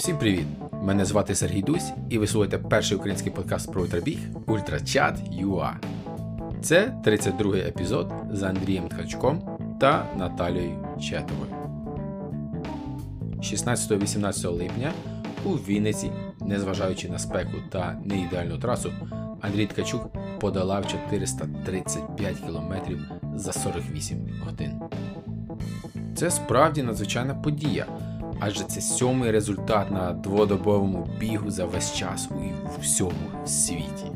Всім привіт! Мене звати Сергій Дусь, і ви слухаєте перший український подкаст про ультрабіг Ультрачат UA. Це 32-й епізод з Андрієм Ткачком та Наталією Четовою. 16-18 липня у Вінниці, незважаючи на спеку та неідеальну трасу, Андрій Ткачук подолав 435 км за 48 годин. Це справді надзвичайна подія адже це сьомий результат на дводобовому бігу за весь час у всьому світі.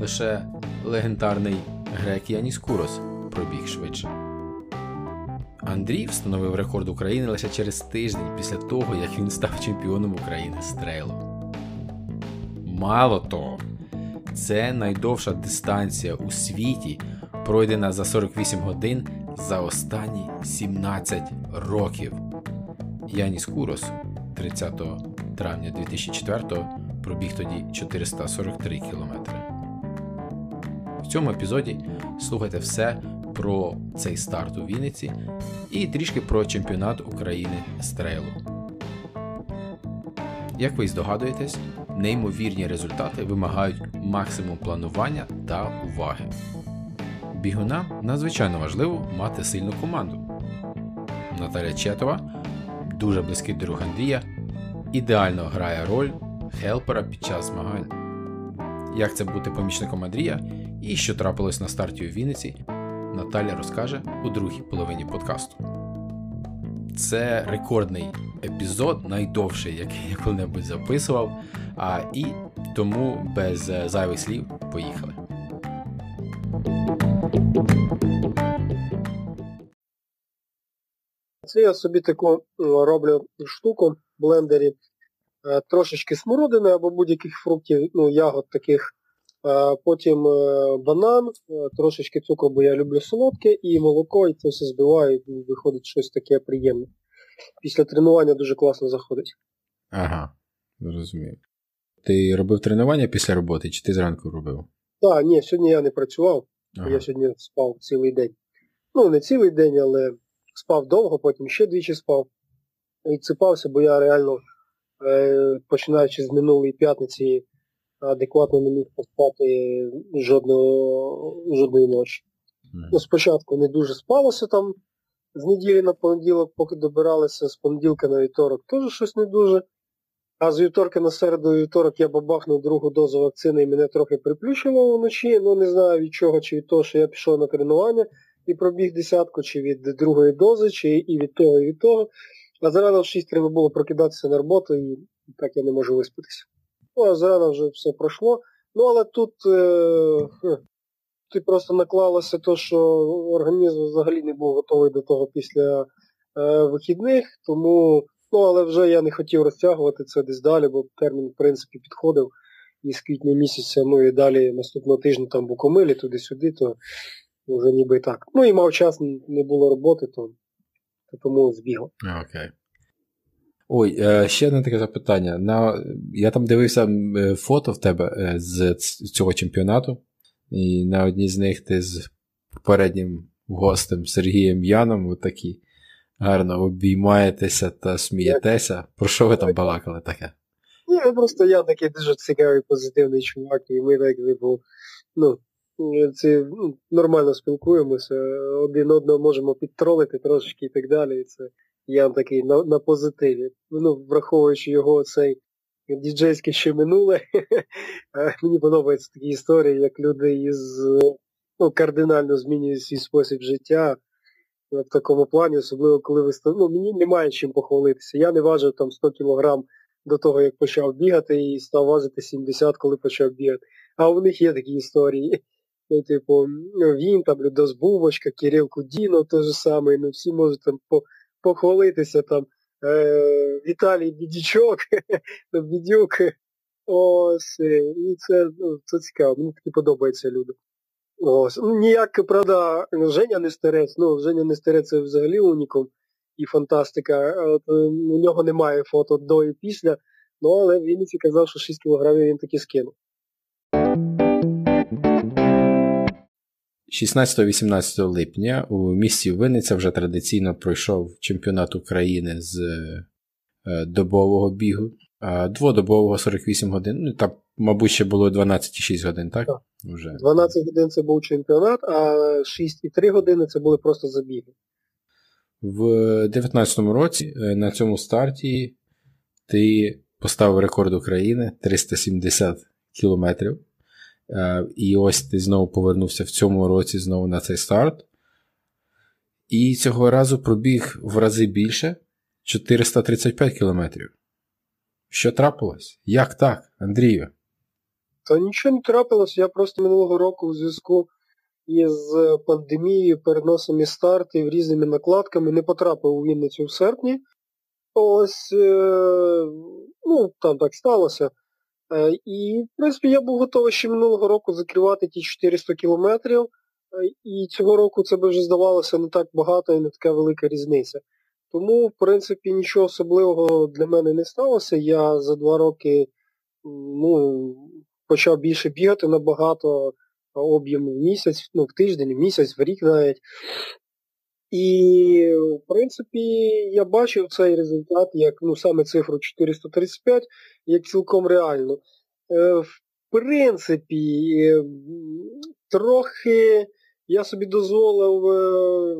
Лише легендарний грек Яніс Курос пробіг швидше. Андрій встановив рекорд України лише через тиждень після того, як він став чемпіоном України з трейлу. Мало того, це найдовша дистанція у світі, пройдена за 48 годин за останні 17 років. Яніс Курос 30 травня 2004 пробіг тоді 443 км. В цьому епізоді слухайте все про цей старт у Вінниці і трішки про чемпіонат України з трейлу. Як ви здогадуєтесь, неймовірні результати вимагають максимум планування та уваги. Бігунам надзвичайно важливо мати сильну команду. Наталя Четова дуже близький друг Андрія, ідеально грає роль хелпера під час змагань. Як це бути помічником Андрія і що трапилось на старті у Вінниці, Наталя розкаже у другій половині подкасту. Це рекордний епізод, найдовший, який я коли-небудь записував. А і тому без е, зайвих слів поїхали. Це я собі таку роблю штуку в блендері. Е, трошечки смородини або будь-яких фруктів, ну, ягод таких. Е, потім е, банан, трошечки цукру, бо я люблю солодке, і молоко, і це все збиваю, і виходить щось таке приємне. Після тренування дуже класно заходить. Ага, зрозумів. Ти робив тренування після роботи, чи ти зранку робив? Так, ні, сьогодні я не працював, ага. я сьогодні спав цілий день. Ну, не цілий день, але спав довго, потім ще двічі спав. І цепався, бо я реально, е, починаючи з минулої п'ятниці, адекватно не міг поспати жодного, жодної ночі. Ну, Спочатку не дуже спалося там з неділі на понеділок, поки добиралися, з понеділка на вівторок теж щось не дуже. А з вівторка на середу вівторок я бабахнув другу дозу вакцини і мене трохи приплющило вночі. Ну не знаю від чого, чи від того, що я пішов на тренування і пробіг десятку, чи від другої дози, чи і від того, і від того. А зарано в 6 треба було прокидатися на роботу, і так я не можу виспатися. Ну, а зарано вже все пройшло. Ну, але тут е, ти просто наклалося те, що організм взагалі не був готовий до того після е, вихідних, тому, ну, але вже я не хотів розтягувати це десь далі, бо термін, в принципі, підходив. І з квітня місяця, ну і далі наступного тижня там Букомилі, туди-сюди, то вже ніби і так. Ну і мав час, не було роботи, то, то тому збігав. Окей. Ой, е, ще одне таке запитання. На, Я там дивився е, фото в тебе е, з цього чемпіонату, і на одній з них ти з попереднім гостем Сергієм Яном отакі гарно обіймаєтеся та смієтеся. Про що ви там балакали таке? Ні, просто я такий дуже цікавий, позитивний чувак, і ми так, типу, ну, це ну, нормально спілкуємося, один одного можемо підтролити трошечки і так далі. І це я такий на на позитиві. Ну, Враховуючи його цей діджейське ще минуле, мені подобаються такі історії, як люди із ну, кардинально змінюють свій спосіб життя в такому плані, особливо коли ви ну, мені немає чим похвалитися. Я не важив там 100 кілограм до того, як почав бігати, і став важити 70, коли почав бігати. А у них є такі історії. Ну, типу, ну, він, там, Людос Бубочка, Кирил Кудінов той же самий, ну всі можуть там по, похвалитися там е, Віталій Бідічок, Бідюк. Ось, е, і це ну, це цікаво, мені таки подобаються люди. Ось. Ну, Ніяк, правда, Женя не старець, ну, Женя не старець це взагалі унікум і фантастика. От, е, У нього немає фото до і після, ну але він казав, що 6 кілограмів він таки скинув. 16-18 липня у місті Винниця вже традиційно пройшов чемпіонат України з е, добового бігу, дводобового 48 годин. Ну, там, мабуть, ще було 12,6 годин, так? Так. Уже. 12 годин це був чемпіонат, а 6,3 години це були просто забіги. В 19-му році е, на цьому старті ти поставив рекорд України 370 кілометрів. Е, І ось ти знову повернувся в цьому році знову на цей старт. І цього разу пробіг в рази більше 435 кілометрів. Що трапилось? Як так, Андрію? Та нічого не трапилось, я просто минулого року в зв'язку із пандемією, переносами стартів, різними накладками не потрапив у Вінницю в серпні. Ось, е, ну, там так сталося. Е, і, в принципі, я був готовий ще минулого року закривати ті 400 кілометрів. Е, і цього року це би вже здавалося не так багато і не така велика різниця. Тому, в принципі, нічого особливого для мене не сталося. Я за два роки ну, почав більше бігати набагато об'єм в місяць, ну, в тиждень, в місяць, в рік навіть. І, в принципі, я бачив цей результат, як ну, саме цифру 435, як цілком реально. Е, в принципі, е, трохи я собі дозволив е,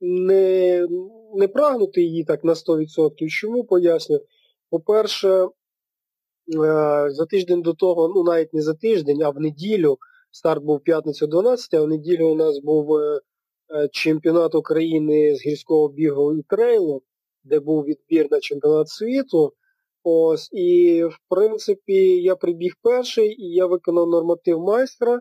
не не прагнути її так на 100%. Чому поясню? По-перше, за тиждень до того, ну навіть не за тиждень, а в неділю, старт був п'ятниця 12, а в неділю у нас був чемпіонат України з гірського бігу і трейлу, де був відбір на чемпіонат світу. Ось, І, в принципі, я прибіг перший і я виконав норматив майстра.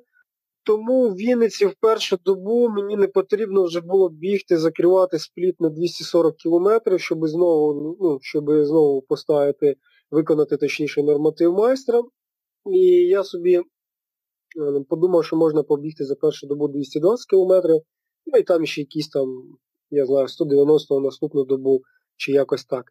Тому в Вінниці в першу добу мені не потрібно вже було бігти, закривати спліт на 240 кілометрів, щоб знову ну, щоб знову поставити, виконати точніше норматив майстра. І я собі е, подумав, що можна побігти за першу добу 220 кілометрів, ну і там ще якісь там, я знаю, 190 на наступну добу, чи якось так.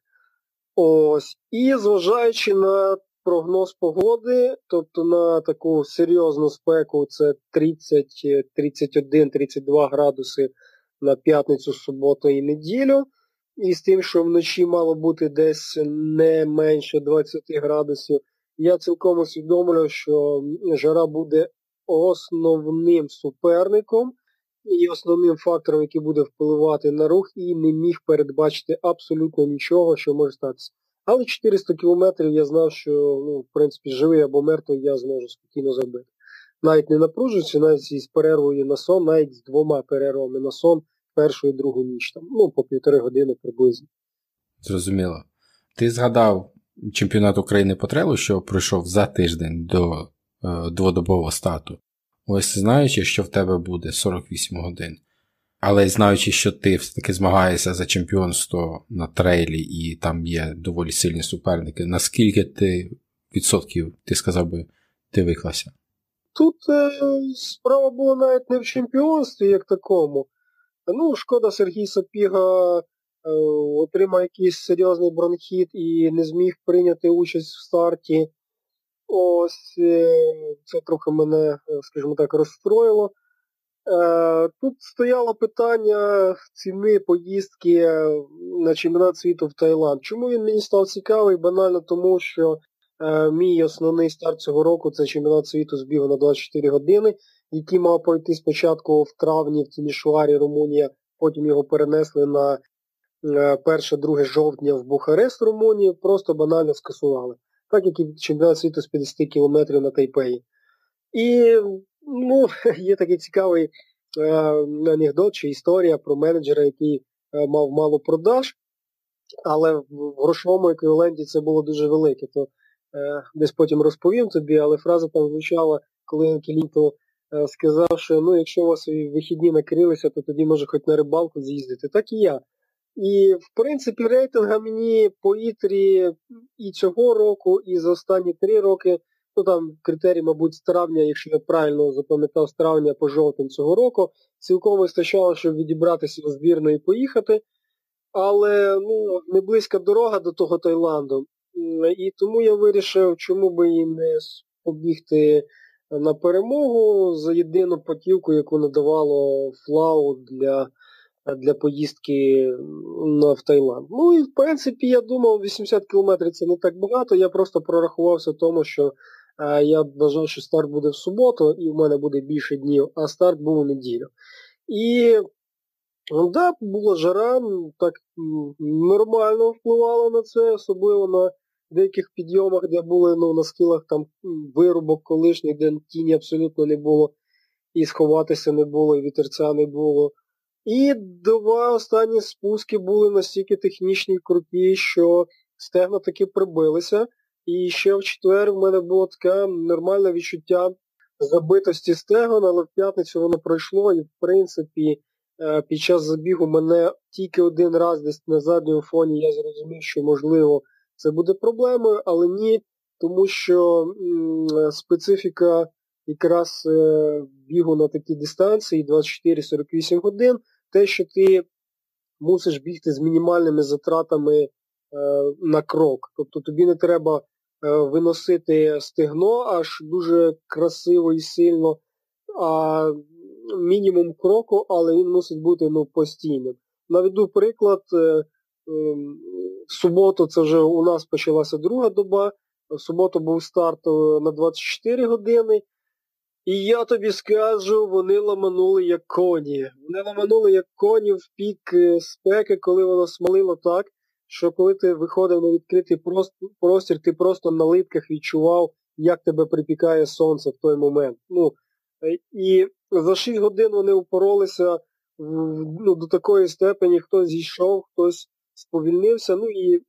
Ось. І зважаючи на прогноз погоди, тобто на таку серйозну спеку, це 30, 31, 32 градуси на п'ятницю, суботу і неділю. І з тим, що вночі мало бути десь не менше 20 градусів, я цілком усвідомлюю, що жара буде основним суперником і основним фактором, який буде впливати на рух, і не міг передбачити абсолютно нічого, що може статися. Але 400 кілометрів я знав, що ну, в принципі живий або мертвий я зможу спокійно зробити. Навіть не напружуючи, навіть із перервою на сон, навіть з двома перервами на сон першу і другу ніч, там, ну, по півтори години приблизно. Зрозуміло. Ти згадав чемпіонат України по трелу, що пройшов за тиждень до е, дводобового стату. Ось знаючи, що в тебе буде 48 годин. Але знаючи, що ти все-таки змагаєшся за чемпіонство на трейлі і там є доволі сильні суперники, наскільки ти відсотків, ти сказав би, ти виклався? Тут е, справа була навіть не в чемпіонстві, як такому. Ну, шкода, Сергій Сапіга е, отримав якийсь серйозний бронхіт і не зміг прийняти участь в старті. Ось е, це трохи мене, е, скажімо так, розстроїло. Е, тут стояло питання ціни поїздки на чемпіонат світу в Таїланд. Чому він мені став цікавий? Банально тому, що мій основний старт цього року це чемпіонат світу з бігу на 24 години, який мав пройти спочатку в травні в Тімішуарі, Румунія, потім його перенесли на 1-2 жовтня в Бухарест, Румунію, просто банально скасували так як і чемпіонат світу з 50 кілометрів на Тайпеї. І ну, є такий цікавий е, анекдот чи історія про менеджера, який е, мав мало продаж, але в грошовому еквіваленті це було дуже велике. То е, десь потім розповім тобі, але фраза там звучала, коли Келінто е, сказав, що ну, якщо у вас вихідні накрилися, то тоді може хоч на рибалку з'їздити. Так і я. І, в принципі, рейтинга мені по ітрі і цього року, і за останні три роки, ну там критерій, мабуть, з травня, якщо я правильно запам'ятав, з травня по жовтень цього року, цілком вистачало, щоб відібратися в збірну і поїхати. Але ну, не близька дорога до того Таїланду. І тому я вирішив, чому би і не побігти на перемогу за єдину потівку, яку надавало флау для для поїздки в Таїланд. Ну і в принципі я думав, 80 кілометрів це не так багато. Я просто прорахувався тому, що я вважав, що старт буде в суботу, і в мене буде більше днів, а старт був у неділю. І ну, да, була жара, так нормально впливало на це, особливо на деяких підйомах, де були ну, на схилах там вирубок колишніх, де тіні абсолютно не було, і сховатися не було, і вітерця не було. І два останні спуски були настільки технічні круті, що стегна таки прибилися. І ще в четвер в мене було таке нормальне відчуття забитості стегон, але в п'ятницю воно пройшло, і в принципі е, під час забігу мене тільки один раз десь на задньому фоні я зрозумів, що можливо це буде проблемою, але ні, тому що специфіка якраз е, бігу на такій дистанції 24-48 годин, те, що ти мусиш бігти з мінімальними затратами е, на крок. Тобто тобі не треба Е, виносити стегно аж дуже красиво і сильно, а мінімум кроку, але він мусить бути ну, постійним. Наведу приклад, е, ем, в суботу це вже у нас почалася друга доба, в суботу був старт е, на 24 години. І я тобі скажу, вони ламанули як коні. Вони ламанули як коні в пік спеки, коли воно смалило так, що коли ти виходив на відкритий простір, ти просто на литках відчував, як тебе припікає сонце в той момент. Ну, е, І за 6 годин вони упоролися ну, до такої степені, хтось зійшов, хтось сповільнився. Ну і е,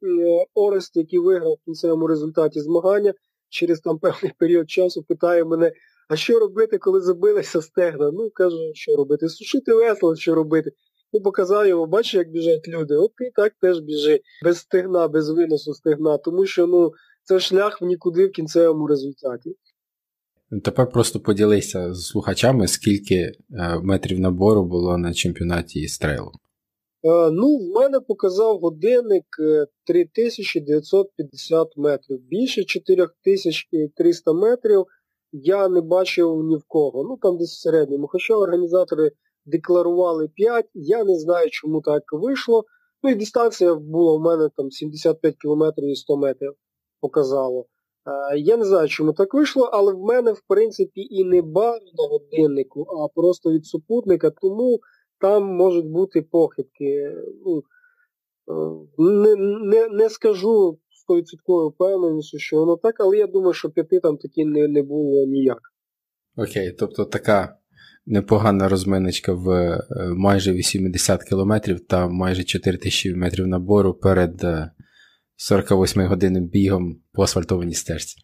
Орест, який виграв в кінцевому результаті змагання, через там певний період часу питає мене, а що робити, коли забилися стегна? Ну, кажу, що робити? Сушити весело, що робити. І показав йому, бачиш, як біжать люди. От ти так теж біжи, без стегна, без виносу стегна, тому що ну, це шлях в нікуди в кінцевому результаті. Тепер просто поділися з слухачами, скільки е, метрів набору було на чемпіонаті стрейлу. Е, ну, в мене показав годинник 3950 е, метрів. Більше 4300 метрів я не бачив ні в кого. Ну там десь в середньому. Хоча організатори декларували 5. Я не знаю, чому так вийшло. Ну і дистанція була в мене там 75 км і 100 метрів показало. Е, я не знаю, чому так вийшло, але в мене, в принципі, і не бар на годиннику, а просто від супутника, тому там можуть бути похибки. Ну, е, не не, не скажу 100% впевненістю, що воно так, але я думаю, що п'яти там таки не, не було ніяк. Окей, тобто така непогана розминочка в е, майже 80 км та майже 4000 метрів набору перед 48 е, годинним бігом по асфальтованій стежці.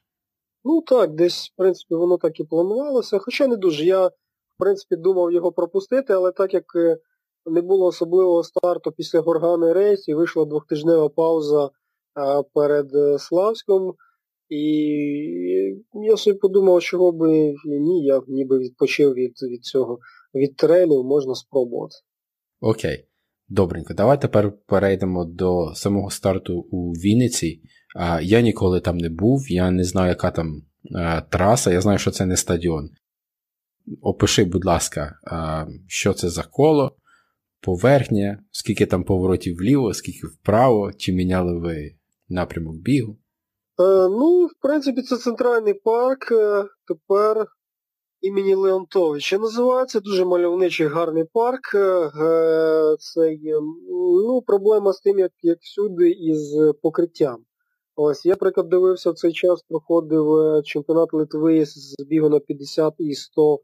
Ну так, десь, в принципі, воно так і планувалося. Хоча не дуже. Я, в принципі, думав його пропустити, але так як е, не було особливого старту після Горгани рейс і вийшла двохтижнева пауза перед Славськом, і я собі подумав, чого би ні, я ніби відпочив від від цього, від трейлів, можна спробувати. Окей, добренько. Давай тепер перейдемо до самого старту у Вінниці. Я ніколи там не був, я не знаю, яка там траса, я знаю, що це не стадіон. Опиши, будь ласка, що це за коло, поверхня, скільки там поворотів вліво, скільки вправо, чи міняли ви напрямок бігу. Е, ну, в принципі, це центральний парк е, тепер імені Леонтовича. Називається дуже мальовничий гарний парк. Е, це є, ну, проблема з тим, як як всюди, із покриттям. Ось, Я, наприклад, дивився в цей час, проходив чемпіонат Литви з бігу на 50 і 100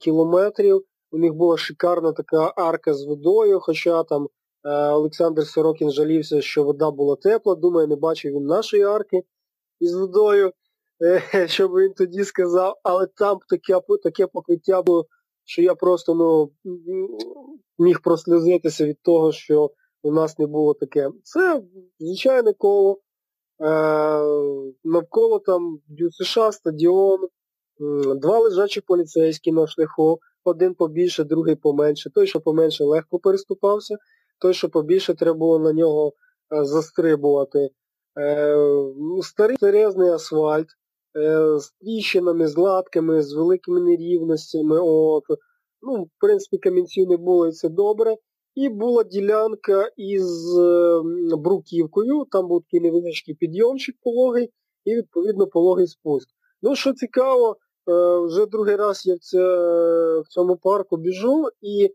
кілометрів. У них була шикарна така арка з водою, хоча там Олександр Сорокін жалівся, що вода була тепла, думаю, не бачив він нашої арки із водою, е, щоб він тоді сказав, але там таке таке покриття було, що я просто ну, міг прослізитися від того, що у нас не було таке. Це звичайне коло. Е, навколо там ДЮСШ, стадіон, два лежачі поліцейські на шляху, один побільше, другий поменше. Той, що поменше, легко переступався, той, що побільше, треба було на нього е, застрибувати. Е, ну, старий серйозний асфальт е, з тріщинами, з латками, з великими нерівностями. От. Ну, В принципі, камінців не було і це добре. і була ділянка із е, бруківкою, там був такий невеличкий підйомчик пологий і, відповідно, пологий спуск. Ну, що цікаво, вже другий раз я в цьому парку біжу, і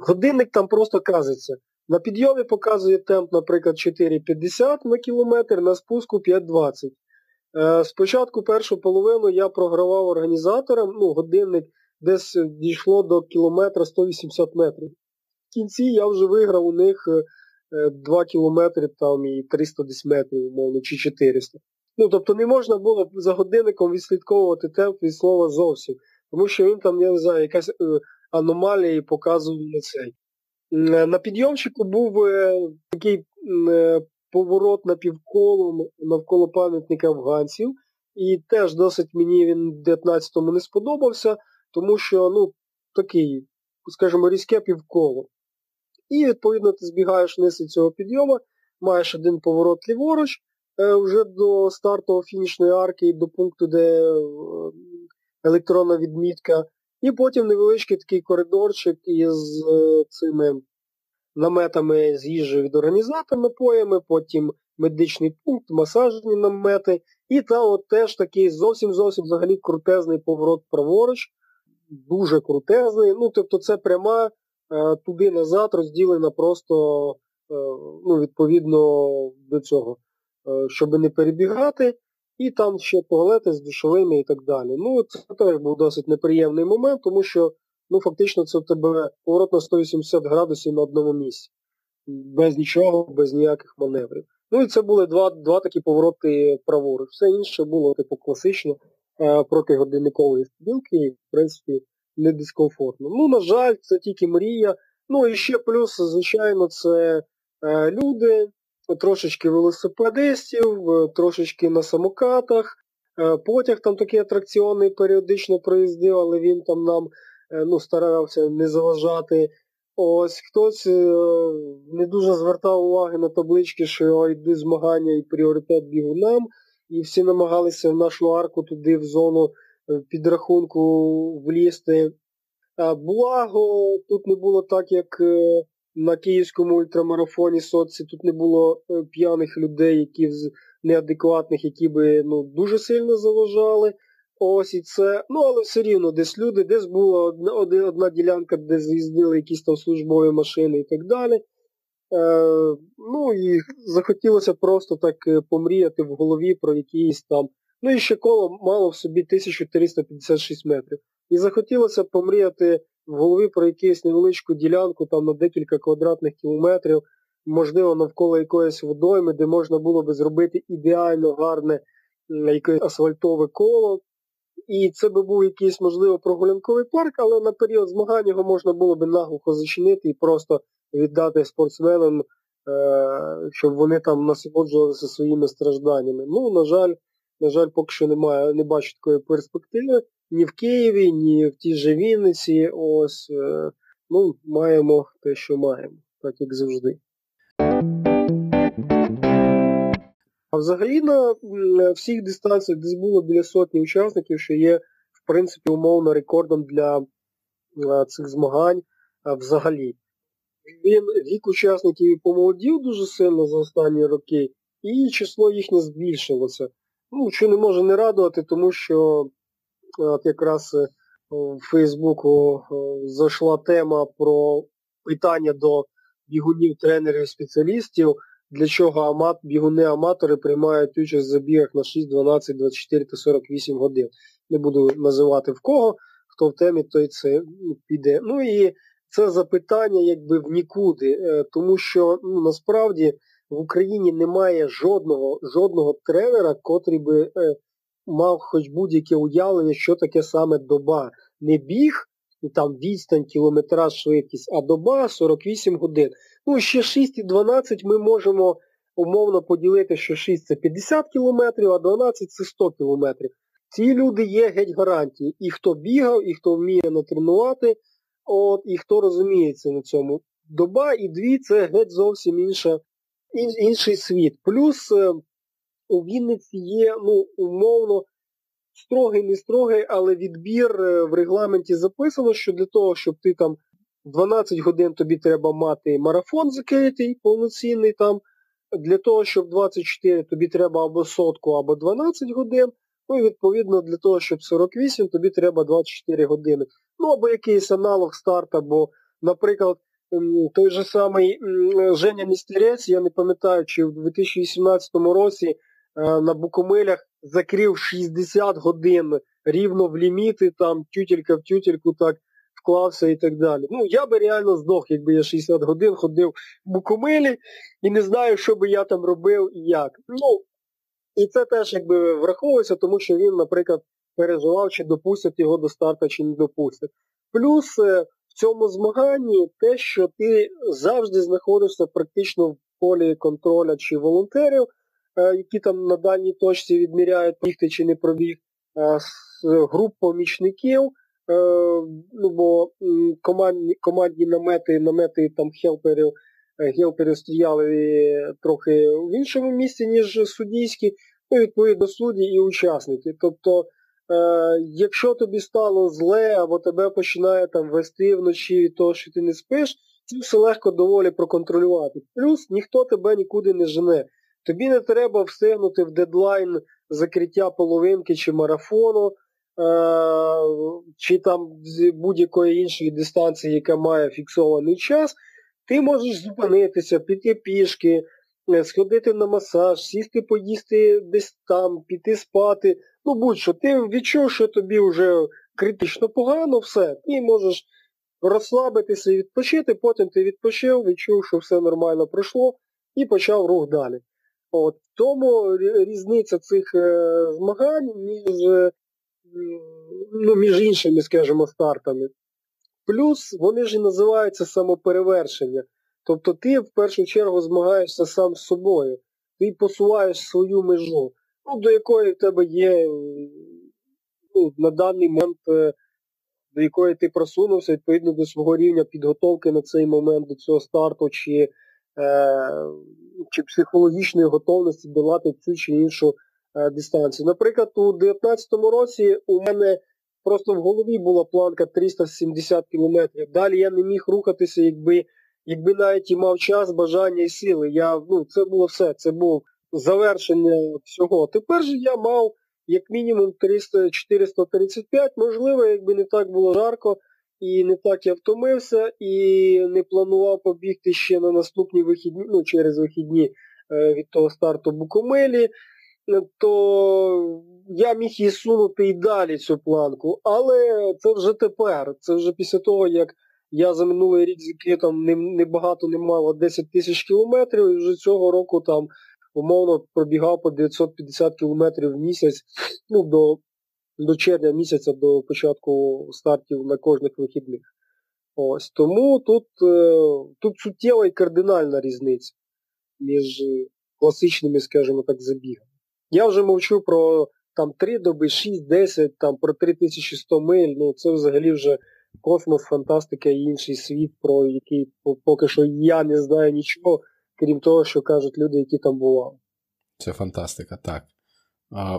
годинник там просто казиться. На підйомі показує темп, наприклад, 4,50 на кілометр, на спуску 5,20. Е, спочатку першу половину я програвав організаторам, ну, годинник десь дійшло до кілометра 180 метрів. В кінці я вже виграв у них 2 е, кілометри там і 310 метрів, умовно, чи 400. Ну, тобто не можна було за годинником відслідковувати темп від слова зовсім. Тому що він там, я не знаю, якась е, аномалія показував на цей. На підйомчику був такий поворот на півколу навколо пам'ятника афганців. І теж досить мені він в 19-му не сподобався, тому що, ну, такий, скажімо, різке півколо. І, відповідно, ти збігаєш вниз від цього підйому, маєш один поворот ліворуч, е, вже до стартового фінішної арки і до пункту, де е, електронна відмітка. І потім невеличкий такий коридорчик із е, цими наметами з їжею від організатора напоями, потім медичний пункт, масажні намети. І там от теж такий зовсім-зовсім взагалі крутезний поворот праворуч, дуже крутезний. Ну, тобто це пряма е, туди-назад розділена просто е, ну, відповідно до цього, щоб не перебігати. І там ще туалети з душовими і так далі. Ну, це теж був досить неприємний момент, тому що ну фактично це в тебе поворот на 180 градусів на одному місці. Без нічого, без ніяких маневрів. Ну і це були два два такі повороти праворуч. Все інше було типу класично е, проти годинникової стрілки і, в принципі, не дискомфортно. Ну, на жаль, це тільки мрія. Ну і ще плюс, звичайно, це е, люди, трошечки велосипедистів, е, трошечки на самокатах. Е, потяг там такий атракціонний періодично проїздив, але він там нам Е, ну, старався не заважати. Ось хтось не дуже звертав уваги на таблички, що йде змагання і пріоритет бігунам, і всі намагалися в нашу арку туди в зону підрахунку влізти. Благо, тут не було так, як на київському ультрамарафоні соці, тут не було п'яних людей, які неадекватних, які би ну, дуже сильно заважали. Ось і це. Ну, але все рівно десь люди, десь була одна одна ділянка, де з'їздили якісь там службові машини і так далі. Е, Ну і захотілося просто так е, помріяти в голові про якісь там. Ну і ще коло мало в собі 1356 метрів. І захотілося помріяти в голові про якусь невеличку ділянку там на декілька квадратних кілометрів, можливо, навколо якоїсь водойми, де можна було би зробити ідеально гарне якесь асфальтове коло. І це би був якийсь, можливо, прогулянковий парк, але на період змагань його можна було би наглухо зачинити і просто віддати спортсменам, е, щоб вони там насолоджувалися своїми стражданнями. Ну, на жаль, на жаль, поки що немає, не бачу такої перспективи ні в Києві, ні в тій же Вінниці. Ось, е, ну, маємо те, що маємо, так як завжди. А взагалі на всіх дистанціях десь було біля сотні учасників, що є, в принципі, умовно рекордом для цих змагань взагалі. Він вік учасників помолодів дуже сильно за останні роки, і число їхнє збільшилося. Ну, що не може не радувати, тому що от якраз е, в Фейсбуку зайшла тема про питання до бігунів, тренерів, спеціалістів для чого амат, бігуни-аматори приймають участь в забігах на 6, 12, 24 та 48 годин. Не буду називати в кого, хто в темі, той це піде. Ну і це запитання якби в нікуди, е, тому що ну, насправді в Україні немає жодного жодного тренера, котрий би е, мав хоч будь-яке уявлення, що таке саме доба. Не біг, там відстань, кілометраж, швидкість, а доба 48 годин. Ну, ще 6 і 12 ми можемо умовно поділити, що 6 це 50 кілометрів, а 12 це 100 кілометрів. Ці люди є геть гарантії. І хто бігав, і хто вміє натренувати, от, і хто розуміється на цьому. Доба і дві це геть зовсім інша, інший світ. Плюс е, у Вінниці є, ну, умовно, строгий, не строгий, але відбір е, в регламенті записано, що для того, щоб ти там 12 годин тобі треба мати марафон закритий, повноцінний там. Для того, щоб 24 тобі треба або сотку, або 12 годин. Ну і відповідно для того, щоб 48, тобі треба 24 години. Ну або якийсь аналог старта, бо, наприклад, той же самий Женя Містерець, я не пам'ятаю, чи в 2018 році на Букомилях закрив 60 годин рівно в ліміти, там тютелька в тютельку так вклався і так далі. Ну, я би реально здох, якби я 60 годин ходив в Букомилі і не знаю, що би я там робив і як. Ну, і це теж якби враховується, тому що він, наприклад, переживав, чи допустять його до старту, чи не допустять. Плюс е, в цьому змаганні те, що ти завжди знаходишся практично в полі контроля чи волонтерів, е, які там на дальній точці відміряють, бігти чи не пробіг, е, груп помічників, ну бо командні, командні намети, намети там хелперів, хелперів стояли трохи в іншому місці, ніж суддійські, ну, відповідно, судді і учасники. Тобто Е, якщо тобі стало зле, або тебе починає там вести вночі від того, що ти не спиш, це все легко доволі проконтролювати. Плюс ніхто тебе нікуди не жене. Тобі не треба встигнути в дедлайн закриття половинки чи марафону, е, чи там з будь-якої іншої дистанції, яка має фіксований час. Ти можеш зупинитися, піти пішки, е, сходити на масаж, сісти, поїсти десь там, піти спати. Ну будь-що, ти відчув, що тобі вже критично погано, все, ти можеш розслабитися і відпочити, потім ти відпочив, відчув, що все нормально пройшло, і почав рух далі. От, Тому різниця цих е, змагань між е, ну, між іншими, скажімо, стартами. Плюс вони ж і називаються самоперевершення. Тобто ти в першу чергу змагаєшся сам з собою, ти посуваєш свою межу ну, до якої в тебе є ну, на даний момент, е, до якої ти просунувся, відповідно до свого рівня підготовки на цей момент до цього старту, чи чи психологічної готовності долати цю чи іншу е, дистанцію. Наприклад, у 2019 році у мене просто в голові була планка 370 кілометрів. Далі я не міг рухатися, якби якби навіть і мав час, бажання і сили. Я, ну, Це було все. Це був завершення всього. Тепер же я мав як мінімум 300, 435, можливо, якби не так було жарко, і не так я втомився, і не планував побігти ще на наступні вихідні, ну, через вихідні е, від того старту Букомелі, то я міг її сунути і далі цю планку. Але це вже тепер, це вже після того, як я за минулий рік з який небагато не мало 10 тисяч кілометрів, і вже цього року там умовно пробігав по 950 кілометрів в місяць, ну, до до червня місяця, до початку стартів на кожних вихідних. Ось. Тому тут е, тут суттєва і кардинальна різниця між класичними, скажімо так, забігами. Я вже мовчу про там 3 доби, 6-10, там про 3100 миль, ну це взагалі вже космос, фантастика і інший світ, про який поки що я не знаю нічого крім того, що кажуть люди, які там бували. Це фантастика, так.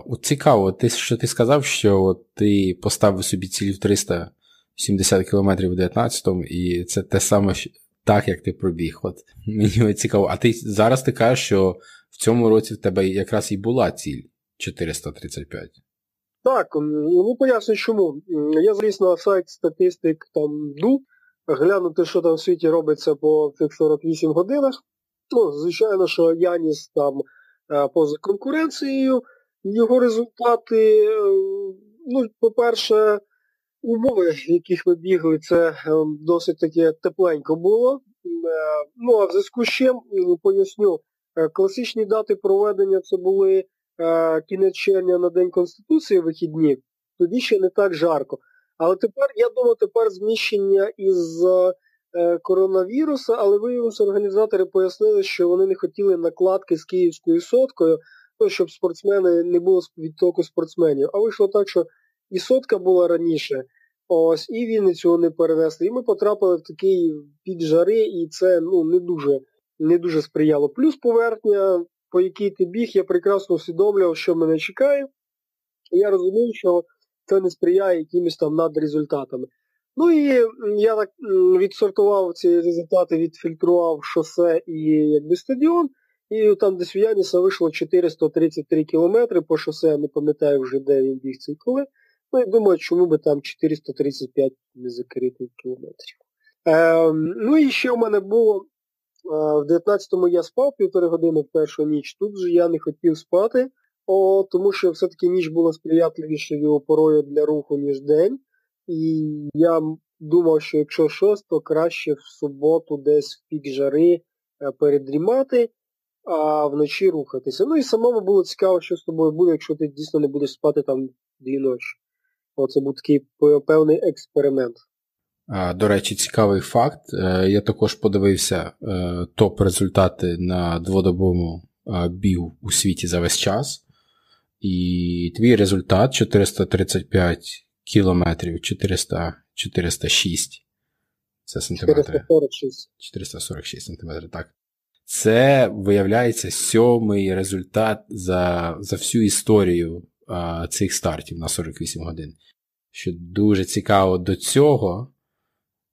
От Цікаво, ти, що ти сказав, що от ти поставив собі ціль в 370 км в 19-му, і це те саме, так, як ти пробіг. От Мені цікаво. А ти зараз ти кажеш, що в цьому році в тебе якраз і була ціль 435. Так, ну поясню чому. Я заліз на сайт статистик там ДУ, глянути, що там в світі робиться по цих 48 годинах. Ну, Звичайно, що Яніс там е, поза конкуренцією, його результати, е, ну, по-перше, умови, в яких ми бігли, це е, досить таки тепленько було. Ну, а в зв'язку з чим, поясню, класичні дати проведення це були кінець червня на День Конституції вихідні, тоді ще не так жарко. Але тепер, я думаю, тепер зміщення із Е, коронавіруса, але виявилося, організатори пояснили, що вони не хотіли накладки з київською соткою, щоб спортсмени не було відтоку спортсменів. А вийшло так, що і сотка була раніше, ось, і Вінницю вони перенесли. І ми потрапили в такий піджари, і це ну, не дуже не дуже сприяло. Плюс поверхня, по якій ти біг, я прекрасно усвідомлював, що мене чекає. Я розумію, що це не сприяє якимось там надрезультатами. Ну і я так відсортував ці результати, відфільтрував шосе і якби стадіон. І там десь в Яніса вийшло 433 кілометри по шосе, я не пам'ятаю вже, де він біг цей коли. Ну і думаю, чому би там 435 не закрити кілометрів. Е, ну і ще в мене було, е, в 19-му я спав півтори години в першу ніч. Тут же я не хотів спати, о, тому що все-таки ніч була сприятливішою порою для руху, ніж день. І я думав, що якщо щось, то краще в суботу десь в пік жари е, передрімати, а вночі рухатися. Ну і самому було цікаво, що з тобою буде, якщо ти дійсно не будеш спати там дві ночі. Оце був такий певний експеримент. До речі, цікавий факт. Е, я також подивився е, топ-результати на дводобовому бігу у світі за весь час. І твій результат 435 кілометрів 400, 406. Це сантиметри. 446. 446 сантиметрів, так. Це, виявляється, сьомий результат за за всю історію а, цих стартів на 48 годин. Що дуже цікаво до цього.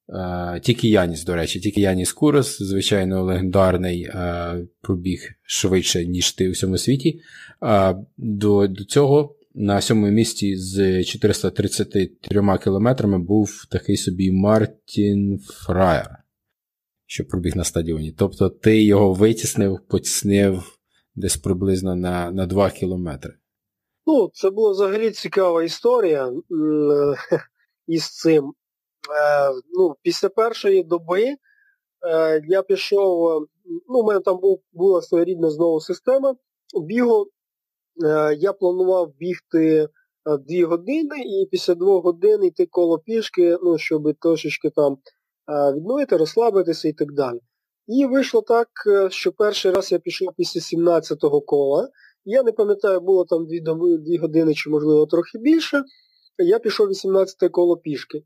А, тільки Яніс, до речі, тільки Яніс Курос, звичайно, легендарний а, пробіг швидше, ніж ти у всьому світі. А, До, До цього на сьомому місці з 433 кілометрами був такий собі Мартін Фраєр, що пробіг на стадіоні. Тобто ти його витіснив, потіснив десь приблизно на на 2 кілометри. Ну, це була взагалі цікава історія із цим. Е, ну, Після першої доби е, я пішов, ну, у мене там був, була своєрідна знову система бігу. Е, я планував бігти е, дві години і після двох годин йти коло пішки, ну, щоб трошечки там е, відновити, розслабитися і так далі. І вийшло так, що перший раз я пішов після 17-го кола. Я не пам'ятаю, було там дві, дві години чи, можливо, трохи більше. Я пішов 18 коло пішки.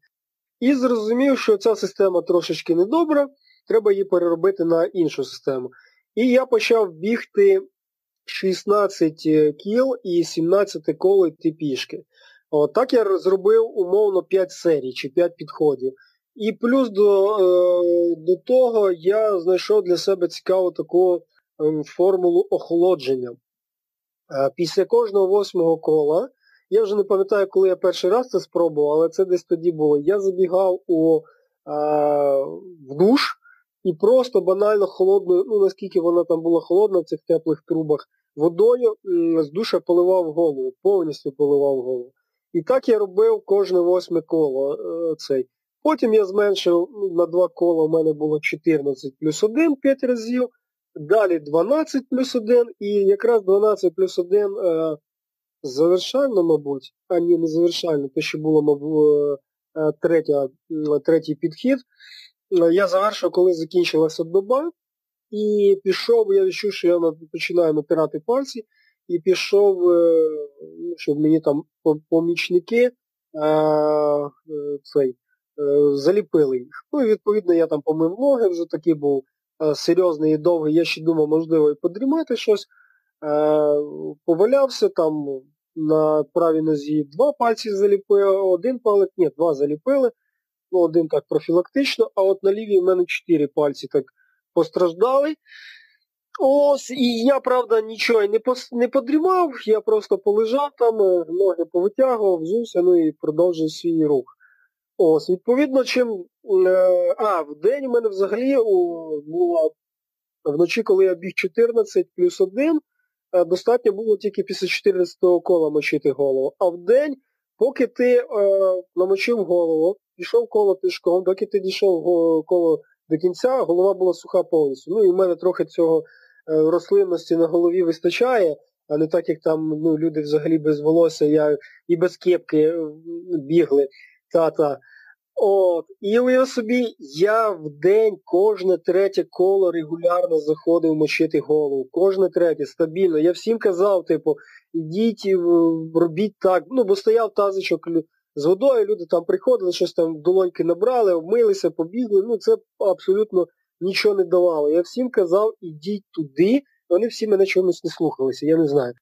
І зрозумів, що ця система трошечки недобра, треба її переробити на іншу систему. І я почав бігти 16 е, кіл і 17 коло йти пішки. От, Так я зробив умовно 5 серій чи 5 підходів. І плюс до е, до того я знайшов для себе цікаву таку ем, формулу охолодження. Е, після кожного восьмого кола, я вже не пам'ятаю, коли я перший раз це спробував, але це десь тоді було. Я забігав у, в душ і просто банально холодною, ну наскільки вона там була холодна в цих теплих трубах, водою з душа поливав голову, повністю поливав голову. І так я робив кожне восьме коло. Е, цей. Потім я зменшив ну, на два кола, у мене було 14 плюс 1 5 разів. Далі 12 плюс 1 і якраз 12 плюс 1 е, завершально, мабуть, а ні, не завершально, то що було, мабуть, е, третя, третій підхід. Е, я завершив, коли закінчилася доба. І пішов, я відчув, що я починаю натирати пальці, і пішов, е, ну, щоб мені там помічники е, цей, заліпили їх. Ну і відповідно я там помив ноги, вже такий був серйозний і довгий. Я ще думав, можливо, і подрімати щось. Повалявся там на правій нозі два пальці заліпили, один палець, ні, два заліпили ну один так профілактично, а от на лівій в мене чотири пальці так постраждали. Ось, і я, правда, нічого не не подрімав, я просто полежав там, е, ноги повитягував, взувся, ну і продовжив свій рух. Ось, відповідно, чим. Е, а, в день у мене взагалі було вночі, коли я біг 14 плюс 1, е, достатньо було тільки після 14-го кола мочити голову. А в день, поки ти е, намочив голову, пішов коло пішком, доки ти дійшов коло до кінця, голова була суха повністю. Ну і в мене трохи цього рослинності на голові вистачає, а не так, як там ну, люди взагалі без волосся я і без кепки бігли. Та-та. От, І уяв собі, я в день кожне третє коло регулярно заходив мочити голову. Кожне третє, стабільно. Я всім казав, типу, ідіть, робіть так. Ну, бо стояв тазичок з водою, люди там приходили, щось там долоньки набрали, обмилися, побігли. Ну це абсолютно нічого не давало. Я всім казав, ідіть туди, вони всі мене чомусь не слухалися, я не знаю.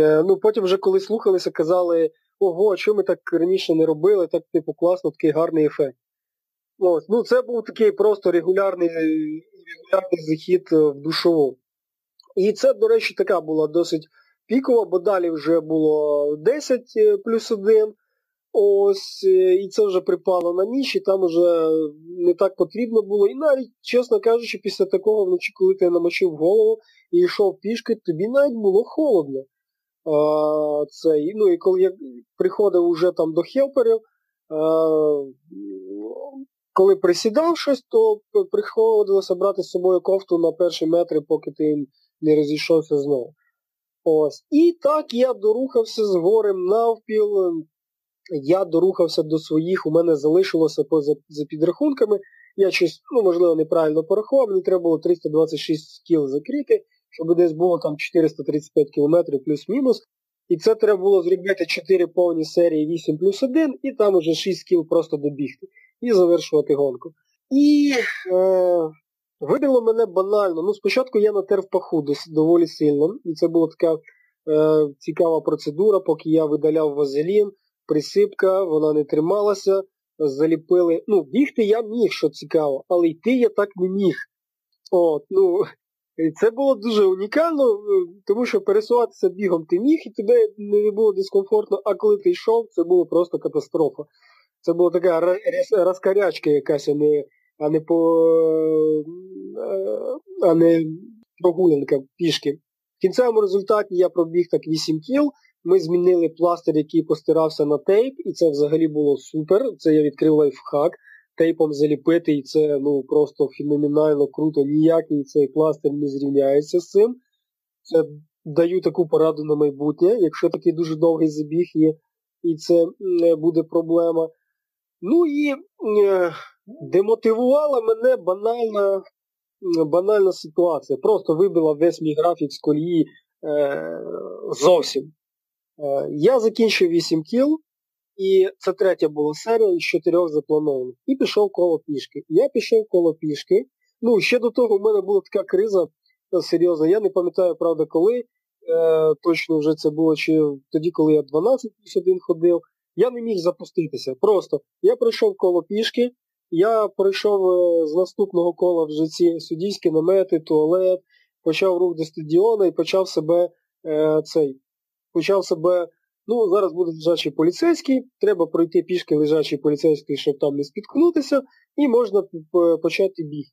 Е, ну Потім вже коли слухалися, казали, ого, що ми так раніше не робили, так типу класно, такий гарний ефект. Ось, ну Це був такий просто регулярний регулярний захід в душову. І це, до речі, така була досить пікова, бо далі вже було 10 плюс 1. Ось, е, і це вже припало на ніч, і там вже не так потрібно було. І навіть, чесно кажучи, після такого вночі, коли ти намочив голову і йшов пішки, тобі навіть було холодно. А, це, ну І коли я приходив уже там до хелперів, а, коли присідав щось, то приходилося брати з собою кофту на перші метри, поки ти не розійшовся знову. Ось. І так я дорухався з горем навпіл я дорухався до своїх, у мене залишилося поза за підрахунками. Я щось, ну, можливо, неправильно порахував, мені треба було 326 кіл закрити, щоб десь було там 435 кілометрів плюс-мінус. І це треба було зробити 4 повні серії 8 плюс 1, і там уже 6 кіл просто добігти. І завершувати гонку. І е, вибило мене банально. Ну, спочатку я натер паху доволі сильно. І це була така е, цікава процедура, поки я видаляв вазелін присипка, вона не трималася, заліпили. Ну, бігти я міг, що цікаво, але йти я так не міг. От, ну, Це було дуже унікально, тому що пересуватися бігом ти міг, і тебе не було дискомфортно, а коли ти йшов, це було просто катастрофа. Це була така розкарячка якась, а не а не по а не прогулянка пішки. В кінцевому результаті я пробіг так 8 кіл, ми змінили пластир, який постирався на тейп, і це взагалі було супер. Це я відкрив лайфхак. Тейпом заліпити, і це ну просто феноменально круто. Ніякий цей пластир не зрівняється з цим. Це даю таку пораду на майбутнє, якщо такий дуже довгий забіг є, і це буде проблема. Ну і е, демотивувала мене банальна банальна ситуація. Просто вибила весь мій графік з колії е, зовсім. Е, я закінчив 8 кіл, і це третя була серія із чотирьох запланованих. І пішов коло пішки. Я пішов коло пішки. Ну, ще до того в мене була така криза е, серйозна. Я не пам'ятаю, правда, коли. Е, Точно вже це було чи тоді, коли я 12 плюс 1 ходив. Я не міг запуститися. Просто я пройшов коло пішки, я пройшов е, з наступного кола вже ці суддійські намети, туалет, почав рух до стадіона і почав себе е, цей почав себе, ну, зараз буде лежачий поліцейський, треба пройти пішки лежачий поліцейський, щоб там не спіткнутися, і можна почати біг.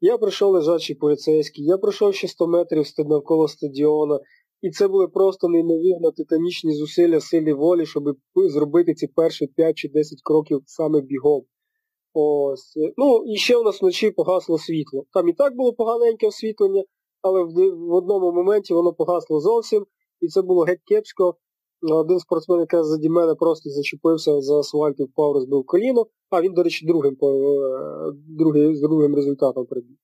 Я пройшов лежачий поліцейський, я пройшов ще 100 метрів навколо стадіона, і це були просто неймовірно титанічні зусилля силі волі, щоб зробити ці перші 5 чи 10 кроків саме бігом. Ось. Ну, і ще у нас вночі погасло світло. Там і так було поганеньке освітлення, але в одному моменті воно погасло зовсім і це було геть кепсько. Один спортсмен, який заді мене просто зачепився за асфальт і впав, розбив коліно, а він, до речі, другим е, другий, з другим результатом прибіг.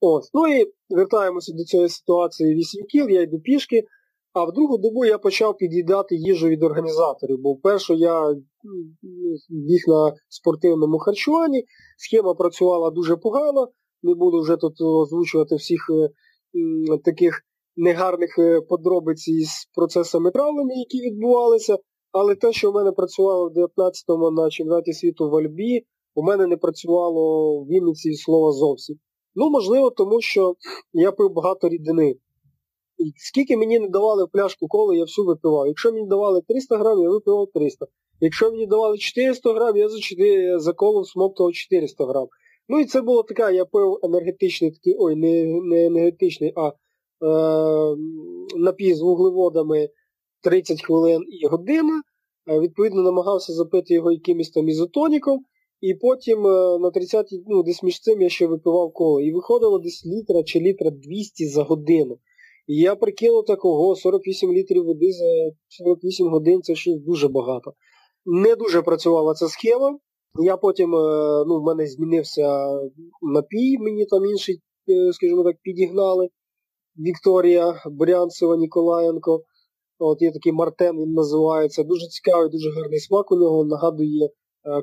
Ось. Ну і вертаємося до цієї ситуації 8 кіл, я йду пішки, а в другу добу я почав під'їдати їжу від організаторів, бо вперше я біг на спортивному харчуванні, схема працювала дуже погано, не буду вже тут озвучувати всіх е, таких негарних е, подробиць із процесами травлення, які відбувалися, але те, що в мене працювало в 19-му на чемпіонаті світу в Альбі, у мене не працювало в Вінниці слова зовсім. Ну, можливо, тому що я пив багато рідини. І скільки мені не давали в пляшку коли, я всю випивав. Якщо мені давали 300 грам, я випивав 300. Якщо мені давали 400 грам, я за 4, за коло смоктував 400 грам. Ну і це було таке, я пив енергетичний такий, ой, не, не енергетичний, а напій з вуглеводами 30 хвилин і година. Е, відповідно, намагався запити його якимось там ізотоніком. І потім е, на 30 ну, десь між цим я ще випивав коло. І виходило десь літра чи літра 200 за годину. І я прикинув такого 48 літрів води за 48 годин це щось дуже багато. Не дуже працювала ця схема. Я потім, ну, в мене змінився напій, мені там інший, скажімо так, підігнали. Вікторія Брянцева Ніколаєнко. От Є такий Мартен, він називається. Дуже цікавий, дуже гарний смак у нього. Нагадує е,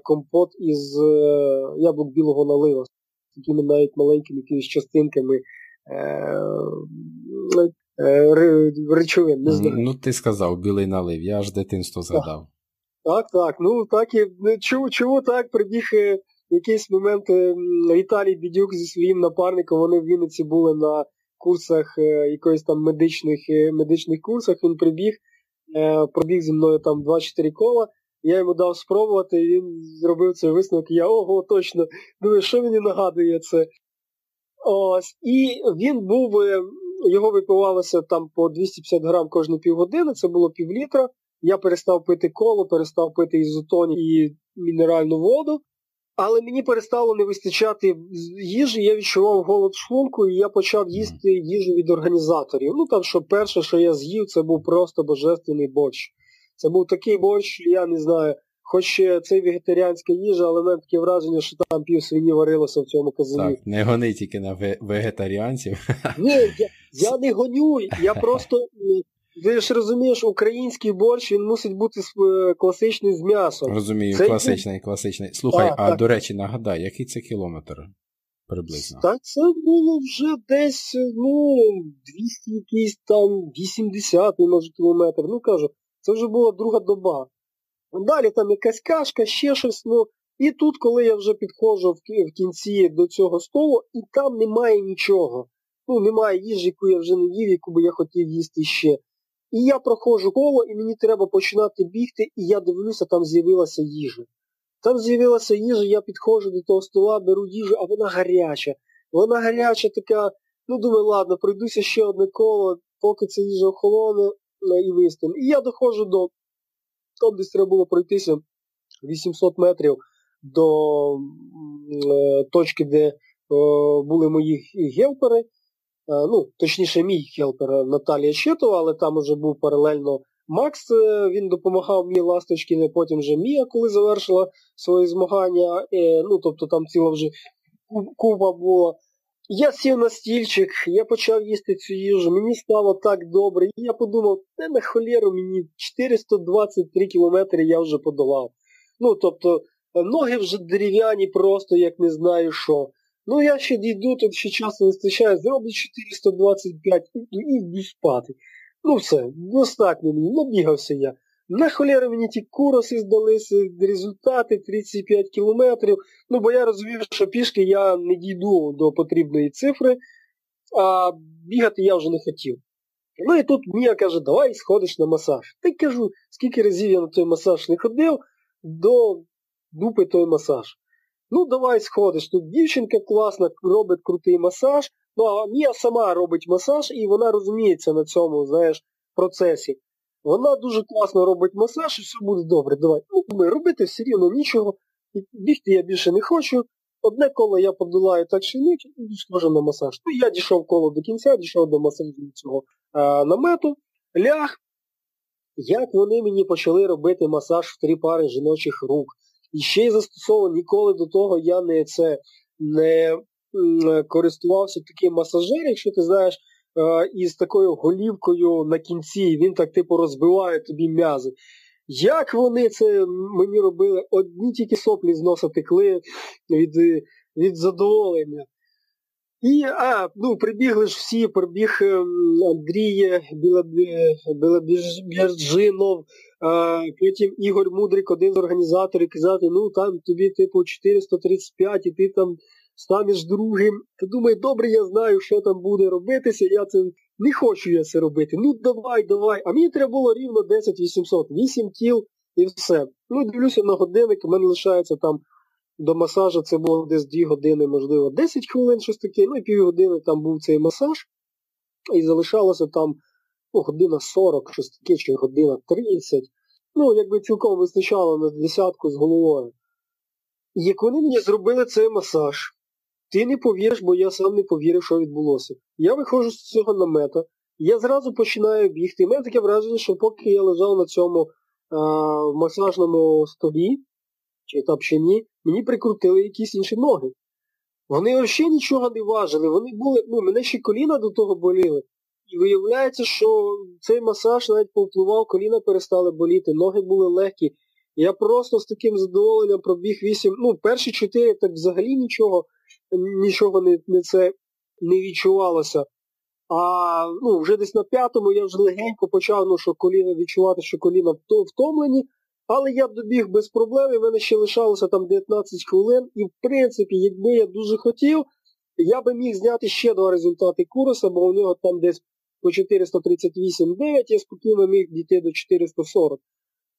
компот із е, яблук білого налива, з такими навіть маленькими якимись частинками е, речовин. Не знаю. Ну, ти сказав білий налив, я аж дитинство згадав. Так, так. Ну так і чому, чому так прибіг якийсь момент е, Віталій Бідюк зі своїм напарником, вони в Вінниці були на курсах е, якоїсь там медичних медичних курсах, він прибіг, пробіг зі мною там 2-4 кола, я йому дав спробувати, і він зробив цей висновок, я ого, точно, думаю, що мені нагадує це. Ось, І він був, його випивалося там по 250 грам кожні півгодини, це було півлітра. Я перестав пити коло, перестав пити ізотон і мінеральну воду, але мені перестало не вистачати їжі, я відчував голод шлунку, і я почав їсти їжу від організаторів. Ну там, що перше, що я з'їв, це був просто божественний борщ. Це був такий борщ, я не знаю, хоч це вегетаріанська їжа, але мене таке враження, що там пів свині варилося в цьому казані. Так, не гони тільки на вегетаріанців. Ні, я, я не гоню, я просто ти ж розумієш, український борщ він мусить бути е, класичний з м'ясом. Розумію, це... класичний, класичний. Слухай, а, а так. до речі, нагадай, який це кілометр приблизно? Так це було вже десь, ну, 200 якийсь там 80 може кілометр. Ну кажу, це вже була друга доба. Далі там якась кашка, ще щось, ну. І тут, коли я вже підходжу в кінці до цього столу, і там немає нічого. Ну, немає їжі, яку я вже не їв, яку би я хотів їсти ще. І я проходжу коло, і мені треба починати бігти, і я дивлюся, там з'явилася їжа. Там з'явилася їжа, я підходжу до того стола, беру їжу, а вона гаряча. Вона гаряча така, ну думаю, ладно, пройдуся ще одне коло, поки ця їжа охолоне е, і вистим. І я доходжу до, там десь треба було пройтися 800 метрів до е, точки, де е, були мої гелпери. Е, ну, точніше, мій хелпер Наталія Щитова, але там вже був паралельно Макс, е, він допомагав мені Ласточкіни, потім вже Мія, коли завершила свої змагання. Е, ну, тобто там ціла вже купа була. Я сів на стільчик, я почав їсти цю їжу, мені стало так добре. І я подумав, те на холєру мені 423 кілометри я вже подолав. Ну, тобто, ноги вже дерев'яні, просто як не знаю що. Ну я ще дійду, тут ще часу вистачає, зроблю 425 і йду спати. Ну все, достатньо мені, набігався я. На холєру мені ті куроси здалися, результати 35 кілометрів. Ну, бо я розумів, що пішки я не дійду до потрібної цифри, а бігати я вже не хотів. Ну і тут Мія каже, давай сходиш на масаж. Та й кажу, скільки разів я на той масаж не ходив, до дупи той масаж. Ну, давай сходиш. Тут дівчинка класна, робить крутий масаж. Ну, а Мія сама робить масаж і вона розуміється на цьому, знаєш, процесі. Вона дуже класно робить масаж і все буде добре. Давай. Ну, ми робити все рівно нічого. Бігти я більше не хочу. Одне коло я подолаю так чи ні, і схожу на масаж. Ну, я дійшов коло до кінця, дійшов до масажу цього а, намету, ляг. Як вони мені почали робити масаж в три пари жіночих рук. І ще й застосовано, ніколи до того я не це не користувався таким масажером, якщо ти знаєш, е, із такою голівкою на кінці, він так типу розбиває тобі м'язи. Як вони це мені робили? Одні тільки соплі з носа текли від від задоволення. І, а, ну, прибігли ж всі, прибіг ем, Андрій Білобіжинов, потім Ігор Мудрик, один з організаторів, казати, ну там тобі типу 435 і ти там станеш другим. Ти думай, добре, я знаю, що там буде робитися, я це не хочу я це робити. Ну давай, давай. А мені треба було рівно 10 800, 8 кіл і все. Ну, дивлюся на годинник, у мене лишається там до масажу, це було десь 2 години, можливо, 10 хвилин, щось таке, ну і півгодини там був цей масаж. І залишалося там ну, година 40, щось таке, чи година 30. Ну, якби цілком вистачало на десятку з головою. Як вони мені зробили цей масаж, ти не повіриш, бо я сам не повірив, що відбулося. Я виходжу з цього намета, я зразу починаю бігти. І мене таке враження, що поки я лежав на цьому а, масажному столі, чи тапчині, мені прикрутили якісь інші ноги. Вони взагалі нічого не важили. Вони були, ну, мене ще коліна до того боліли. І виявляється, що цей масаж навіть повпливав, коліна перестали боліти, ноги були легкі. Я просто з таким задоволенням пробіг вісім, ну, перші чотири так взагалі нічого нічого не не, це не відчувалося. А ну, вже десь на п'ятому я вже легенько почав, ну, що коліна відчувати, що коліна втомлені, Але я добіг без проблем, і в мене ще лишалося там 19 хвилин. І в принципі, якби я дуже хотів, я би міг зняти ще два результати курсу, бо у нього там десь по 438,9, я спокійно міг дійти до 440.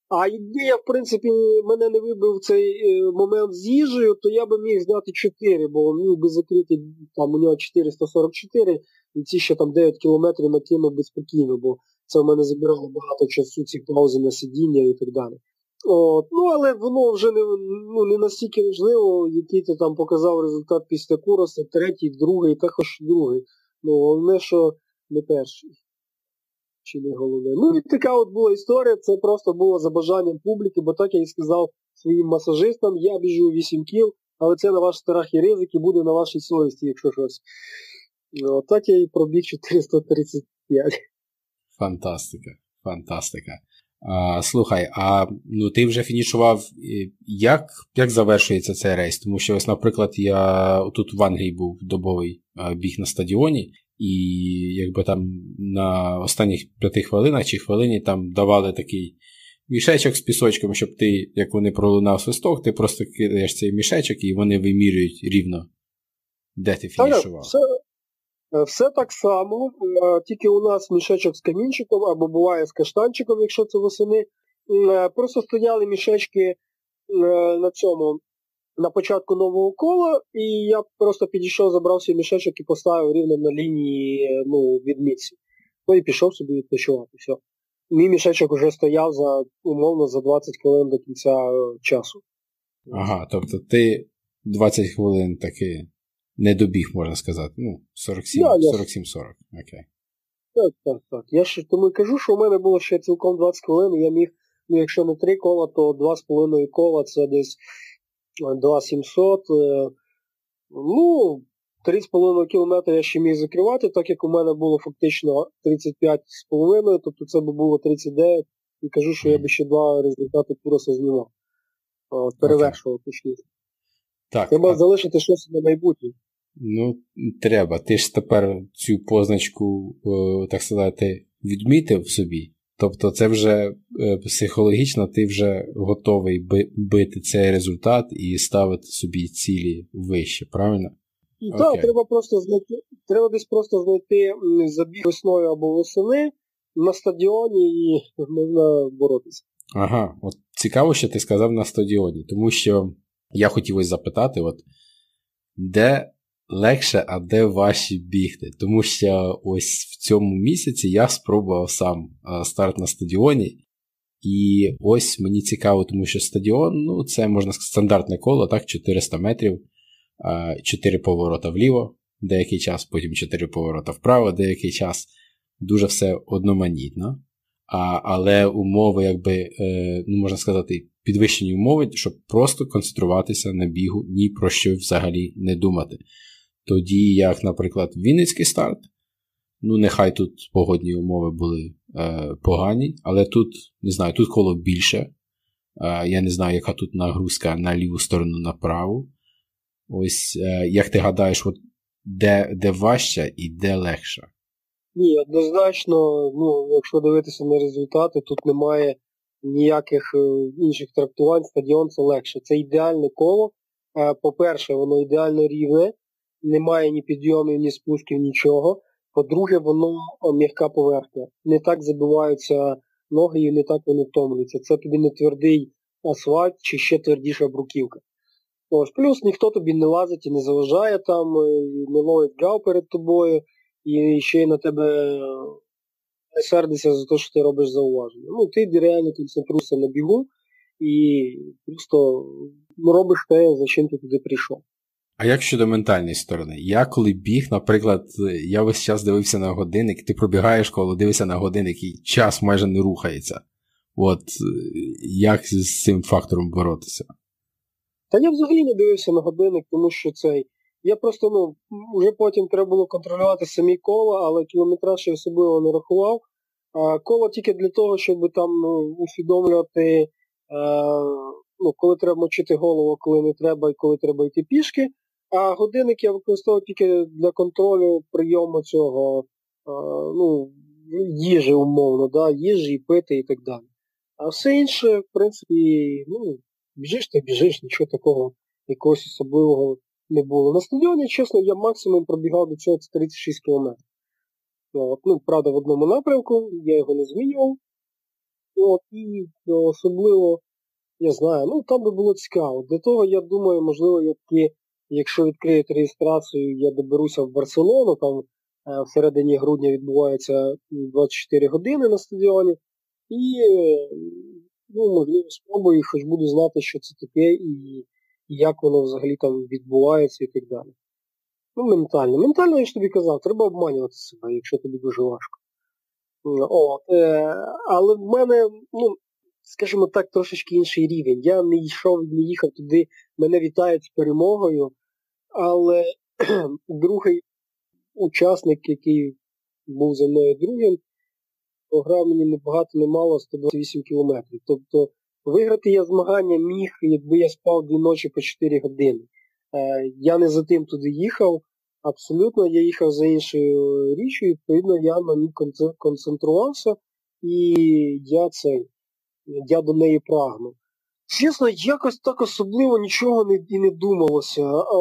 А якби я, в принципі, мене не вибив цей е, момент з їжею, то я би міг зняти 4, бо міг би закрити там у нього 444, і ці ще там 9 кілометрів накинув би спокійно, бо це в мене забирало багато часу, ці паузи на сидіння і так далі. От, Ну, але воно вже не ну, не настільки важливо, який ти там показав результат після куроса, третій, другий, також другий. Ну, головне, що не перший. Чи не головне. Ну і така от була історія, це просто було за бажанням публіки, бо так я і сказав своїм масажистам, я біжу 8 кіл, але це на ваш страх і ризик і буде на вашій совісті, якщо щось. Ну, так я і пробіг 435. Фантастика, фантастика. А, Слухай, а ну ти вже фінішував, як як завершується цей рейс? Тому що, ось, наприклад, я тут в Англії був добовий біг на стадіоні, і якби там на останніх п'яти хвилинах чи хвилині там давали такий мішечок з пісочком, щоб ти, як вони пролунав свисток, ти просто кидаєш цей мішечок і вони вимірюють рівно, де ти фінішував. Все, все так само, тільки у нас мішечок з камінчиком або буває з каштанчиком, якщо це восени. Просто стояли мішечки на цьому на початку нового кола, і я просто підійшов, забрав свій мішечок і поставив рівно на лінії ну, відмітці. Ну і пішов собі відпочивати. все. Мій мішечок вже стояв за умовно за 20 хвилин до кінця е, часу. Ага, тобто ти 20 хвилин таки не добіг, можна сказати. Ну, 47 да, 47-40. Окей. Так, так, так. Я ж тому і кажу, що у мене було ще цілком 20 хвилин, і я міг, ну якщо не 3 кола, то 2,5 кола це десь 2700. Е, ну, 3,5 км я ще міг закривати, так як у мене було фактично 35,5, тобто це би було 39, і кажу, що я би ще два результати курсу знімав. Перевершував точніше. Так, Треба а... залишити щось на майбутнє. Ну, треба. Ти ж тепер цю позначку, так сказати, відмітив собі. Тобто це вже е, психологічно ти вже готовий бити цей результат і ставити собі цілі вище, правильно? Так, треба просто знайти, треба десь просто знайти забіг весною або восени на стадіоні і можна боротися. Ага, от цікаво, що ти сказав на стадіоні, тому що я хотів ось запитати, от, де легше, а де ваші бігти. Тому що ось в цьому місяці я спробував сам старт на стадіоні. І ось мені цікаво, тому що стадіон ну, це можна сказати стандартне коло, так, 400 метрів, 4 поворота вліво, деякий час, потім 4 поворота вправо, деякий час. Дуже все одноманітно. А, Але умови, якби, е, ну, можна сказати, підвищені умови, щоб просто концентруватися на бігу, ні про що взагалі не думати. Тоді, як, наприклад, Вінницький старт, ну, нехай тут погодні умови були е, погані, але тут, не знаю, тут коло більше. Е, я не знаю, яка тут нагрузка на ліву сторону на праву. Ось, е, як ти гадаєш, от де де важче і де легше? Ні, однозначно, ну, якщо дивитися на результати, тут немає ніяких е, інших трактувань, стадіон це легше. Це ідеальне коло. Е, по-перше, воно ідеально рівне немає ні підйомів, ні спусків, нічого. По-друге, воно м'яка поверхня. Не так забиваються ноги і не так вони втомлюються. Це тобі не твердий асфальт чи ще твердіша бруківка. Ось, Плюс ніхто тобі не лазить і не заважає там, не ловить гав перед тобою, і ще й на тебе не сердиться за те, що ти робиш зауваження. Ну, ти реально концентруєшся на бігу і просто робиш те, за чим ти туди прийшов. А як щодо ментальної сторони? Я коли біг, наприклад, я весь час дивився на годинник, ти пробігаєш коло, дивишся на годинник і час майже не рухається. От як з цим фактором боротися? Та я взагалі не дивився на годинник, тому що цей. Я просто, ну, вже потім треба було контролювати самі кола, але кілометраж я особливо не рахував. А, Коло тільки для того, щоб там ну, усвідомлювати, а, ну, коли треба мочити голову, коли не треба і коли треба йти пішки. А годинник я використовую тільки для контролю прийому цього ну, їжі умовно, да, їжі, пити і так далі. А все інше, в принципі, ну, біжиш ти біжиш, нічого такого якогось особливого не було. На стадіоні, чесно, я максимум пробігав до цього 36 кілометрів. От, ну, правда, в одному напрямку, я його не змінював. От, І особливо, я знаю, ну там би було цікаво. Для того, я думаю, можливо, я таки, якщо відкриють реєстрацію, я доберуся в Барселону, там е, всередині грудня відбувається 24 години на стадіоні. І, ну, можливо, спробую, хоч буду знати, що це таке, і як воно взагалі там відбувається і так далі. Ну, ментально. Ментально, я ж тобі казав, треба обманювати себе, якщо тобі дуже важко. От, е, Але в мене, ну, скажімо так, трошечки інший рівень. Я не йшов, не їхав туди, мене вітають з перемогою, але другий учасник, який був за мною другим, програв мені не багато, не мало 128 кілометрів. Тобто виграти я змагання міг, якби я спав дві ночі по 4 години. Е, я не за тим туди їхав. Абсолютно, я їхав за іншою річчю, відповідно я на ній концентрувався і я цей, я до неї прагну. Чесно, якось так особливо нічого не і не думалося. А,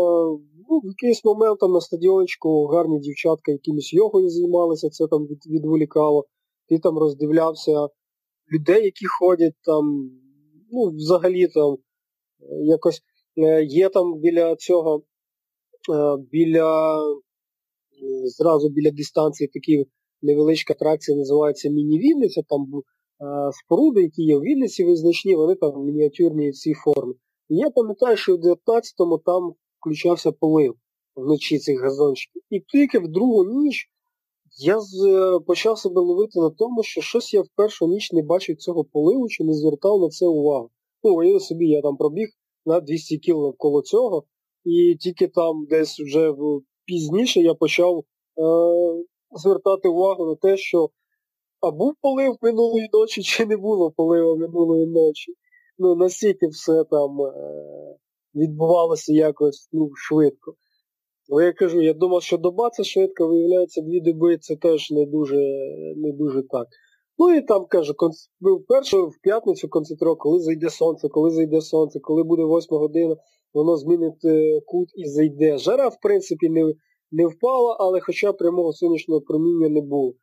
ну, В якийсь момент там на стадіончику гарні дівчатка якимось йогою займалися, це там від, відволікало. Ти там роздивлявся людей, які ходять там, ну, взагалі там якось е, є там біля цього Е, біля зразу біля дистанції такі невеличка атракція називається Міні-Вінниця, там е, споруди, які є в Вінниці визначні, вони там мініатюрні в цій формі. І я пам'ятаю, що в 19-му там включався полив вночі цих газончиків. І тільки в другу ніч я е, почав себе ловити на тому, що щось я в першу ніч не бачив цього поливу чи не звертав на це увагу. Ну, уяви собі, я там пробіг на 200 кіл навколо цього, і тільки там десь вже пізніше я почав е, звертати увагу на те, що а був полив минулої ночі, чи не було полива минулої ночі. Ну, настільки все там е, відбувалося якось ну, швидко. Але я кажу, я думав, що доба це швидко, виявляється, дві доби це теж не дуже не дуже так. Ну і там кажу, першу в п'ятницю концентрував, коли зайде сонце, коли зайде сонце, коли буде 8 година, воно змінить е, кут і зайде. Жара, в принципі, не не впала, але хоча прямого сонячного проміння не було.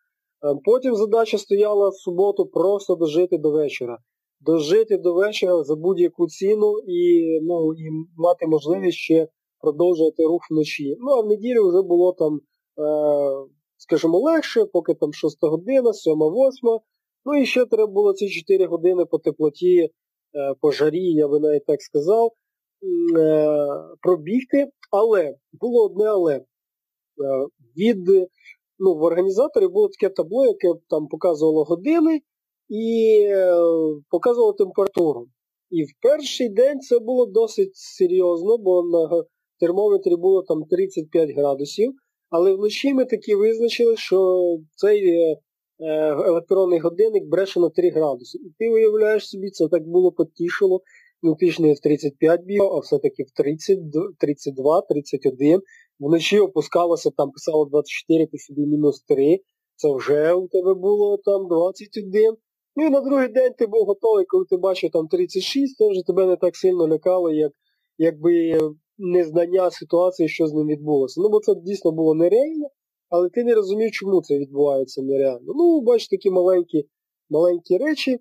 Е, потім задача стояла в суботу просто дожити до вечора. Дожити до вечора за будь-яку ціну і ну, і мати можливість ще продовжувати рух вночі. Ну а в неділю вже було там, е, скажімо, легше, поки там 6 година, 7-8. Ну і ще треба було ці 4 години по теплоті, е, по жарі, я би навіть так сказав. Е, пробігти, але було одне але. Е, від, ну, В організаторів було таке табло, яке там показувало години і е, показувало температуру. І в перший день це було досить серйозно, бо на термометрі було там 35 градусів. Але вночі ми таки визначили, що цей електронний годинник бреше на 3 градуси. І ти уявляєш собі, це так було потішило ну ти не в 35 бігав, а все-таки в 30, 32, 31. Вночі опускалося, там писало 24, ти собі мінус 3. Це вже у тебе було там 21. Ну і на другий день ти був готовий, коли ти бачив там 36, це вже тебе не так сильно лякало, як якби незнання ситуації, що з ним відбулося. Ну, бо це дійсно було нереально, але ти не розумів, чому це відбувається нереально. Ну, бачиш, такі маленькі маленькі речі.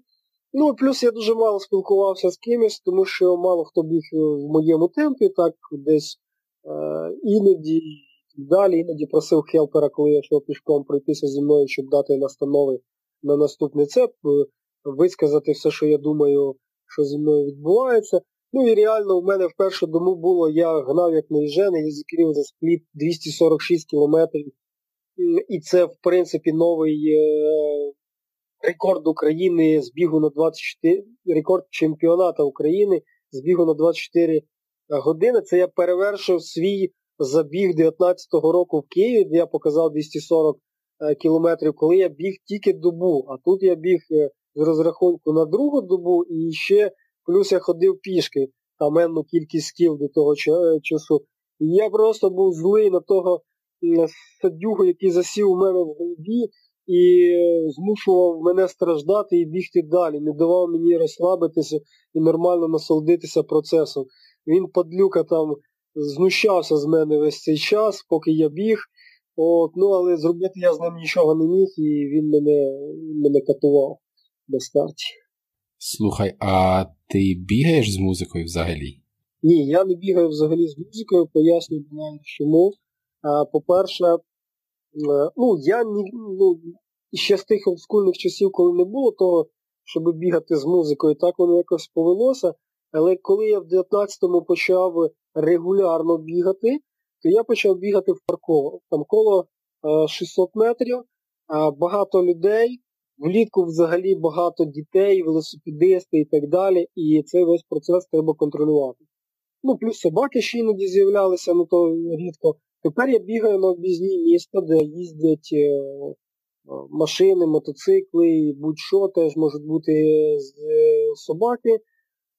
Ну, плюс я дуже мало спілкувався з кимось, тому що мало хто біг е, в моєму темпі, так десь е, іноді далі, іноді просив хелпера, коли я йшов пішком пройтися зі мною, щоб дати настанови на наступний цеп, е, висказати все, що я думаю, що зі мною відбувається. Ну і реально в мене в першу дому було, я гнав як наїжджений, я закрив за спліт 246 кілометрів. І це, в принципі, новий е, рекорд України з бігу на 24, рекорд чемпіоната України з бігу на 24 години. Це я перевершив свій забіг 19-го року в Києві, де я показав 240 е, кілометрів, коли я біг тільки добу. А тут я біг е, з розрахунку на другу добу і ще плюс я ходив пішки там енну кількість кіл до того е, часу. І я просто був злий на того садюгу, який засів у мене в голові. І змушував мене страждати і бігти далі, не давав мені розслабитися і нормально насолодитися процесом. Він падлюка там знущався з мене весь цей час, поки я біг. От, Ну, але зробити я з ним нічого не міг, і він мене мене катував до старті. Слухай, а ти бігаєш з музикою взагалі? Ні, я не бігаю взагалі з музикою, пояснюю, чому. По-перше, ну, я ні, ну, ще з тих олдскульних часів, коли не було того, щоб бігати з музикою, так воно якось повелося. Але коли я в 19-му почав регулярно бігати, то я почав бігати в парково. Там коло 600 е, метрів, багато людей, влітку взагалі багато дітей, велосипедисти і так далі. І цей весь процес треба контролювати. Ну, плюс собаки ще іноді з'являлися, ну то рідко. Тепер я бігаю на об'їзні міста, де їздять е, е, машини, мотоцикли, будь-що теж можуть бути з собаки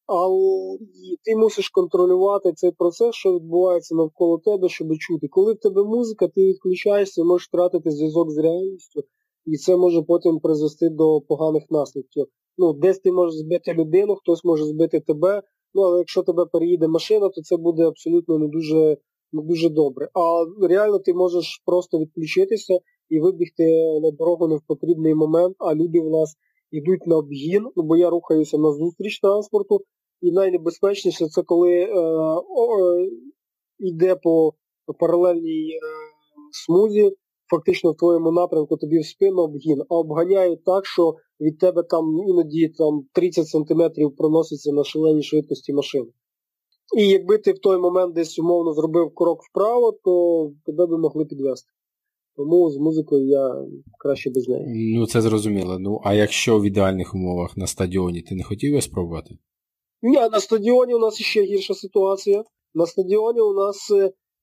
але ти мусиш контролювати цей процес, що відбувається навколо тебе, щоб чути. Коли в тебе музика, ти відключаєшся, можеш втратити зв'язок з реальністю, і це може потім призвести до поганих наслідків. Ну, Десь ти можеш збити людину, хтось може збити тебе, ну але якщо тебе переїде машина, то це буде абсолютно не дуже не дуже добре. А реально ти можеш просто відключитися і вибігти на дорогу не в потрібний момент, а люди в нас йдуть на обгін, ну бо я рухаюся на зустріч транспорту, і найнебезпечніше це коли е, е, йде по паралельній е, смузі, фактично в твоєму напрямку тобі в спину обгін, а обганяють так, що від тебе там іноді там 30 сантиметрів проноситься на шаленій швидкості машини. І якби ти в той момент десь умовно зробив крок вправо, то тебе би могли підвести. Тому з музикою я краще без неї. Ну, це зрозуміло. Ну, а якщо в ідеальних умовах на стадіоні ти не хотів би спробувати? Ні, на стадіоні у нас ще гірша ситуація. На стадіоні у нас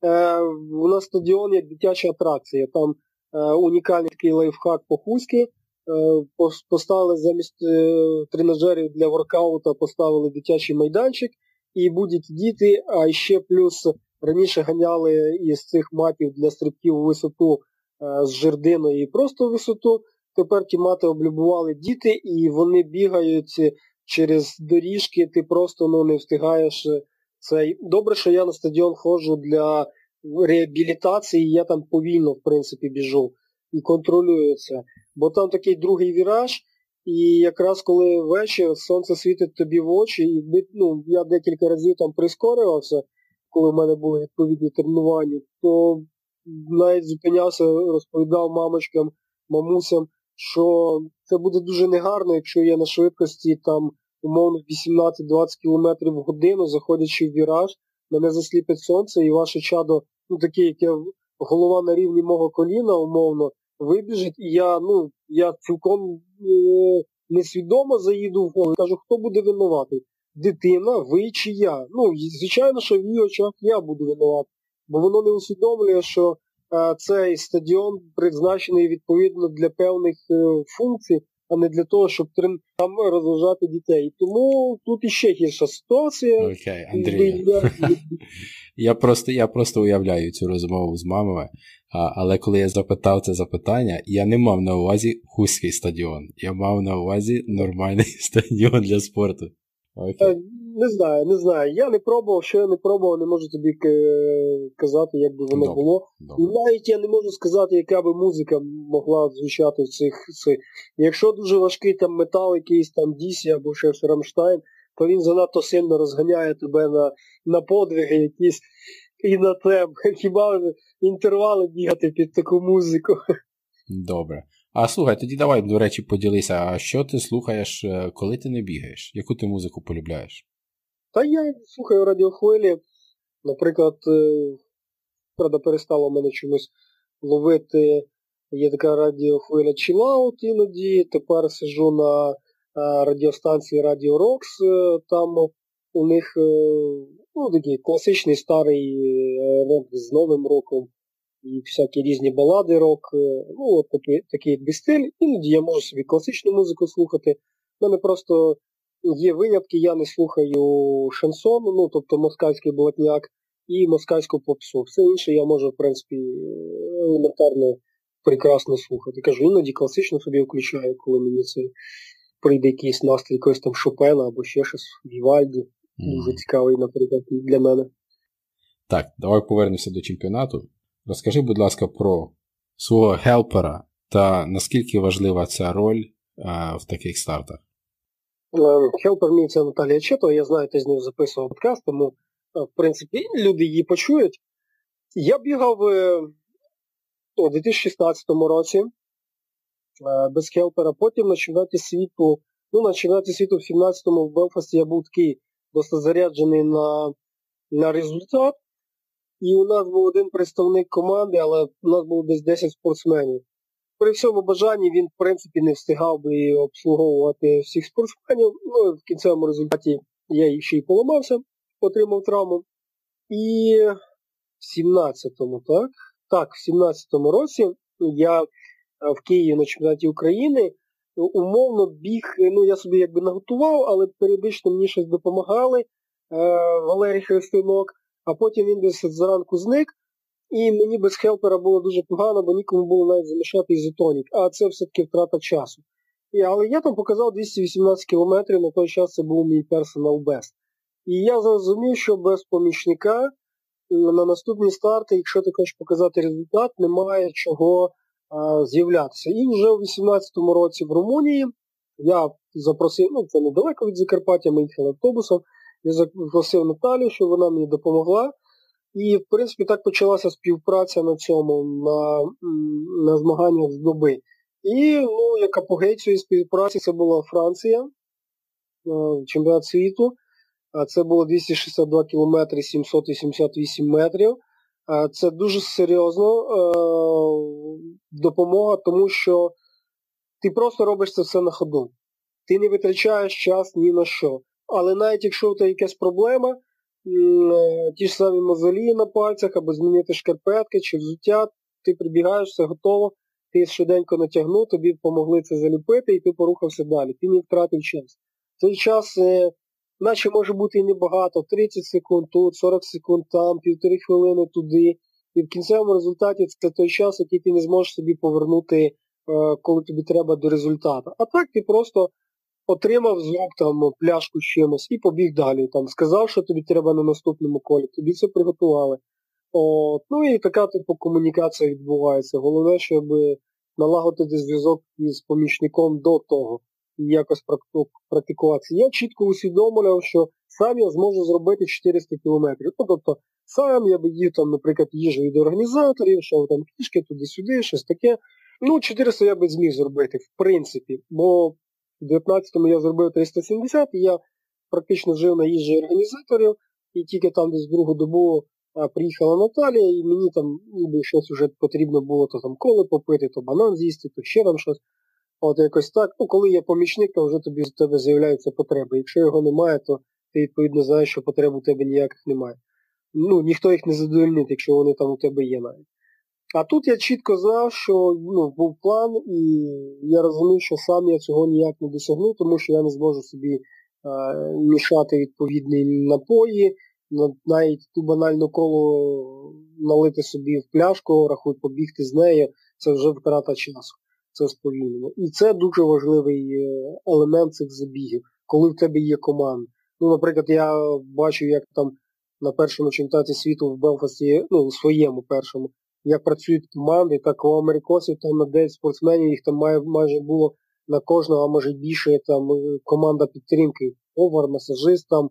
е, у нас стадіон як дитяча атракція. Там е, унікальний такий лайфхак по хуськи. Е, поставили замість е, тренажерів для воркаута, поставили дитячий майданчик і будь-які діти, а ще плюс раніше ганяли із цих матів для стрибків у висоту е, з жердиною і просто висоту. Тепер ті мати облюбували діти і вони бігають через доріжки ти просто ну, не встигаєш е, цей. Добре, що я на стадіон ходжу для реабілітації, я там повільно, в принципі, біжу і контролюю це. Бо там такий другий віраж, і якраз коли вечір сонце світить тобі в очі, і ну, я декілька разів там прискорювався, коли в мене були відповідні тренування, то навіть зупинявся, розповідав мамочкам, мамусям, що це буде дуже негарно, якщо я на швидкості там умовно 18-20 км в годину, заходячи в віраж, мене засліпить сонце і ваше чадо, ну таке, яке голова на рівні мого коліна, умовно, вибіжить, і я ну, я цілком е, несвідомо заїду в поле. Кажу, хто буде винуватий? Дитина, ви чи я? Ну, звичайно, що в її очах я буду винуватий, бо воно не усвідомлює, що цей стадіон призначений відповідно для певних е, функцій, а не для того, щоб там розважати дітей. Тому тут іще гірша ситуація. Окей, Андрій. Я просто я просто уявляю цю розмову з мамами, а, але коли я запитав це запитання, я не мав на увазі хуський стадіон. Я мав на увазі нормальний стадіон для спорту. Окей. Не знаю, не знаю. Я не пробував, що я не пробував, не можу тобі казати, як би воно Добре. було. Добре. І навіть я не можу сказати, яка би музика могла звучати в цих. цих. Якщо дуже важкий там метал, якийсь там Дісі або ще Рамштайн, то він занадто сильно розганяє тебе на на подвиги якісь і на темп. Хіба інтервали бігати під таку музику? Добре. А слухай, тоді давай, до речі, поділися, а що ти слухаєш, е, коли ти не бігаєш? Яку ти музику полюбляєш? Та я слухаю радіохвилі. Наприклад, е, правда, перестало мене чомусь ловити. Є така радіохвиля Chillout іноді. Тепер сижу на е, радіостанції Radio Rocks. Там у них ну, такий класичний старий рок з Новим роком і всякі різні балади рок, е, ну от такий такий стиль. Іноді я можу собі класичну музику слухати. У мене просто є винятки, я не слухаю шансон, ну тобто москальський блатняк і москальську попсу. Все інше я можу, в принципі, елементарно прекрасно слухати. Кажу, іноді класично собі включаю, коли мені це прийде якийсь настрій якогось там Шопена або ще щось Вівальді. Mm. Дуже цікавий, наприклад, для мене. Так, давай повернемося до чемпіонату. Розкажи, будь ласка, про свого гелпера та наскільки важлива ця роль а, в таких стартах. Хелпер мій Наталія Чето, я знаю, ти з ним записував подкаст, тому, в принципі, люди її почують. Я бігав е, у 2016 році е, без хелпера, потім на чемпіонаті світу, ну, на чемпіонаті світу в 17-му в Белфасті я був такий досить заряджений на, на результат. І у нас був один представник команди, але у нас було десь 10 спортсменів. При всьому бажанні він, в принципі, не встигав би обслуговувати всіх спортсменів. Ну, в кінцевому результаті я ще й поламався, отримав травму. І в 17-му, так? Так, в 17-му році я е, в Києві на чемпіонаті України умовно біг, ну я собі якби наготував, але періодично мені щось допомагали. Е, Валерій Христинок а потім він десь зранку зник, і мені без хелпера було дуже погано, бо нікому було навіть замішати ізотонік, а це все-таки втрата часу. І, але я там показав 218 кілометрів, на той час це був мій персонал бест. І я зрозумів, що без помічника на наступні старти, якщо ти хочеш показати результат, немає чого а, з'являтися. І вже у 18-му році в Румунії я запросив, ну це недалеко від Закарпаття, ми їхали автобусом. Я запросив Наталію, щоб вона мені допомогла. І, в принципі, так почалася співпраця на цьому, на на змаганнях з доби. І ну, як апогей цієї співпраці це була Франція, е, чемпіонат світу. Це було 262 кілометри 788 метрів. Це дуже серйозно е, допомога, тому що ти просто робиш це все на ходу. Ти не витрачаєш час ні на що. Але навіть якщо у тебе якась проблема, ті ж самі мозолії на пальцях, або змінити шкарпетки чи взуття, ти прибігаєш, все готово, ти швиденько натягнув, тобі допомогли це заліпити і ти порухався далі. Ти не втратив час. Цей час, е, наче може бути і небагато, 30 секунд тут, 40 секунд там, півтори хвилини туди. І в кінцевому результаті це той час, який ти не зможеш собі повернути, е, коли тобі треба до результату. А так ти просто отримав з рук там пляшку з чимось і побіг далі. Там Сказав, що тобі треба на наступному колі, тобі це приготували. От, Ну і така типу комунікація відбувається. Головне, щоб налагодити зв'язок із помічником до того і якось практикуватися. Я чітко усвідомлював, що сам я зможу зробити 400 кілометрів. Ну, тобто сам я би їв там, наприклад, їжу від організаторів, що там пішки туди-сюди, щось таке. Ну, 400 я би зміг зробити, в принципі, бо в 19-му я зробив 370, і я практично жив на їжі організаторів, і тільки там десь другу добу приїхала Наталія, і мені там ніби щось вже потрібно було, то там коли попити, то банан з'їсти, то ще там щось. От якось так. Ну, коли є помічник, то вже тобі з тебе з'являються потреби. Якщо його немає, то ти відповідно знаєш, що потреб у тебе ніяких немає. Ну, ніхто їх не задовольнить, якщо вони там у тебе є навіть. А тут я чітко знав, що ну, був план, і я розумів, що сам я цього ніяк не досягну, тому що я не зможу собі е, мішати відповідні напої, навіть ту банальну колу налити собі в пляшку, рахуй, побігти з нею, це вже втрата часу, це сповільнено. І це дуже важливий е, елемент цих забігів, коли в тебе є команда. Ну, Наприклад, я бачу, як там на першому чемпіонаті світу в Белфасті, ну, у своєму першому, як працюють команди, так у америкосів там на 9 спортсменів, їх там має, майже було на кожного, а може більше там е, команда підтримки, повар, масажист, там,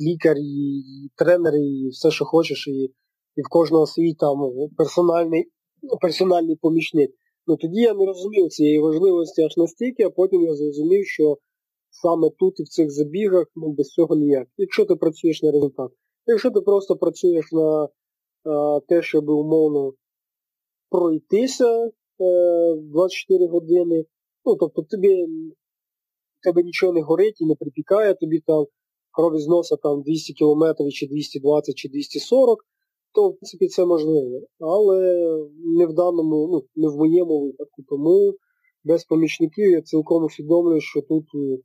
лікар, і, і тренер, і все, що хочеш, і і в кожного свій там персональний ну, персональний помічник. Ну тоді я не розумів цієї важливості аж настільки, а потім я зрозумів, що саме тут і в цих забігах ну, без цього ніяк. Якщо ти працюєш на результат. Якщо ти просто працюєш на те, щоб умовно пройтися 24 е, години. Ну, тобто тобі тебе нічого не горить і не припікає, тобі там крові з носа там 200 кілометрів, чи 220, чи 240, то в принципі це можливо. Але не в даному, ну, не в моєму випадку. Тому без помічників я цілком усвідомлюю, що тут е,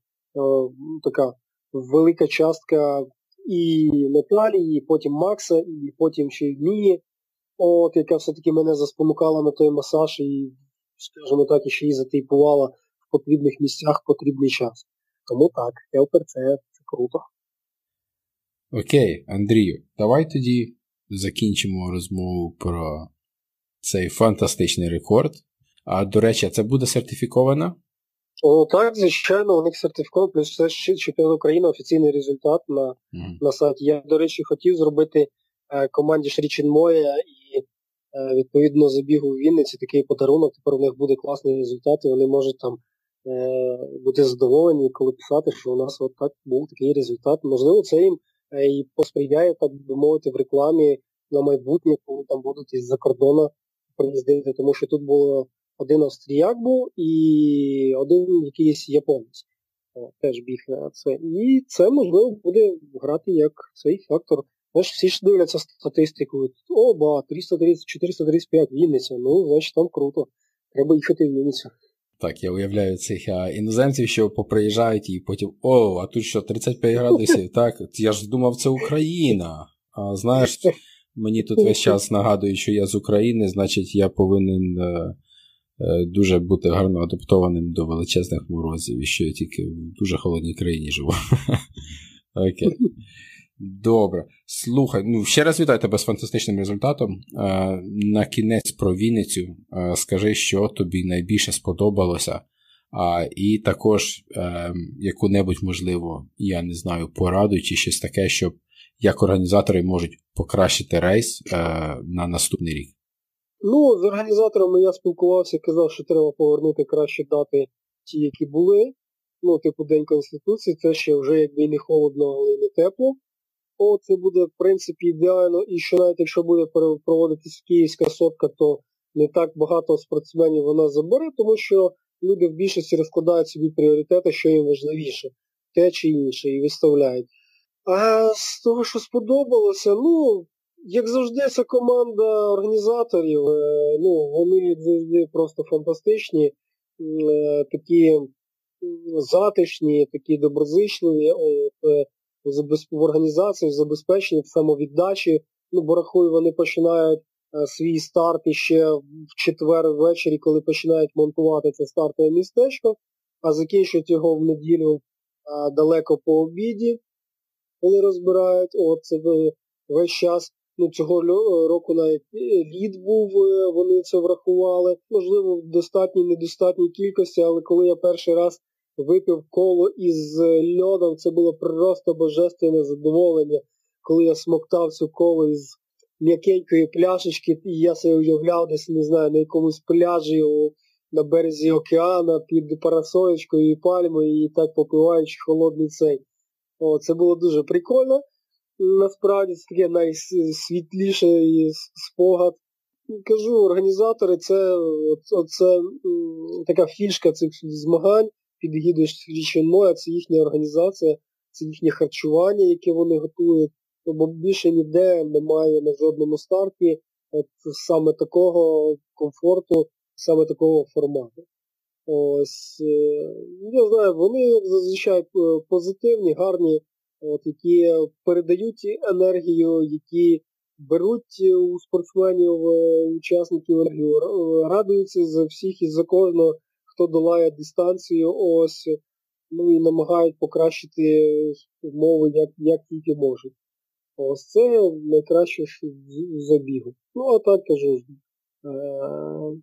така велика частка і Наталії, і потім Макса, і потім ще й Мії. от, яка все-таки мене заспонукала на той масаж і, скажімо так, ще й затейпувала в потрібних місцях потрібний час. Тому так, Хелпер це, це круто. Окей, Андрію, давай тоді закінчимо розмову про цей фантастичний рекорд. А до речі, це буде сертифіковано? О, Так, звичайно, у них сертифіковано, плюс це ще чемпіон України офіційний результат на mm-hmm. на сайті. Я, до речі, хотів зробити е, команді Шрічин Моя і е, відповідно забігу в Вінниці такий подарунок. Тепер у них буде класний результат, і вони можуть там е, бути задоволені, коли писати, що у нас от так був такий результат. Можливо, це їм е, і посприяє, так би мовити, в рекламі на майбутнє, коли там будуть із-за кордону приїздити, тому що тут було один австріяк був і один якийсь японець. Теж біг на це. І це, можливо, буде грати як цей фактор. Знаєш, всі ж дивляться статистику. О, ба, 330, 435 Вінниця. Ну, значить, там круто. Треба їхати в Вінницю. Так, я уявляю цих а, іноземців, що поприїжджають і потім о, а тут що, 35 градусів? Так, я ж думав, це Україна. А знаєш, мені тут весь час нагадують, що я з України, значить, я повинен. Е, Е, дуже бути гарно адаптованим до величезних морозів, і що я тільки в дуже холодній країні живу. Окей. Добре. Слухай, ну ще раз вітаю тебе з фантастичним результатом. Е, на кінець про Вінницю е, скажи, що тобі найбільше сподобалося. А, І також яку-небудь, можливо, я не знаю, пораду чи щось таке, щоб як організатори можуть покращити рейс на наступний рік. Ну, з організаторами я спілкувався, казав, що треба повернути краще дати ті, які були. Ну, типу, День Конституції, це ще вже якби і не холодно, але і не тепло. О, це буде, в принципі, ідеально. І що навіть якщо буде проводитись київська сотка, то не так багато спортсменів вона забере, тому що люди в більшості розкладають собі пріоритети, що їм важливіше, те чи інше, і виставляють. А з того, що сподобалося, ну, як завжди, ця команда організаторів, е, ну, вони завжди просто фантастичні, е, такі затишні, такі доброзичливі е, в організації, в забезпеченні, в самовіддачі. Ну, бо рахую, вони починають свій старт іще в четвер ввечері, коли починають монтувати це стартове містечко, а закінчують його в неділю далеко по обіді, коли розбирають. От весь час ну, цього року навіть лід був, е, вони це врахували. Можливо, в достатній, недостатній кількості, але коли я перший раз випив коло із льодом, це було просто божественне задоволення, коли я смоктав цю коло із м'якенької пляшечки, і я себе уявляв десь, не знаю, на якомусь пляжі на березі океана під парасолечкою і пальмою, і так попиваючи холодний цей. О, Це було дуже прикольно насправді це таке найсвітліший спогад. Кажу, організатори це це така фішка цих змагань під гідою Моя, це їхня організація, це їхнє харчування, яке вони готують. Бо більше ніде немає на жодному старті от саме такого комфорту, саме такого формату. Ось, е, я знаю, вони зазвичай позитивні, гарні от, які передають енергію, які беруть у спортсменів, е, учасників енергію, радуються за всіх і за кожного, хто долає дистанцію, ось, ну і намагають покращити умови, як як тільки можуть. Ось це найкраще забігу. Ну, а так кажу. Е-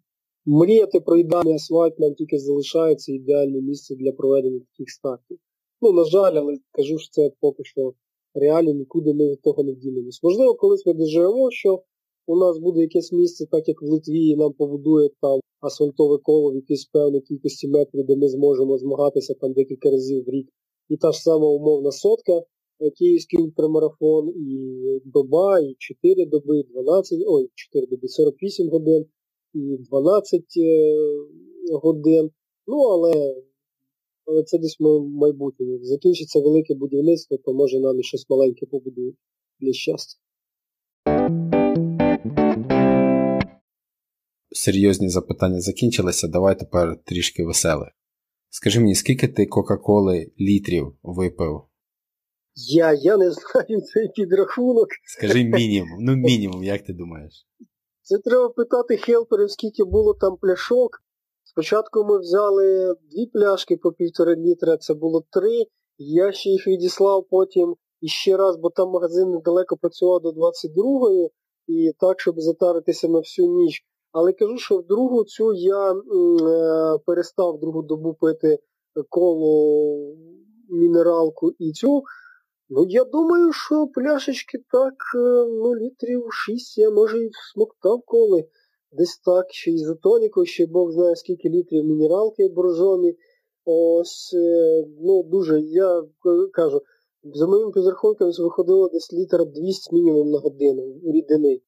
Мріяти про ідеальний асфальт нам тільки залишається ідеальне місце для проведення таких стартів. Ну, на жаль, але кажу що це поки що реалі, нікуди ми від того не ділимось. Можливо, колись ми доживемо, що у нас буде якесь місце, так як в Литві, нам побудують там асфальтове коло в якійсь певній кількості метрів, де ми зможемо змагатися там декілька разів в рік. І та ж сама умовна сотка, е, київський ультрамарафон, і доба, і 4 доби, і 12, ой, 4 доби, 48 годин, і 12 е, годин. Ну, але але це десь в майбутньому. Закінчиться велике будівництво, то може нам і щось маленьке побудують для щастя. Серйозні запитання закінчилися, давай тепер трішки веселе. Скажи мені, скільки ти Кока-Коли літрів випив? Я я не знаю цей підрахунок. Скажи мінімум. Ну, мінімум, як ти думаєш? Це треба питати хелперів, скільки було там пляшок. Спочатку ми взяли дві пляшки по півтора літра, це було три. Я ще їх відіслав потім іще раз, бо там магазин недалеко працював до 22-ї, і так, щоб затаритися на всю ніч. Але кажу, що в другу цю я е, перестав другу добу пити коло мінералку і цю. Ну, я думаю, що пляшечки так, е, ну, літрів 6 я може і смоктав коли. Десь так, ще ізотоніку, ще Бог знає скільки літрів мінералки боржомі. Ось, е, ну, дуже, я кажу, за моїм підрахунком виходило десь літр 200 мінімум на годину рідини.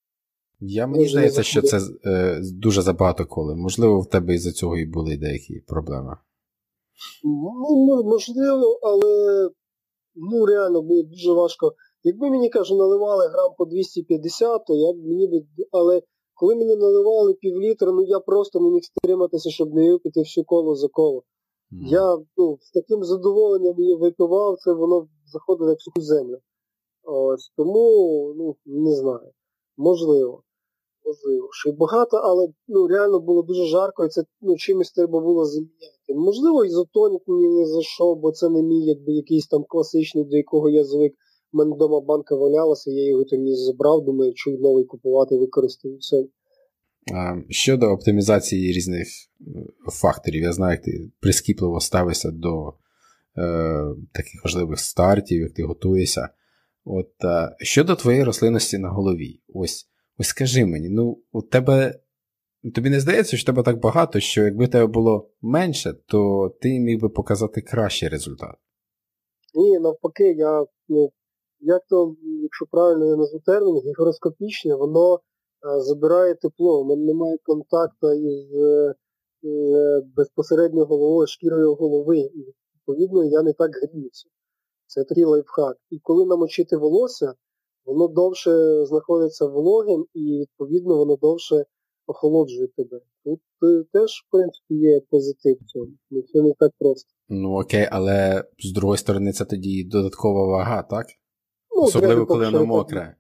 Я мені Дуже здається, що це е, дуже забагато коли. Можливо, в тебе із-за цього і були деякі проблеми. Ну, можливо, але ну реально було дуже важко. Якби мені кажу, наливали грам по 250, то я б мені би. Але коли мені наливали півлітра, ну я просто не міг стриматися, щоб не випити всю коло за коло. Mm. Я ну, з таким задоволенням її випивав, це воно заходило як суху землю. Ось тому, ну, не знаю. Можливо можливо, що й багато, але ну, реально було дуже жарко, і це ну, чимось треба було заміняти. Можливо, ізотонік мені не зайшов, бо це не мій якби якийсь там класичний, до якого я звик. У мене вдома банка валялася, я його там забрав, думаю, що новий купувати, використаю все. Щодо оптимізації різних е, факторів, я знаю, як ти прискіпливо ставишся до е, таких важливих стартів, як ти готуєшся. От е, щодо твоєї рослинності на голові, ось Ось скажи мені, ну у тебе. Тобі не здається, що тебе так багато, що якби тебе було менше, то ти міг би показати кращий результат? Ні, навпаки, я ну, як то, якщо правильно я назву термін, гігроскопічне, воно е, забирає тепло, у мене немає контакту із е, е, безпосередньо головою, шкірою голови. І відповідно я не так гріюся. Це такий лайфхак. І коли намочити волосся, воно довше знаходиться вологим і, відповідно, воно довше охолоджує тебе. Тут теж, в принципі, є позитив цьому. Ну, це не так просто. Ну окей, але з другої сторони це тоді додаткова вага, так? Ну, Особливо, коли воно мокре.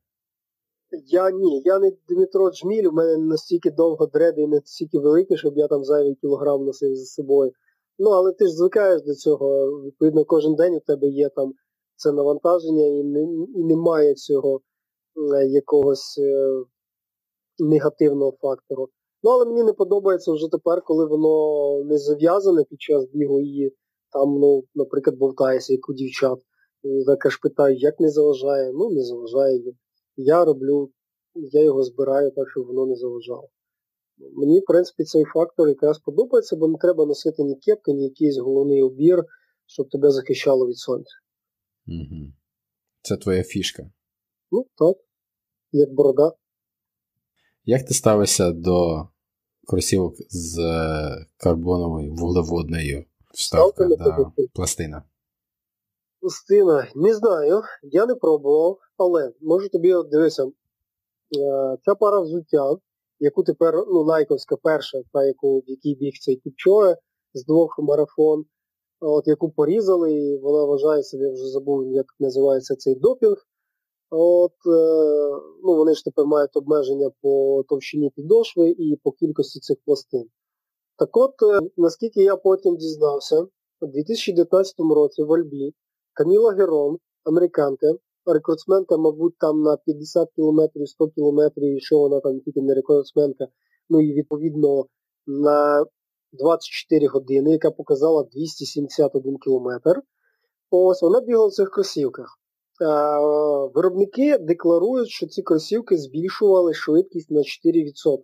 Я ні, я не Дмитро Джміль, у мене настільки довго дреди і не настільки великі, щоб я там зайвий кілограм носив за собою. Ну, але ти ж звикаєш до цього. Відповідно, кожен день у тебе є там це навантаження і не, і немає цього якогось е, негативного фактору. Ну, але мені не подобається вже тепер, коли воно не зав'язане під час бігу і там, ну, наприклад, бовтається, як у дівчат. І так аж питаю, як не заважає? Ну, не заважає. Я роблю, я його збираю так, щоб воно не заважало. Мені, в принципі, цей фактор якраз подобається, бо не треба носити ні кепки, ні якийсь головний убір, щоб тебе захищало від сонця. Угу. Це твоя фішка. Ну, так. Як борода. Як ти ставишся до кросівок з е, карбоновою вуглеводною вставкою да, пластина? Пластина, не знаю, я не пробував, але можу тобі дивися, е, ця пара взуття, яку тепер, ну, найковська перша, та яку в якій біг цей Кіпчоє з двох марафон, от, яку порізали, і вона вважає собі, вже забув, як називається цей допінг. От, е, ну, Вони ж тепер мають обмеження по товщині підошви і по кількості цих пластин. Так от, е, наскільки я потім дізнався, у 2019 році в Альбі Каміла Герон, американка, рекордсменка, мабуть, там на 50 кілометрів, 100 кілометрів, і що вона там тільки не рекордсменка, ну і відповідно на 24 години, яка показала 271 кілометр. Ось вона бігала в цих кросівках. Виробники декларують, що ці кросівки збільшували швидкість на 4%.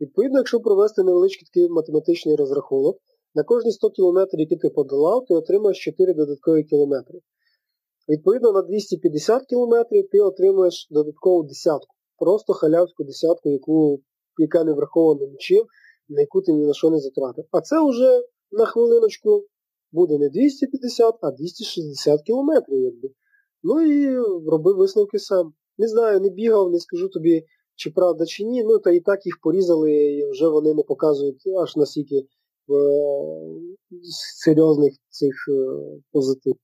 Відповідно, якщо провести невеличкий такий математичний розрахунок, на кожні 100 км, які ти подолав, ти отримаєш 4 додаткові кілометри. Відповідно, на 250 км ти отримаєш додаткову десятку. Просто халявську десятку, яку, яка не врахована нічим, на яку ти ні на що не затратив. А це вже на хвилиночку буде не 250, а 260 кілометрів. якби. Ну і робив висновки сам. Не знаю, не бігав, не скажу тобі, чи правда, чи ні. Ну та і так їх порізали, і вже вони не показують аж настільки е, серйозних цих е, позитив.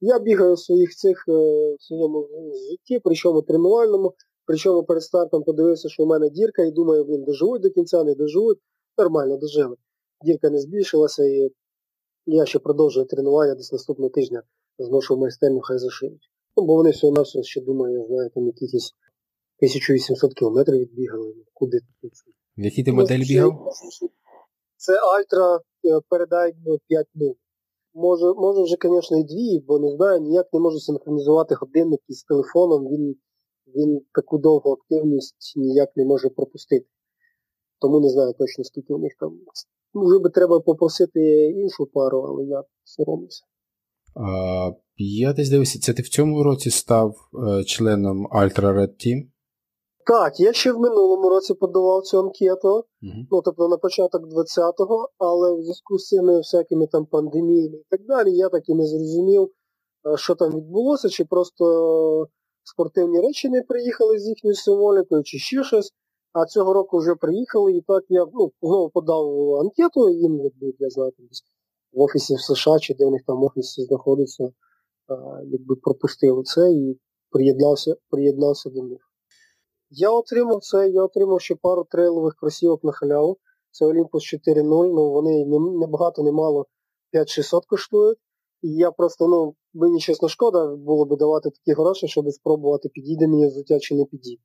Я бігаю в своїх цих е, в своєму житті, причому тренувальному, Причому перед стартом подивився, що у мене дірка, і думаю, блін, доживуть до кінця, не доживуть. Нормально дожили. Дірка не збільшилася, і я ще продовжую тренування десь наступного тижня зношу в майстерню, хай зашиють. Ну, бо вони всього нас ще думаю, я знаю, там якісь 1800 кілометрів відбігали. Куди тут? В якій ти модель бігав? Це Альтра передай 5 0 Може, може вже, звісно, і дві, бо не знаю, ніяк не можу синхронізувати годинник із телефоном, він він таку довгу активність ніяк не може пропустити. Тому не знаю точно, скільки у них там. Може би треба попросити іншу пару, але я соромлюся. Я десь дивився, це ти в цьому році став е, членом Ultra Red Team? Так, я ще в минулому році подавав цю анкету, uh-huh. ну тобто на початок 20-го, але в зв'язку з цими всякими там пандеміями і так далі, я так і не зрозумів, е, що там відбулося, чи просто спортивні речі не приїхали з їхньою символікою, чи ще щось. А цього року вже приїхали, і так я ну, знову подав анкету, їм, якби, я знаю, в офісі в США, чи де в них там офіс знаходиться, якби пропустили це і приєднався приєднався до них. Я отримав це, я отримав ще пару трейлових кросівок на халяву. Це Olympus 4.0, ну вони небагато, не мало 5600 коштують. І я просто, ну, мені чесно шкода було би давати такі гроші, щоб спробувати, підійде мені взуття чи не підійде.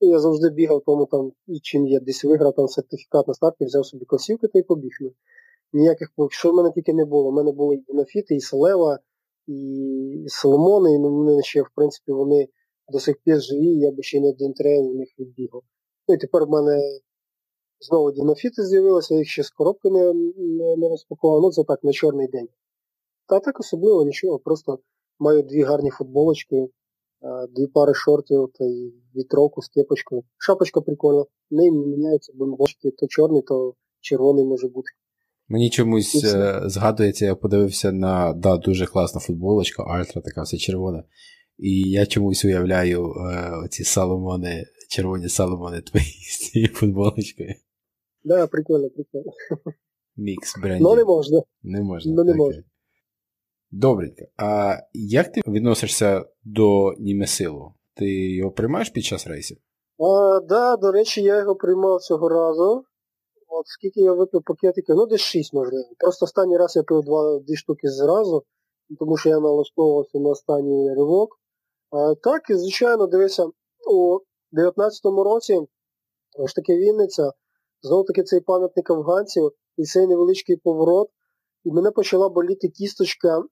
Я завжди бігав, тому там, чим я десь виграв там сертифікат на старті, взяв собі кросівки та й побіг. Ніяких, що в мене тільки не було. У мене були і Нафіти, і Селева, і Соломони, і ну, мене ще, в принципі, вони до сих пір живі, я би ще не один трейл у них відбігав. Ну і тепер в мене знову дінофіти з'явилися, я їх ще з коробки не, не, не розпакував, ну це так, на чорний день. Та так особливо нічого, просто маю дві гарні футболочки, дві пари шортів та й вітровку з кепочкою. Шапочка прикольна, неї міняються бомбочки, то чорний, то червоний може бути. Мені чомусь е, згадується, я подивився на да, дуже класна футболочка, Альтра така вся червона. І я чомусь уявляю е, оці саломони, червоні саломони твої з цією футболочкою. Да, прикольно, прикольно. Мікс брендів. Ну не можна. Не можна. Ну не можна. Добренько. А як ти відносишся до Німесилу? Ти його приймаєш під час рейсів? Так, да, до речі, я його приймав цього разу. От скільки я випив пакетиків, ну десь 6 можливо. Просто останній раз я пив два, дві штуки зразу, тому що я налаштовувався на останній ривок. А, Так, і звичайно, дивися, у 19-му році ось таки Вінниця, знову таки цей пам'ятник афганців і цей невеличкий поворот, і мене почала боліти кісточка,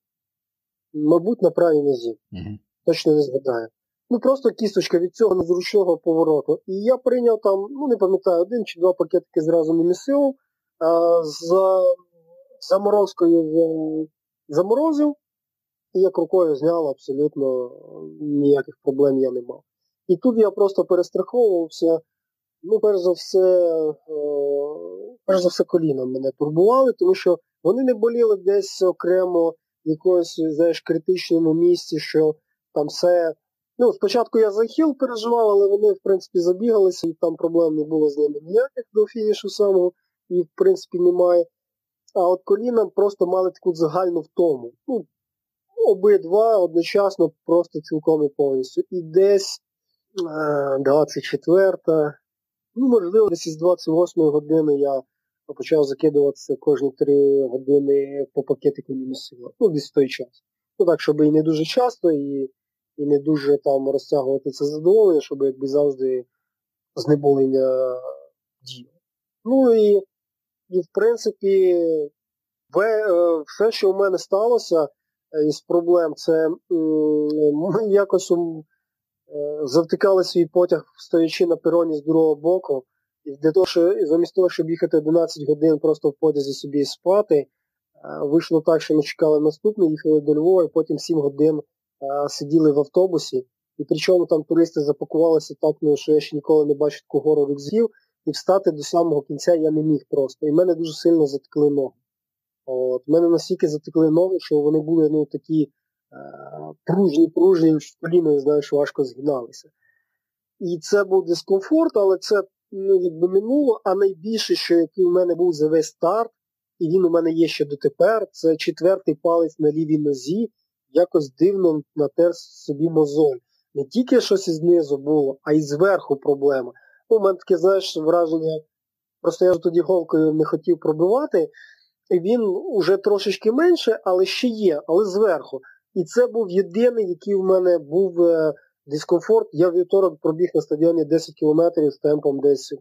мабуть, на правій нозі. Uh-huh. Точно не згадаю. Ну просто кісточка від цього незручного повороту. І я прийняв там, ну не пам'ятаю, один чи два пакетики зразу не місив, за заморозкою заморозив, і як рукою зняв, абсолютно ніяких проблем я не мав. І тут я просто перестраховувався. Ну, перш за все, перш за все, коліна мене турбували, тому що вони не боліли десь окремо в якомусь, знаєш, критичному місці, що там все. Ну, спочатку я за хіл переживав, але вони, в принципі, забігалися, і там проблем не було з ними ніяких до фінішу самого, і, в принципі, немає. А от коліна просто мали таку загальну втому. Ну, обидва одночасно просто цілком і повністю. І десь 24-та, ну, можливо, десь із 28-ї години я почав закидуватися кожні 3 години по пакетику мінусила. Ну, десь в той час. Ну так, щоб і не дуже часто, і і не дуже там розтягувати це задоволення, щоб якби завжди знеболення діяло. Ну і, і в принципі, все, що в мене сталося, Е, із проблем. Це ми якось е, завтикали свій потяг, стоячи на пероні з другого боку. І для того, що замість того, щоб їхати 11 годин просто в потязі собі спати, е, вийшло так, що ми чекали наступне, їхали до Львова, і потім 7 годин сиділи в автобусі. І причому там туристи запакувалися так, ну, що я ще ніколи не бачив таку гору рюкзаків, і встати до самого кінця я не міг просто. І мене дуже сильно затекли ноги. От, мене настільки затекли ноги, що вони були ну, такі е, пружні, пружні, що коліна, знаєш, важко згиналися. І це був дискомфорт, але це ну, якби минуло. А найбільше, що який в мене був за весь старт, і він у мене є ще дотепер, це четвертий палець на лівій нозі, якось дивно натер собі мозоль. не тільки щось знизу було, а й зверху проблема. Ну, У мене таке, знаєш, враження, просто я ж тоді голкою не хотів пробивати, він уже трошечки менше, але ще є, але зверху. І це був єдиний, який в мене був е, дискомфорт. Я вівторок пробіг на стадіоні 10 кілометрів з темпом десь,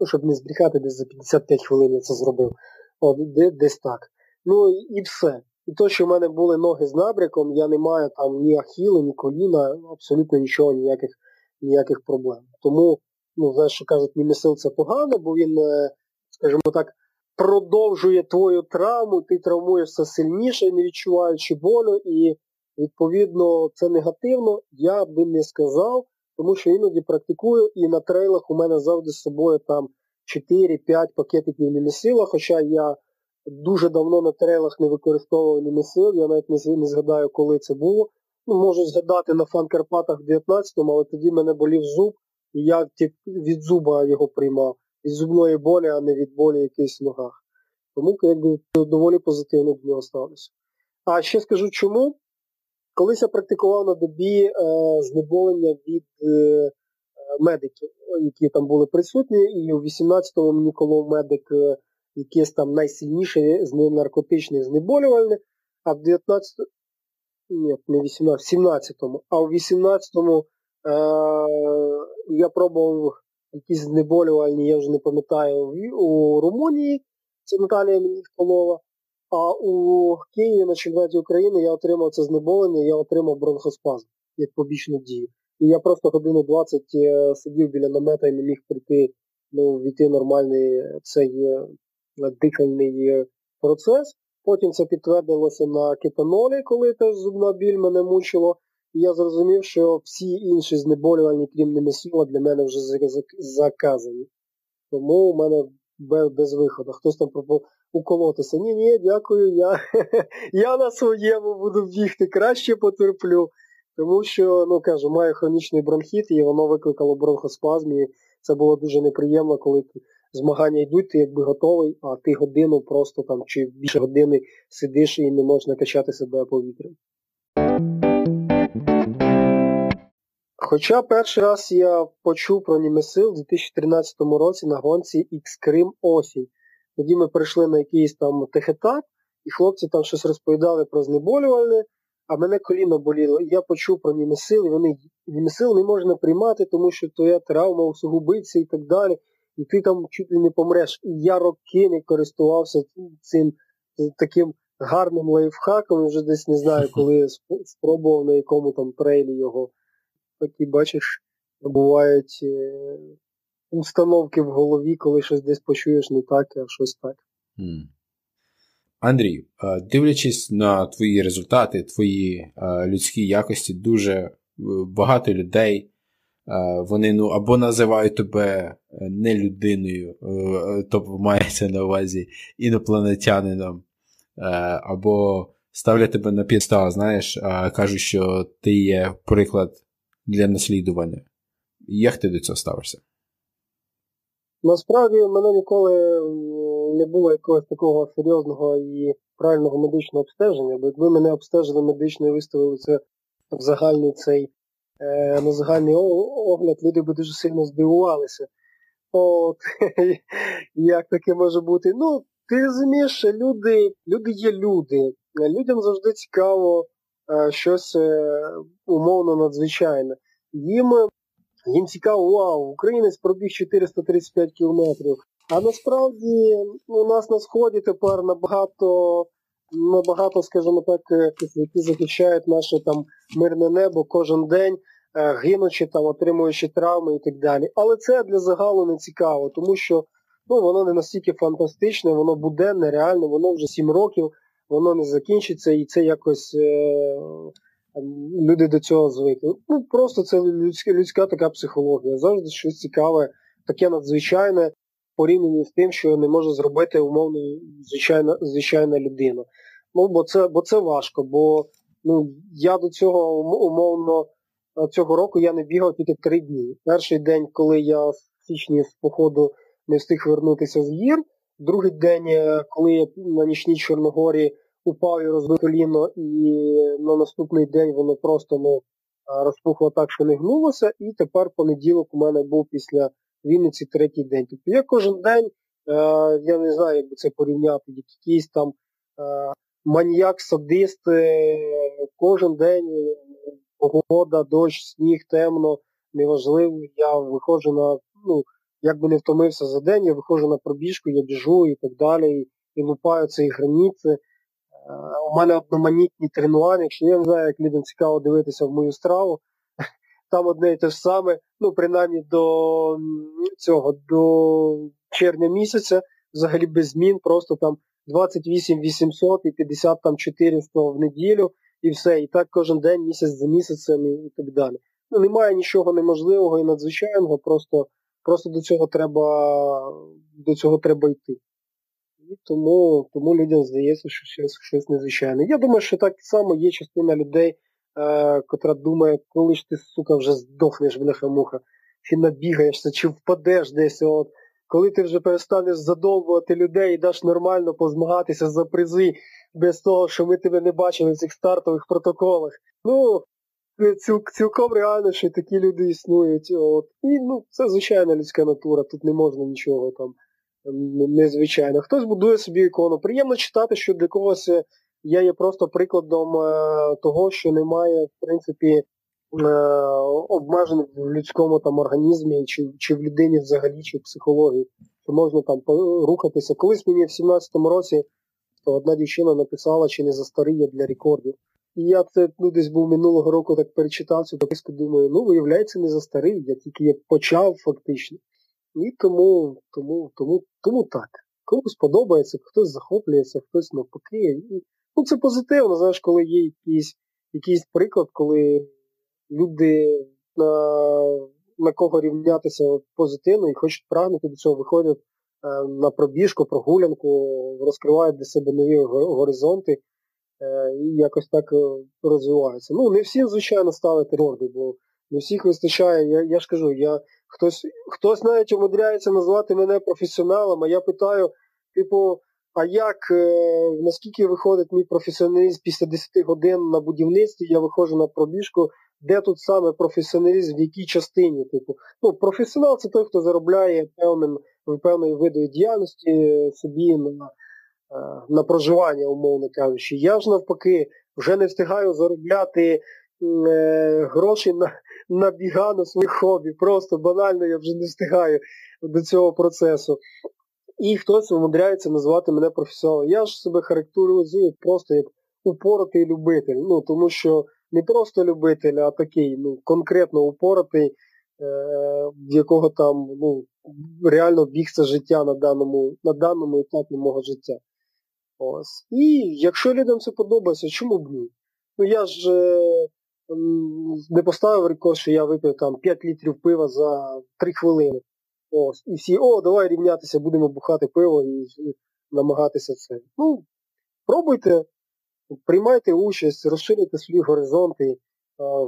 ну, щоб не збрехати, десь за 55 хвилин я це зробив. От, десь так. Ну і, все. І то, що в мене були ноги з набряком, я не маю там ні ахіли, ні коліна, абсолютно нічого, ніяких ніяких проблем. Тому, ну, знаєш, що кажуть, німесил це погано, бо він, е, скажімо так, продовжує твою травму, ти травмуєшся сильніше, не відчуваючи болю, і відповідно це негативно, я би не сказав, тому що іноді практикую, і на трейлах у мене завжди з собою там 4-5 пакетиків німесила, хоча я дуже давно на трейлах не використовував німесил, я навіть не, не згадаю, коли це було. Ну, Можу згадати на фан Карпатах в 19-му, але тоді мене болів зуб, і я від зуба його приймав від зубної болі, а не від болі якихось в ногах. Тому якби доволі позитивно до нього ставлюся. А ще скажу чому. Колись я практикував на добі е, знеболення від е, медиків, які там були присутні, і у 18-му мені колов медик е, якийсь там найсильніший наркотичний знеболювальний, а в 19-му, ні, не 18, 17-му, а в 18-му е, я пробував якісь знеболювальні, я вже не пам'ятаю, у Румунії, це Наталія мені вколола, а у Києві на чемпіонаті України я отримав це знеболення, я отримав бронхоспазм як побічну дію. І я просто годину 20 е, сидів біля намета і не міг прийти, ну, війти нормальний цей е, дихальний е, процес. Потім це підтвердилося на кетанолі, коли теж зубна біль мене мучило. І я зрозумів, що всі інші знеболювальні, крім немесіла, для мене вже заказані. Тому у мене без виходу. Хтось там уколотися. Ні, ні, дякую, я я на своєму буду бігти, краще потерплю. Тому що, ну кажу, маю хронічний бронхіт, і воно викликало бронхоспазм, і це було дуже неприємно, коли змагання йдуть, ти якби готовий, а ти годину просто там чи більше години сидиш і не можеш накачати себе повітрям. Хоча перший раз я почув про Німесил у 2013 році на гонці X-Крим осінь. Тоді ми прийшли на якийсь там техетап, і хлопці там щось розповідали про знеболювальне, а мене коліно боліло. І я почув про Німесил, і вони Німесил не можна приймати, тому що твоя травма усугубиться і так далі. І ти там чуть ли не помреш. І я роки не користувався цим таким гарним лайфхаком, вже десь не знаю, коли я спробував на якому там трейлі його такі, бачиш, бувають е, установки в голові, коли щось десь почуєш не так, а щось так. Mm. Андрій, дивлячись на твої результати, твої людські якості, дуже е, багато людей. Вони ну, або називають тебе е, не людиною, тобто мається на увазі інопланетянином, або ставлять тебе на п'єстал, знаєш, кажуть, що ти є приклад для наслідування. Як ти до цього ставишся? Насправді в мене ніколи не було якогось такого серйозного і правильного медичного обстеження, бо якби мене обстежили медично і виставили це в загальний цей е, на загальний огляд, люди би дуже сильно здивувалися. От, Як таке може бути? Ну, ти розумієш, люди люди є люди. Людям завжди цікаво Е, щось е, умовно надзвичайне. Їм їм цікаво, вау, українець пробіг 435 кілометрів. А насправді у нас на сході тепер набагато, набагато, скажімо так, е, які захищають наше там мирне небо кожен день, гинучи там, отримуючи травми і так далі. Але це для загалу не цікаво, тому що ну, воно не настільки фантастичне, воно буденне, реальне, воно вже 7 років воно не закінчиться і це якось е, люди до цього звикли. Ну просто це людська людська така психологія. Завжди щось цікаве, таке надзвичайне порівняно з тим, що не може зробити умовно звичайна звичайна людина. Ну, бо це бо це важко, бо ну, я до цього умовно цього року я не бігав тільки три дні. Перший день, коли я в січні з походу не встиг вернутися з гір. Другий день, е, коли я на нічній Чорногорі упав і розбив коліно, і на наступний день воно просто ну, розпухло так, що не гнулося, і тепер понеділок у мене був після Вінниці третій день. Тобто я кожен день, е, я не знаю, як би це порівняти, якийсь там е, маньяк, садист, е, кожен день погода, дощ, сніг, темно, неважливо, я виходжу на, ну, як би не втомився за день, я виходжу на пробіжку, я біжу і так далі, і, лупаю ці границі. У мене одноманітні тренування, якщо я не знаю, як людям цікаво дивитися в мою страву, там одне і те ж саме, ну, принаймні до цього, до червня місяця, взагалі без змін, просто там 28 800 і 50 там 400 в неділю, і все. І так кожен день, місяць за місяцем і так далі. Ну, Немає нічого неможливого і надзвичайного, просто просто до цього треба до цього треба йти. І тому тому людям здається, що щось щось незвичайне. Я думаю, що так само є частина людей, е, котра думає, коли ж ти, сука, вже здохнеш, бляха-муха, чи набігаєшся, чи впадеш десь. от. Коли ти вже перестанеш задовбувати людей і даш нормально позмагатися за призи без того, що ми тебе не бачили в цих стартових протоколах. Ну, ціл, цілком реально, що такі люди існують. От. І ну, це звичайна людська натура, тут не можна нічого там незвичайно. Хтось будує собі ікону. Приємно читати, що для когось е, я є просто прикладом е, того, що немає, в принципі, е, обмежень в людському там організмі, чи чи в людині взагалі, чи в психології, що можна там рухатися. Колись мені в 17-му році одна дівчина написала, чи не застаріє для рекордів. Я це ну, десь був минулого року так перечитав цю дописку, думаю, ну, виявляється, не за старий, я тільки як почав фактично. І тому тому, тому, тому так. Комусь подобається, хтось захоплюється, хтось навпаки. І, ну, Це позитивно, знаєш, коли є якийсь якийсь приклад, коли люди на на кого рівнятися позитивно і хочуть прагнути до цього, виходять е, на пробіжку, прогулянку, розкривають для себе нові горизонти. Е, якось так е, розвиваються. Ну, не всім, звичайно, ставити рекорди, бо не всіх вистачає. Я я ж кажу, я хтось хтось навіть умудряється назвати мене професіоналом, а я питаю, типу, а як, е, наскільки виходить мій професіоналізм після 10 годин на будівництві, я виходжу на пробіжку, де тут саме професіоналізм, в якій частині? Типу, ну, Професіонал це той, хто заробляє певним, певною видою діяльності собі на на проживання, умовно кажучи. Я ж навпаки вже не встигаю заробляти е, гроші на на біга на своїх хобі. Просто банально я вже не встигаю до цього процесу. І хтось умудряється назвати мене професіоналом. Я ж себе характеризую просто як упоротий любитель. Ну, Тому що не просто любитель, а такий ну, конкретно упоротий, е, в якого там ну, реально це життя на даному на даному етапі мого життя. Ось. І якщо людям це подобається, чому б ні? Ну я ж е, не поставив рекорд, що я випив там 5 літрів пива за 3 хвилини. Ось. І всі, о, давай рівнятися, будемо бухати пиво і намагатися це. Ну, пробуйте, приймайте участь, розширюйте свої горизонти,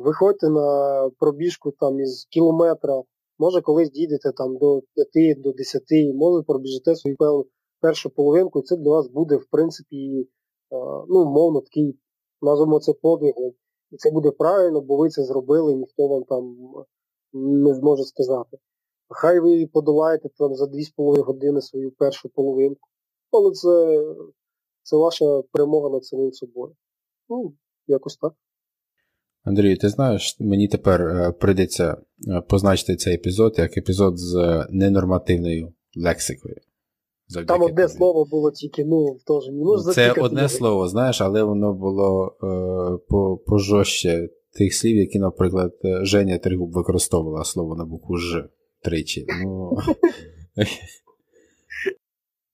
виходьте на пробіжку там із кілометра, може колись дійдете там до 5, до 10, може пробіжите свою певну першу половинку, і це для вас буде, в принципі, е, ну, мовно, такий, назвемо це подвигом. І це буде правильно, бо ви це зробили, ніхто вам там не зможе сказати. Хай ви подолаєте там за 2,5 години свою першу половинку. Але це це ваша перемога над самим собою. Ну, якось так. Андрій, ти знаєш, мені тепер е, прийдеться е, позначити цей епізод як епізод з ненормативною лексикою. Завдяки Там одне тобі. слово було тільки, ну, теж не можна Це одне слово, знаєш, але воно було е, по, пожорстче тих слів, які, наприклад, Женя Тригуб використовувала слово на букву Ж тричі. Ну,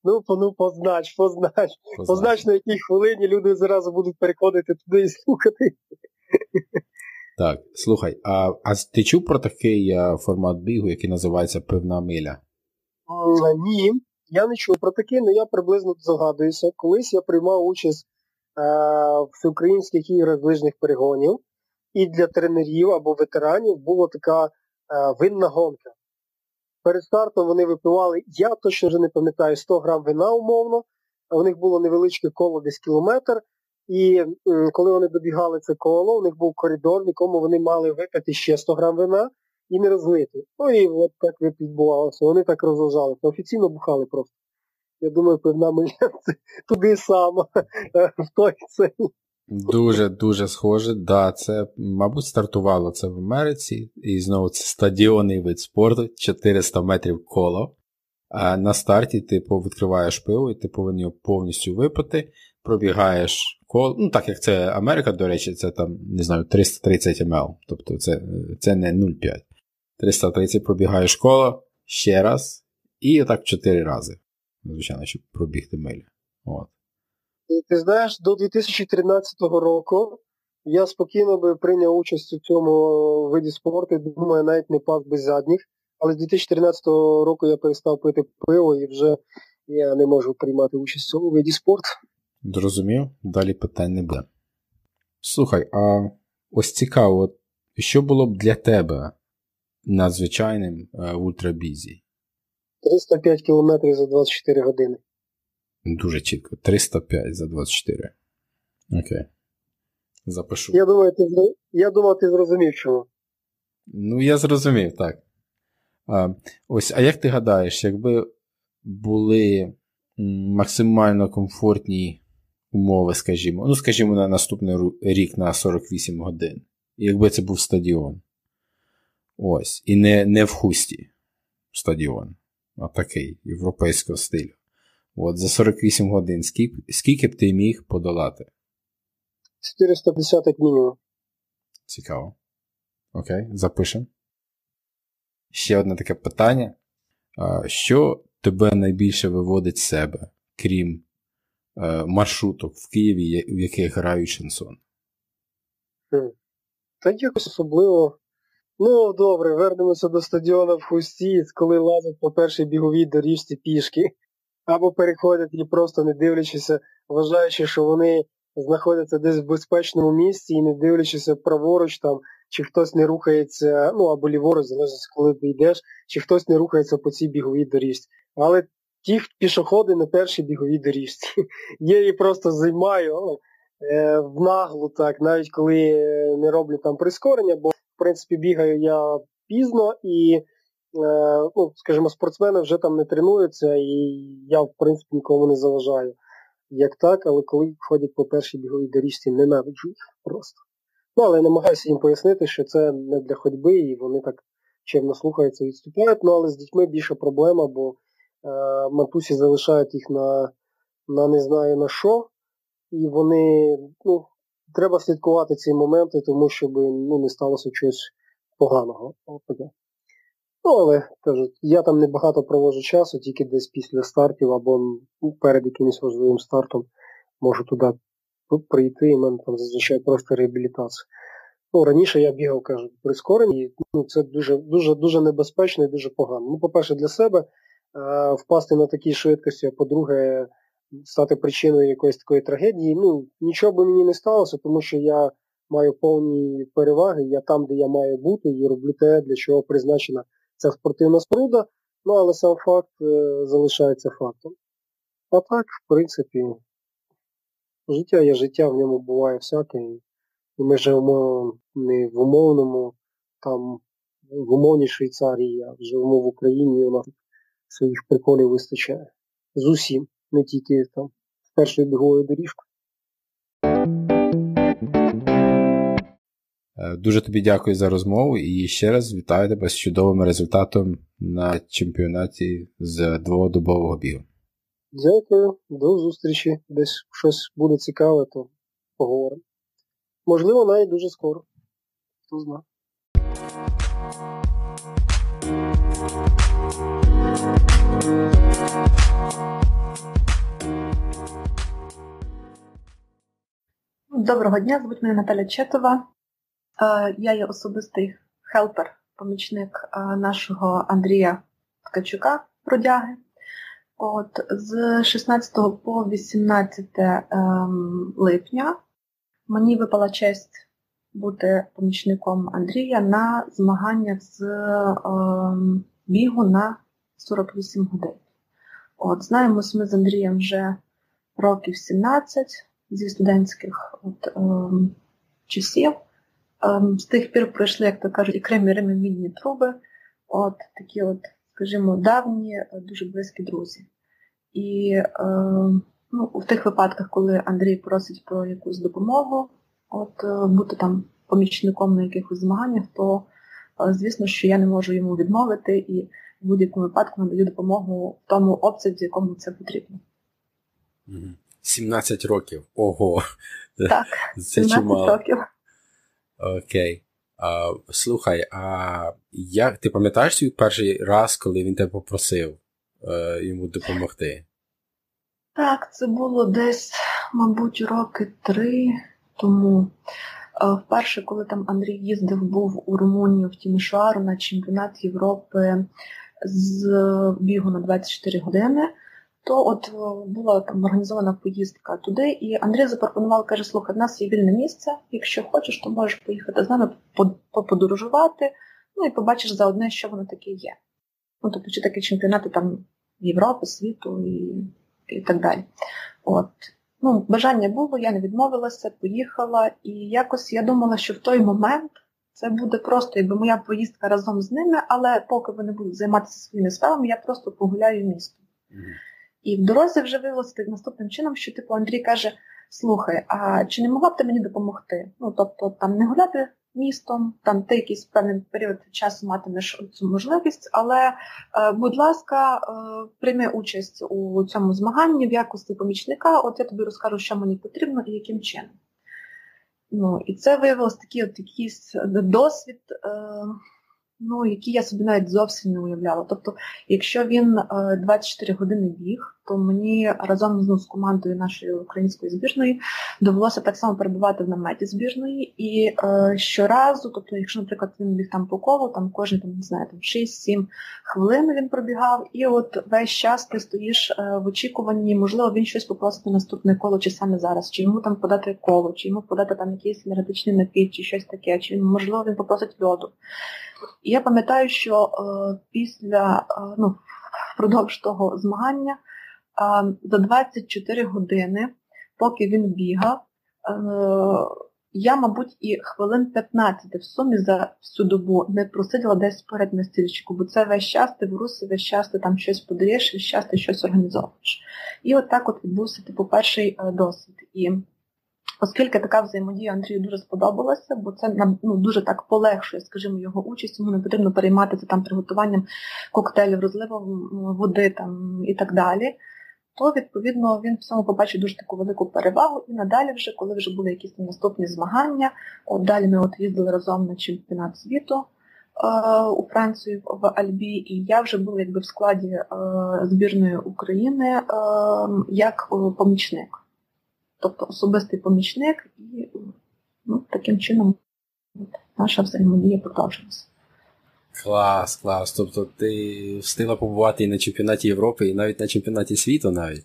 ну, ну познач, познач. Познач, познач на якій хвилині люди зразу будуть переходити туди і слухати. Так, слухай, а а ти чув про такий формат бігу, який називається Пивна миля? Ні. Я не чув про таке, але я приблизно загадуюся. Колись я приймав участь е, в всеукраїнських іграх ближніх перегонів, і для тренерів або ветеранів була така е, винна гонка. Перед стартом вони випивали, я точно вже не пам'ятаю, 100 грам вина умовно, у них було невеличке коло десь кілометр, І коли вони добігали це коло, у них був коридор, в якому вони мали випити ще 100 грам вина і не розлити. Ну і от так відбувалося. Вони так розважали. Офіційно бухали просто. Я думаю, певна моя туди само в той цей. Дуже-дуже схоже. Да, це, мабуть, стартувало це в Америці. І знову це стадіонний вид спорту, 400 метрів коло. А на старті ти відкриваєш пиво, і ти повинен його повністю випити, пробігаєш коло. Ну, так як це Америка, до речі, це там, не знаю, 330 мл. Тобто це це не 0,5. 330 пробігаєш коло ще раз, і отак 4 рази. Звичайно, щоб пробігти милі. От. Ти знаєш, до 2013 року я спокійно би прийняв участь у цьому виді спорту, думаю, навіть не пас без задніх. Але з 2013 року я перестав пити пиво і вже я не можу приймати участь в цьому виді спорту. Зрозумів, далі питань не буде. Слухай, а ось цікаво, що було б для тебе надзвичайним е, ультрабізі? 305 км за 24 години. Дуже чітко. 305 за 24. Окей. Запишу. Я думаю, ти я думав, ти зрозумів чому. Ну, я зрозумів, так. А, Ось, а як ти гадаєш, якби були максимально комфортні умови, скажімо, ну, скажімо, на наступний рік на 48 годин, якби це був стадіон. Ось, і не не в хусті стадіон, а такий європейського стилю. От за 48 годин скільки, скільки б ти міг подолати? 450 як мінімум. Цікаво. Окей, запишемо. Ще одне таке питання. Що тебе найбільше виводить з себе, крім е, маршруток в Києві, в яких грають шансон? Та якось особливо. Ну, добре, вернемося до стадіону в Хусті, коли лазять по першій біговій доріжці пішки, або переходять і просто не дивлячися, вважаючи, що вони знаходяться десь в безпечному місці і не дивлячися праворуч там чи хтось не рухається, ну або ліворуч, залежить, коли ти йдеш, чи хтось не рухається по цій біговій доріжці. Але ті пішоходи на першій біговій доріжці. Я її просто займаю е, в наглу, так, навіть коли не роблю там прискорення, бо в принципі бігаю я пізно і, е, ну, скажімо, спортсмени вже там не тренуються, і я, в принципі, нікому не заважаю. Як так, але коли ходять по першій біговій доріжці, ненавиджу їх просто. Ну, але намагаюся їм пояснити, що це не для ходьби, і вони так чимно слухаються і відступають. Ну, але з дітьми більша проблема, бо е, матусі залишають їх на на не знаю на що, і вони, ну, треба слідкувати ці моменти, тому щоб ну, не сталося чогось поганого. Ну, але кажуть, я там небагато провожу часу, тільки десь після стартів або ну, перед якимось важливим стартом можу туди прийти, і в мене там зазвичай просто реабілітація. Ну, Раніше я бігав, кажуть, прискорені, і ну, це дуже дуже, дуже небезпечно і дуже погано. Ну, по-перше, для себе е, впасти на такій швидкості, а по-друге, стати причиною якоїсь такої трагедії. Ну, нічого би мені не сталося, тому що я маю повні переваги, я там, де я маю бути, і роблю те, для чого призначена ця спортивна спруда, ну але сам факт е, залишається фактом. А так, в принципі, життя є життя, в ньому буває всяке. І ми живемо не в умовному, там, в умовній Швейцарії, а живемо в Україні, і у нас своїх приколів вистачає. З усім, не тільки там з першою біговою доріжкою. Е, дуже тобі дякую за розмову і ще раз вітаю тебе з чудовим результатом на чемпіонаті з дводобового бігу. Дякую, до зустрічі. Десь щось буде цікаве, то поговоримо. Можливо, навіть дуже скоро. Хто знає. Доброго дня, звуть мене Наталя Четова. Е, я є особистий хелпер, помічник е, нашого Андрія Ткачука Бродяги. От З 16 по 18 ем, липня мені випала честь бути помічником Андрія на змагання з ем, бігу на 48 годин. От, Знаємось ми з Андрієм вже років 17, зі студентських от, е, часів. Е, з тих пір пройшли, як то кажуть, окремі ремінні труби, от такі от, скажімо, давні, дуже близькі друзі. І е, ну, в тих випадках, коли Андрій просить про якусь допомогу, от е, бути там помічником на якихось змаганнях, то е, звісно, що я не можу йому відмовити і в будь-якому випадку надаю допомогу в тому обсязі, в якому це потрібно. 17 років. Ого. Так, це 17 чимало. років. Окей. А, Слухай, а як ти пам'ятаєш свій перший раз, коли він тебе попросив е, йому допомогти? Так, це було десь, мабуть, роки три тому. Е, Вперше, коли там Андрій їздив, був у Румунію в Тімішуару на чемпіонат Європи з бігу на 24 години, то от е, була там організована поїздка туди, і Андрій запропонував, каже, слухай, в нас є вільне місце, якщо хочеш, то можеш поїхати з нами поподорожувати, ну і побачиш заодне, що воно таке є. Ну, тобто, чи такі чемпіонати там Європи, світу і, і так далі. От. Ну, бажання було, я не відмовилася, поїхала, і якось я думала, що в той момент це буде просто якби моя поїздка разом з ними, але поки вони будуть займатися своїми справами, я просто погуляю містом. І в дорозі вже виявилося наступним чином, що типу Андрій каже: слухай, а чи не могла б ти мені допомогти? Ну тобто там не гуляти містом, там ти якийсь певний період часу матимеш цю можливість, але, е, будь ласка, е, прийми участь у цьому змаганні в якості помічника. От я тобі розкажу, що мені потрібно і яким чином. Ну, і це виявилось такий от якийсь досвід. Е, ну, які я собі навіть зовсім не уявляла. Тобто, якщо він е, 24 години біг, то мені разом ну, з командою нашої української збірної довелося так само перебувати в наметі збірної. І е, щоразу, тобто, якщо, наприклад, він біг там по колу, там кожні там, не знаю, там 6-7 хвилин він пробігав, і от весь час ти стоїш е, в очікуванні, можливо, він щось попросить на наступне коло, чи саме зараз, чи йому там подати коло, чи йому подати там якийсь енергетичний напій, чи щось таке, чи можливо він попросить льоду. І я пам'ятаю, що е, після е, ну, впродовж того змагання за 24 години, поки він бігав, е, я, мабуть, і хвилин 15 в сумі за всю добу не просиділа десь перед на стільчику, бо це весь час ти в русі, весь час ти там щось подаєш, весь час ти щось організовуєш. І от так от відбувся типу, перший е, досвід. І Оскільки така взаємодія Андрію дуже сподобалася, бо це нам ну, дуже так полегшує, скажімо, його участь, йому не потрібно перейматися там приготуванням коктейлів, розливом води там і так далі, то відповідно він в цьому побачив дуже таку велику перевагу. І надалі, вже, коли вже були якісь там наступні змагання, от далі ми от їздили разом на чемпіонат світу е, у Францію в Альбі, і я вже була якби в складі е, збірної України е, як е, помічник тобто особистий помічник, і ну, таким чином наша взаємодія продовжилася. Клас, клас. Тобто ти встигла побувати і на чемпіонаті Європи, і навіть на чемпіонаті світу навіть.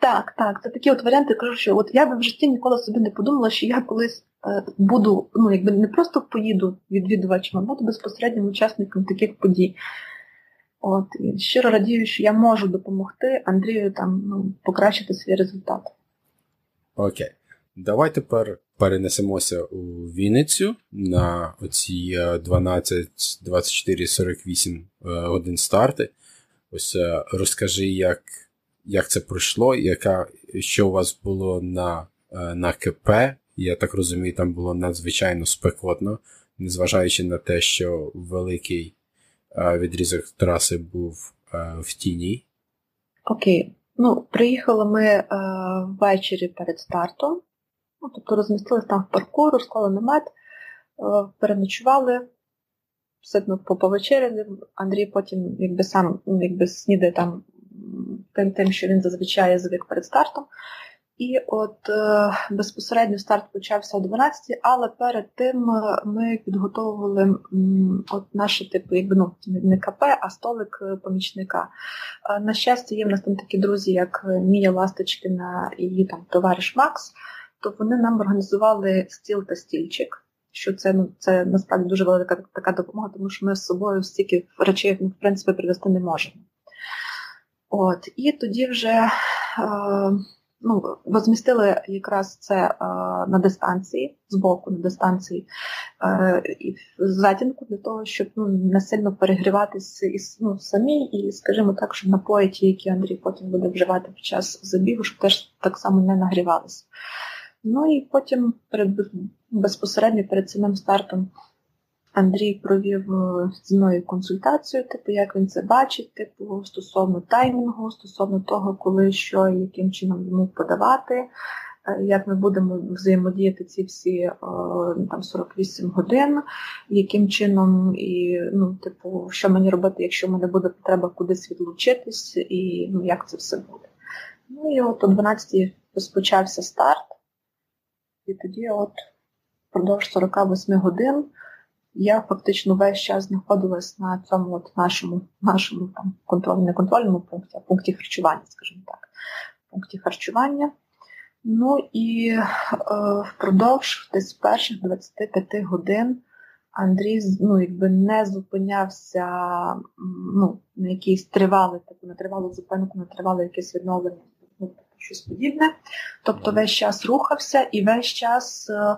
Так, так. Це такі от варіанти, кажу, що от я би в житті ніколи собі не подумала, що я колись е, буду, ну якби не просто поїду відвідувачем, а буду безпосереднім учасником таких подій. От, і щиро радію, що я можу допомогти Андрію там ну, покращити свій результат. Окей. Давай тепер перенесемося у Вінницю на оці 12, 24, 48 годин старти. Ось е, розкажи, як як це пройшло, яка, що у вас було на е, на КП. Я так розумію, там було надзвичайно спекотно, незважаючи на те, що великий е, відрізок траси був в тіні. Окей. Ну, приїхали ми е, ввечері перед стартом, ну, тобто розмістилися там в парку, розклали намет, е, переночували, сидно повечеряли. Андрій потім якби сам якби снідає там тим, тим, що він зазвичай звик перед стартом. І от е, безпосередньо старт почався о 12, але перед тим е, ми підготовували м, от наше типу, якби ну не КП, а столик помічника. На щастя, є в нас там такі друзі, як Мія Ласточкіна і її там товариш Макс, то вони нам організували стіл та стільчик. Що це ну це насправді дуже велика така допомога, тому що ми з собою стільки речей ну, в принципі привезти не можемо. От, і тоді вже. Е, ну, розмістили якраз це на дистанції, з боку на дистанції і затінку для того, щоб ну, не сильно перегріватися і ну, самі, і, скажімо так, щоб напої ті, які Андрій потім буде вживати під час забігу, щоб теж так само не нагрівалися. Ну і потім перед безпосередньо перед самим стартом Андрій провів е, зі мною консультацію, типу, як він це бачить, типу, стосовно таймінгу, стосовно того, коли що і яким чином йому подавати, е, як ми будемо взаємодіяти ці всі е, там 48 годин, яким чином і ну, типу, що мені робити, якщо в мене буде потреба кудись відлучитись, і ну, як це все буде. Ну і от о 12 розпочався старт, і тоді от впродовж 48 годин я фактично весь час знаходилась на цьому от нашому нашому там контрольному, не контрольному пункті, а пункті харчування, скажімо так, пункті харчування. Ну і е, впродовж десь перших 25 годин Андрій ну, якби не зупинявся ну, на якийсь тривалий, типу на тривалу зупинку, на тривале якесь відновлення, щось подібне. Тобто весь час рухався і весь час е,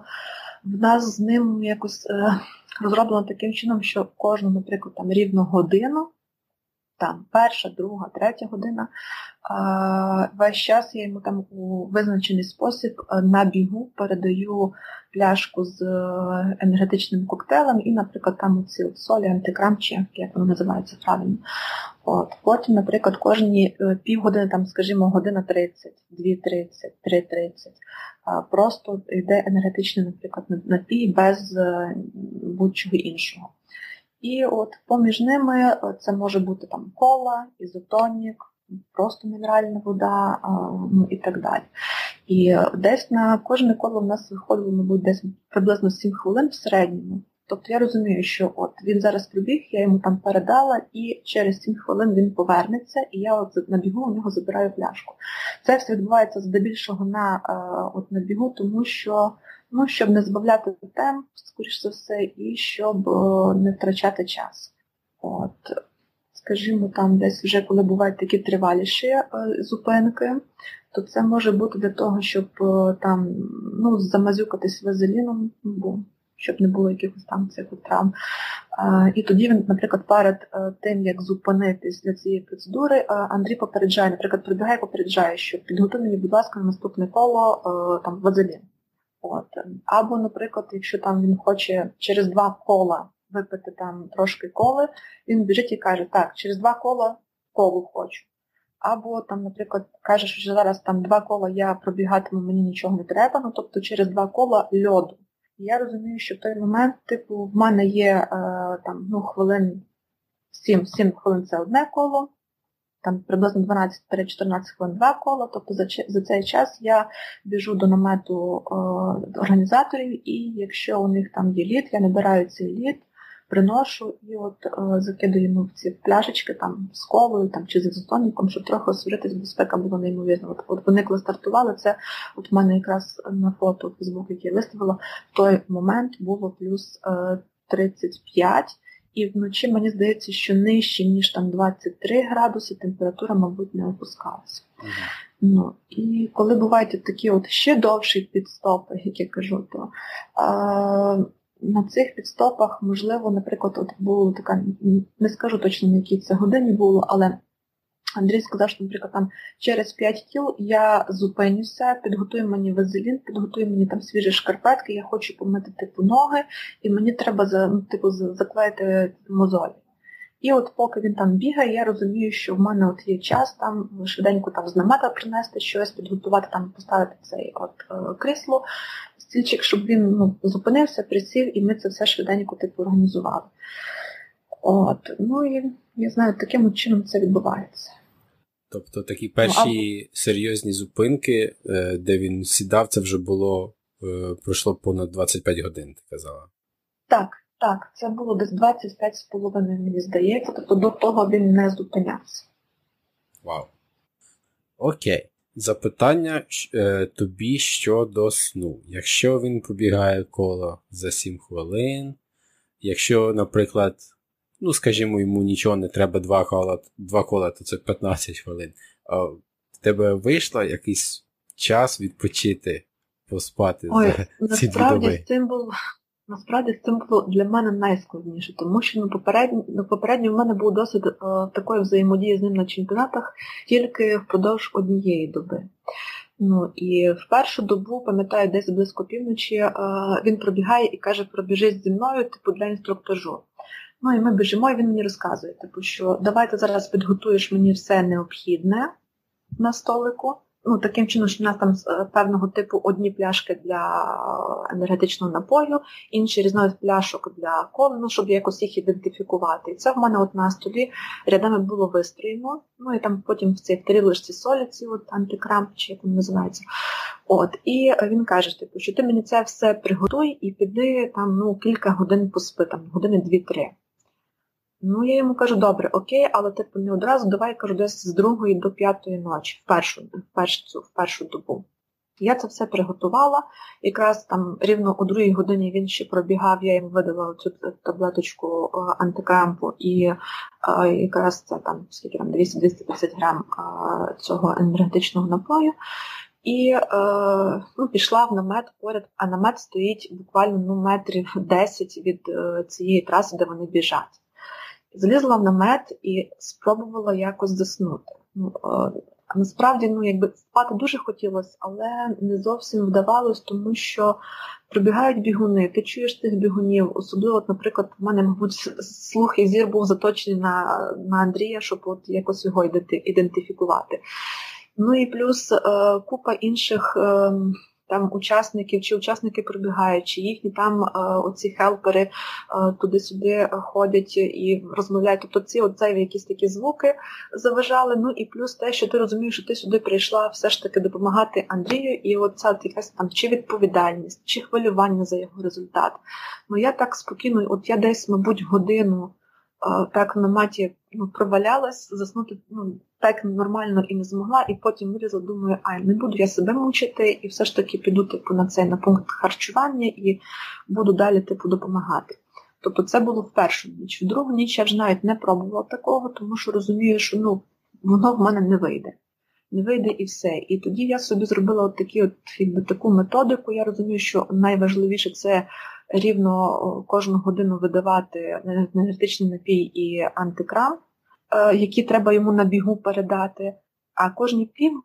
в нас з ним якось. Е, розроблено таким чином, що кожну, наприклад, там рівну годину, там перша, друга, третя година, весь час я йому там у визначений спосіб е, на бігу передаю пляшку з е, енергетичним коктейлем і, наприклад, там оці солі, антикрам, чи як воно називається правильно. От. Потім, наприклад, кожні е, півгодини, там, скажімо, година 30, 2.30, 3.30, просто йде енергетичний, наприклад, напій без будь-чого іншого. І от поміж ними це може бути там кола, ізотонік, просто мінеральна вода ну, і так далі. І десь на кожне коло в нас виходило, мабуть, десь приблизно 7 хвилин в середньому. Тобто я розумію, що от він зараз прибіг, я йому там передала, і через 7 хвилин він повернеться, і я от на бігу у нього забираю пляшку. Це все відбувається здебільшого на от на бігу, тому що ну, щоб не збавляти темп, скоріш за все, і щоб не втрачати час. От скажімо, там десь вже коли бувають такі триваліші е, зупинки, то це може бути для того, щоб е, там ну, замазюкатись вазеліном, бо щоб не було якихось там цих травм. Е, і тоді він, наприклад, перед тим, як зупинитись для цієї процедури, Андрій попереджає, наприклад, прибігає, попереджає, що підготуй мені, будь ласка, на наступне коло там вазелін. От. Або, наприклад, якщо там він хоче через два кола випити там трошки коли, він біжить і каже, так, через два кола колу хочу. Або там, наприклад, каже, що зараз там два кола я пробігатиму, мені нічого не треба, ну тобто через два кола льоду. І я розумію, що в той момент, типу, в мене є е, там, ну, хвилин 7, 7 хвилин це одне коло, там приблизно 12-14 хвилин два кола, тобто за за цей час я біжу до намету е, організаторів, і якщо у них там є лід, я набираю цей лід, приношу і от е, закидуємо в ці пляшечки там з колою там, чи з ізотоніком, щоб трохи освіжитись, безпека була неймовірна. От, от вони коли стартували, це от в мене якраз на фото в Фейсбук, яке я виставила, в той момент було плюс е, 35. І вночі мені здається, що нижче, ніж там 23 градуси, температура, мабуть, не опускалася. -huh. Ну, І коли бувають такі от ще довші підстопи, як я кажу, то е, на цих підстопах, можливо, наприклад, от була така, не скажу точно, на якій це годині було, але Андрій сказав, що, наприклад, там через 5 кіл я зупинюся, підготую мені вазелін, підготую мені там свіжі шкарпетки, я хочу помити типу ноги, і мені треба за, ну, типу, заклеїти мозолі. І от поки він там бігає, я розумію, що в мене от є час там швиденько там з намета принести щось, підготувати, там, поставити цей от е, крісло, стільчик, щоб він ну, зупинився, присів, і ми це все швиденько типу організували. От, ну і я знаю, таким чином це відбувається. Тобто такі перші ну, а... серйозні зупинки, е, де він сідав, це вже було е, пройшло понад 25 годин, ти казала. Так, так, це було десь 25 з половиною, мені здається, тобто до того він не зупинявся. Вау. Окей. Запитання е, тобі щодо сну. Якщо він пробігає коло за 7 хвилин, якщо, наприклад, ну, скажімо, йому нічого не треба два кола, два кола, то це 15 хвилин. А в тебе вийшло якийсь час відпочити, поспати Ой, за ці дві доби? цим було насправді з цим було для мене найскладніше, тому що ну, попередньо, ну, попередньо в мене був досвід е, такої взаємодії з ним на чемпіонатах тільки впродовж однієї доби. Ну і в першу добу, пам'ятаю, десь близько півночі, е, він пробігає і каже, пробіжись зі мною, типу, для інструктажу. Ну і ми біжимо, і він мені розказує, типу, що давайте зараз підготуєш мені все необхідне на столику. Ну, таким чином, що в нас там з е, певного типу одні пляшки для енергетичного напою, інші різновид пляшок для кол, ну, щоб якось їх ідентифікувати. І це в мене от на столі рядами було вистроєно. Ну і там потім в цій тарілочці солі, ці от антикрамп, чи як воно називається. От, і він каже, типу, що ти мені це все приготуй і піди там ну, кілька годин поспи, там години дві-три. Ну, я йому кажу, добре, окей, але типу не одразу, давай кажу, десь з другої до п'ятої ночі, в першу, в першу, в першу добу. Я це все приготувала. Якраз там рівно о другій годині він ще пробігав, я йому видала цю таблеточку е, антикрампу і е, якраз це там скільки там 200-250 грам е, цього енергетичного напою. І ну, пішла в намет поряд, а намет стоїть буквально ну, метрів 10 від цієї траси, де вони біжать. Залізла в намет і спробувала якось заснути. Ну, е, а насправді, ну, якби спати дуже хотілося, але не зовсім вдавалось, тому що прибігають бігуни, ти чуєш тих бігунів, особливо, наприклад, в мене, мабуть, слух і зір був заточений на на Андрія, щоб от якось його ідентифікувати. Ну і плюс е, купа інших е, там учасників чи учасники прибігають, чи їхні там е, оці хелпери е, туди-сюди ходять і розмовляють. Тобто ці оцеві якісь такі звуки заважали. Ну і плюс те, що ти розумієш, що ти сюди прийшла все ж таки допомагати Андрію, і от якась там чи відповідальність, чи хвилювання за його результат. Ну я так спокійно, от я десь, мабуть, годину. Так на маті ну, провалялась, заснути ну, так нормально і не змогла, і потім вирізала, думаю, ай, не буду я себе мучити, і все ж таки піду типу, на цей на пункт харчування і буду далі типу, допомагати. Тобто це було в першу ніч. В другу ніч я вже навіть не пробувала такого, тому що розумію, що ну, воно в мене не вийде. Не вийде і все. І тоді я собі зробила от такі, от, якби, таку методику. Я розумію, що найважливіше це рівно кожну годину видавати енергетичний напій і антикрам, е, які треба йому на бігу передати. А кожні пів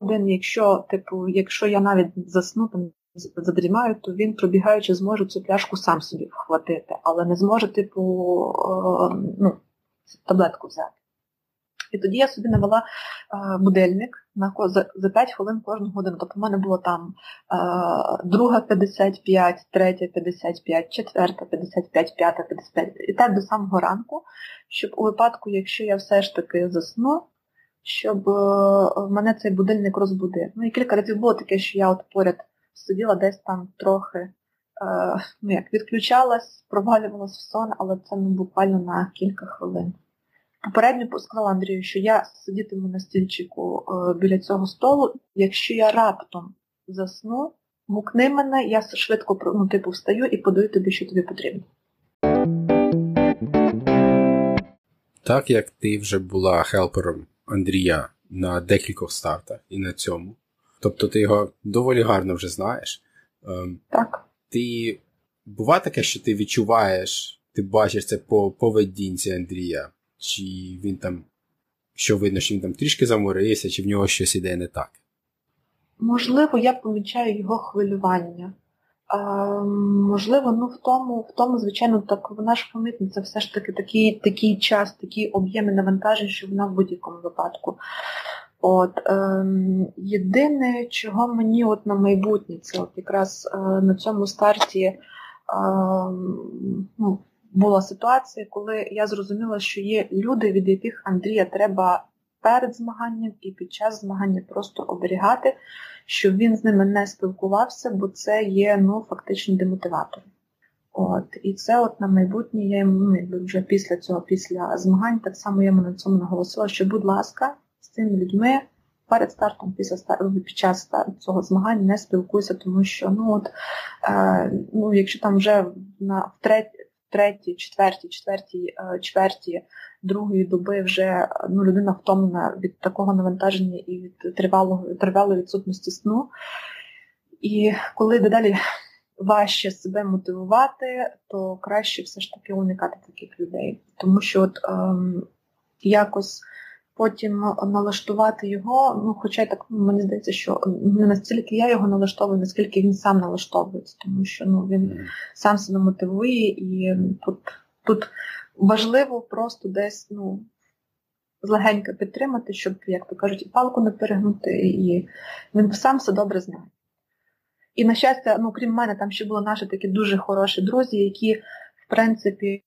години, якщо типу, якщо я навіть засну там задрімаю, то він, пробігаючи, зможе цю пляшку сам собі вхватити, але не зможе, типу, ну, таблетку взяти. І тоді я собі навела е, будильник на за, за 5 хвилин кожну годину. Тобто в мене було там е, друга 55, третя 55, четверта 55, п'ята 55. І так до самого ранку, щоб у випадку, якщо я все ж таки засну, щоб е, мене цей будильник розбудив. Ну і кілька разів було таке, що я от поряд сиділа десь там трохи, е, ну як відключалась, провалювалась в сон, але це ну, буквально на кілька хвилин. Попередньо сказала Андрію, що я сидітиму на стільчику е, біля цього столу. Якщо я раптом засну, гукни мене, я швидко ну, типу, встаю і подаю тобі, що тобі потрібно. Так як ти вже була хелпером Андрія на декількох стартах і на цьому. Тобто ти його доволі гарно вже знаєш. Ем, так. Ти буває таке, що ти відчуваєш, ти бачиш це по поведінці Андрія чи він там, що видно, що він там трішки заморився, чи в нього щось іде не так? Можливо, я помічаю його хвилювання. А, Можливо, ну в тому, в тому, звичайно, так вона ж помітна, це все ж таки такий такий час, такі об'єми навантажень, що вона в будь-якому випадку. От, е, Єдине, чого мені от на майбутнє, це от якраз е, на цьому старті е, ну, була ситуація, коли я зрозуміла, що є люди, від яких Андрія треба перед змаганням і під час змагання просто оберігати, щоб він з ними не спілкувався, бо це є ну, фактично демотиватор. От, І це от на майбутнє я йому ну, вже після цього, після змагань, так само я йому на цьому наголосила, що, будь ласка, з цими людьми перед стартом, після старту, під час цього змагання не спілкуйся, тому що ну от, е, ну, якщо там вже на в треть, третій, четвертій, четвертій, е, чверті другої доби вже ну, людина втомлена від такого навантаження і від тривалого, тривалої відсутності сну. І коли дедалі важче себе мотивувати, то краще все ж таки уникати таких людей. Тому що от ем, якось потім налаштувати його, ну, хоча так мені здається, що не настільки я його налаштовую, наскільки він сам налаштовується, тому що ну, він сам себе мотивує, і тут тут важливо просто десь ну, злегенько підтримати, щоб, як то кажуть, і палку не перегнути, і він сам все добре знає. І, на щастя, ну, крім мене, там ще були наші такі дуже хороші друзі, які, в принципі,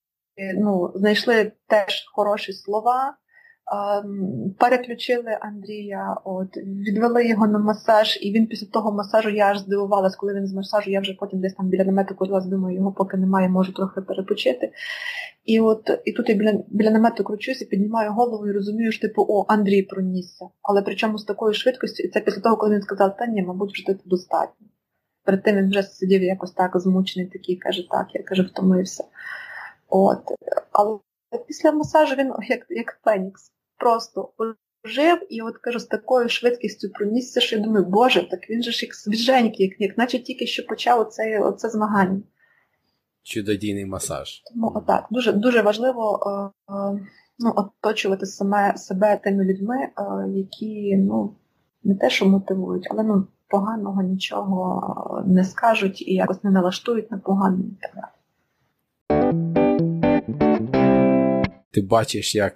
ну, знайшли теж хороші слова, переключили Андрія, от, відвели його на масаж, і він після того масажу я аж здивувалась, коли він з масажу, я вже потім десь там біля намету курилась, думаю, його поки немає, можу трохи перепочити. І от і тут я біля біля намету кручуся, піднімаю голову і розумію, що типу, о, Андрій пронісся. Але причому з такою швидкістю, і це після того, коли він сказав, та ні, мабуть, вже типу достатньо. Перед тим він вже сидів якось так змучений, такий, каже, так, я каже, втомився. От. Але після масажу він як як Фенікс просто жив і от кажу, з такою швидкістю пронісся, що я думаю, боже, так він же ж як свіженький, як, як наче тільки що почав оце, оце змагання. Чудодійний масаж. Тому отак. Дуже дуже важливо е, е, ну, оточувати саме себе тими людьми, е, які ну, не те, що мотивують, але ну, поганого нічого не скажуть і якось не налаштують на погане і так далі. Ти бачиш, як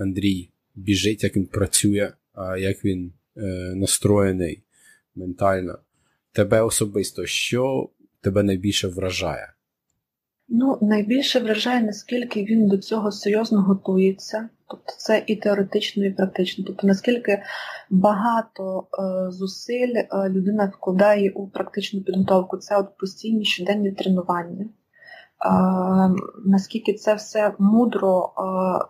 Андрій біжить, як він працює, а як він е, настроєний ментально. Тебе особисто, що тебе найбільше вражає? Ну, найбільше вражає, наскільки він до цього серйозно готується. Тобто це і теоретично, і практично. Тобто наскільки багато е, зусиль е, людина вкладає у практичну підготовку, це от постійні щоденні тренування. Е, наскільки це все мудро е,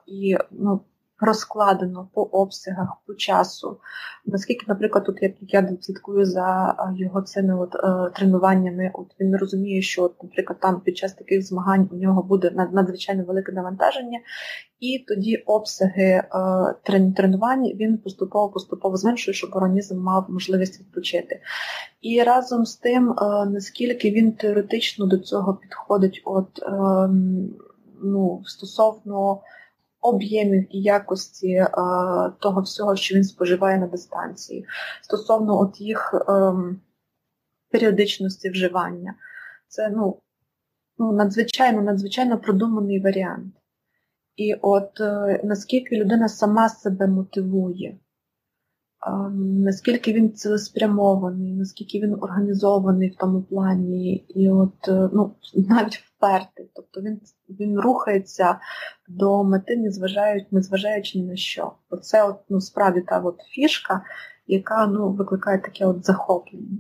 і ну, розкладено по обсягах, по часу. Наскільки, наприклад, тут як я слідкую за його цими от, е, тренуваннями, от він розуміє, що, от, наприклад, там під час таких змагань у нього буде надзвичайно велике навантаження, і тоді обсяги е, тренувань він поступово-поступово зменшує, щоб організм мав можливість відпочити. І разом з тим, е, наскільки він теоретично до цього підходить, от е, ну, стосовно об'ємів і якості е, того всього, що він споживає на дистанції, стосовно от їх е, періодичності вживання. Це ну, ну, надзвичайно надзвичайно продуманий варіант. І от е, наскільки людина сама себе мотивує, наскільки він цілеспрямований, наскільки він організований в тому плані, і от ну, навіть впертий. Тобто він він рухається до мети, незважаючи, незважаючи ні на що. Оце от, ну, справді та от фішка, яка ну, викликає таке от захоплення.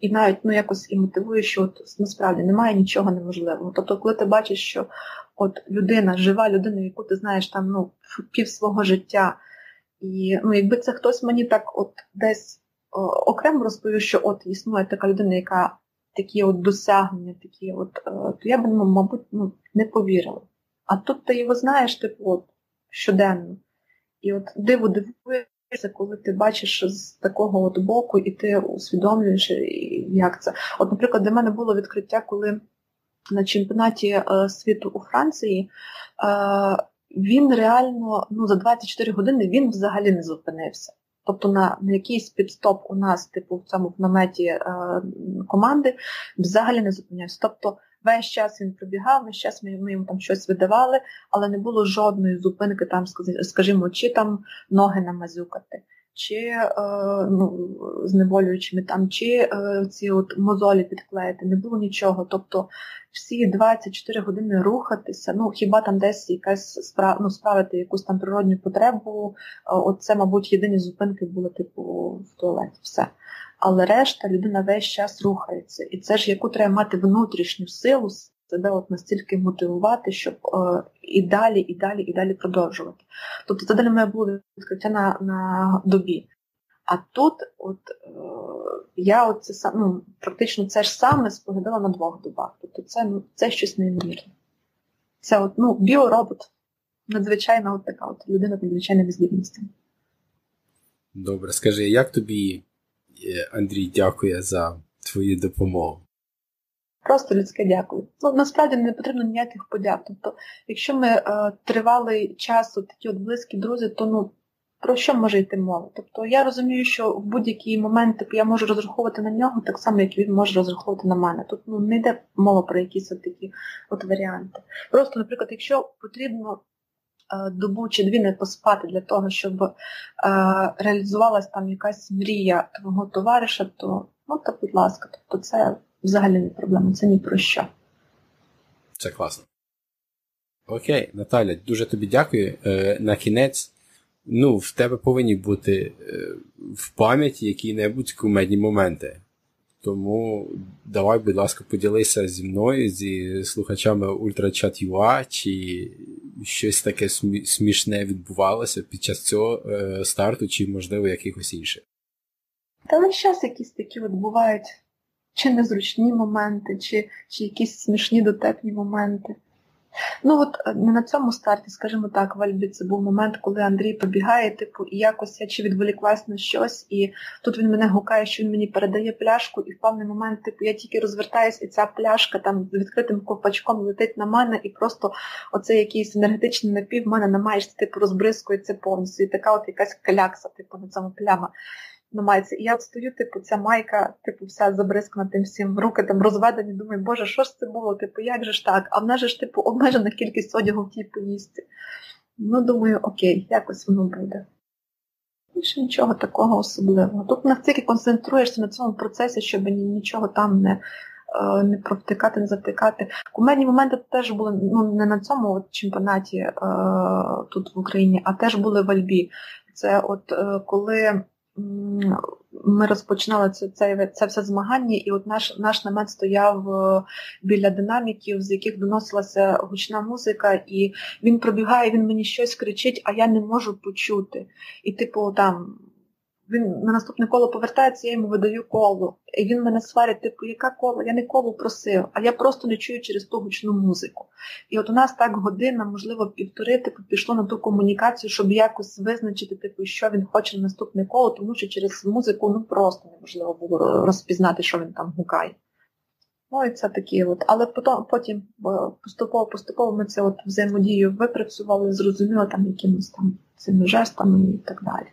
І навіть ну, якось і мотивує, що от, насправді немає нічого неможливого. Тобто, коли ти бачиш, що от людина, жива людина, яку ти знаєш там ну, пів свого життя, і ну, якби це хтось мені так от десь о, окремо розповів, що от існує така людина, яка такі от досягнення, такі от, е, то я б, ну, мабуть, ну, не повірила. А тут ти його знаєш, типу, от, щоденно. І от диво дивуєшся, коли ти бачиш з такого от боку, і ти усвідомлюєш, як це. От, наприклад, для мене було відкриття, коли на чемпіонаті е, світу у Франції е, він реально ну, за 24 години він взагалі не зупинився. Тобто на на якийсь підстоп у нас, типу, в цьому наметі е, команди взагалі не зупинявся. Тобто весь час він пробігав, весь час ми, ми йому там щось видавали, але не було жодної зупинки, там, скажімо, чи там ноги намазюкати чи е, ну, знеболюючими там, чи е, ці от мозолі підклеїти, не було нічого. Тобто всі 24 години рухатися, ну хіба там десь якась справ, ну, справити якусь там природню потребу, е, от це, мабуть, єдині зупинки були типу в туалеті. Все. Але решта людина весь час рухається. І це ж яку треба мати внутрішню силу себе от настільки мотивувати, щоб е, і далі, і далі, і далі продовжувати. Тобто це для мене було відкриття на на добі. А тут от е, я оце ну, практично це ж саме споглядала на двох добах. Тобто це ну, це щось неймовірне. Це от, ну, біоробот. Надзвичайно от така от людина з надзвичайними здібностями. Добре, скажи, як тобі е, Андрій дякує за твою допомогу? Просто людське дякую. Ну насправді не потрібно ніяких подяк. Тобто, якщо ми е, тривалий час, от такі от близькі друзі, то ну про що може йти мова? Тобто я розумію, що в будь-який момент типу, я можу розраховувати на нього так само, як він може розраховувати на мене. Тут ну не йде мова про якісь от такі от варіанти. Просто, наприклад, якщо потрібно е, добу чи дві не поспати для того, щоб е, реалізувалась там якась мрія твого товариша, то ну та будь ласка, тобто це взагалі не проблема, це ні про що. Це класно. Окей, Наталя, дуже тобі дякую. Е, на кінець, ну, в тебе повинні бути е, в пам'яті які-небудь кумедні моменти. Тому давай, будь ласка, поділися зі мною, зі слухачами UltraChat.ua, чи щось таке смішне відбувалося під час цього е, старту, чи, можливо, якихось інших. Та весь час якісь такі от бувають чи незручні моменти, чи чи якісь смішні дотепні моменти. Ну от е, не на цьому старті, скажімо так, в Альбі це був момент, коли Андрій побігає, типу, і якось я чи відволіклась на щось, і тут він мене гукає, що він мені передає пляшку, і в певний момент, типу, я тільки розвертаюсь, і ця пляшка там з відкритим ковпачком летить на мене, і просто оцей якийсь енергетичний напів в мене на маєчці, типу, розбризкується повністю. І така от якась клякса, типу, на цьому пляма намагається. І я от стою, типу, ця майка, типу, вся забризкана тим всім, руки там розведені, думаю, боже, що ж це було? Типу, як же ж так? А в нас ж, типу, обмежена кількість одягу в тій поїздці. Ну, думаю, окей, якось воно буде. Більше нічого такого особливого. Тут настільки концентруєшся на цьому процесі, щоб нічого там не е, не провтикати, не затикати. Кумедні моменти теж були ну, не на цьому от чемпіонаті е, тут в Україні, а теж були в Альбі. Це от е, коли ми розпочинали це це, це все змагання, і от наш наш намет стояв е, біля динаміків, з яких доносилася гучна музика, і він пробігає, він мені щось кричить, а я не можу почути. І, типу, там він на наступне коло повертається, я йому видаю коло. І він мене сварить, типу, яка коло? Я не коло просив, а я просто не чую через ту гучну музику. І от у нас так година, можливо, півтори, типу, пішло на ту комунікацію, щоб якось визначити, типу, що він хоче на наступне коло, тому що через музику ну просто неможливо було розпізнати, що він там гукає. Ну і це такі от. Але потім потім поступово-поступово ми це от взаємодію випрацювали, зрозуміли там якимось там цими жестами і так далі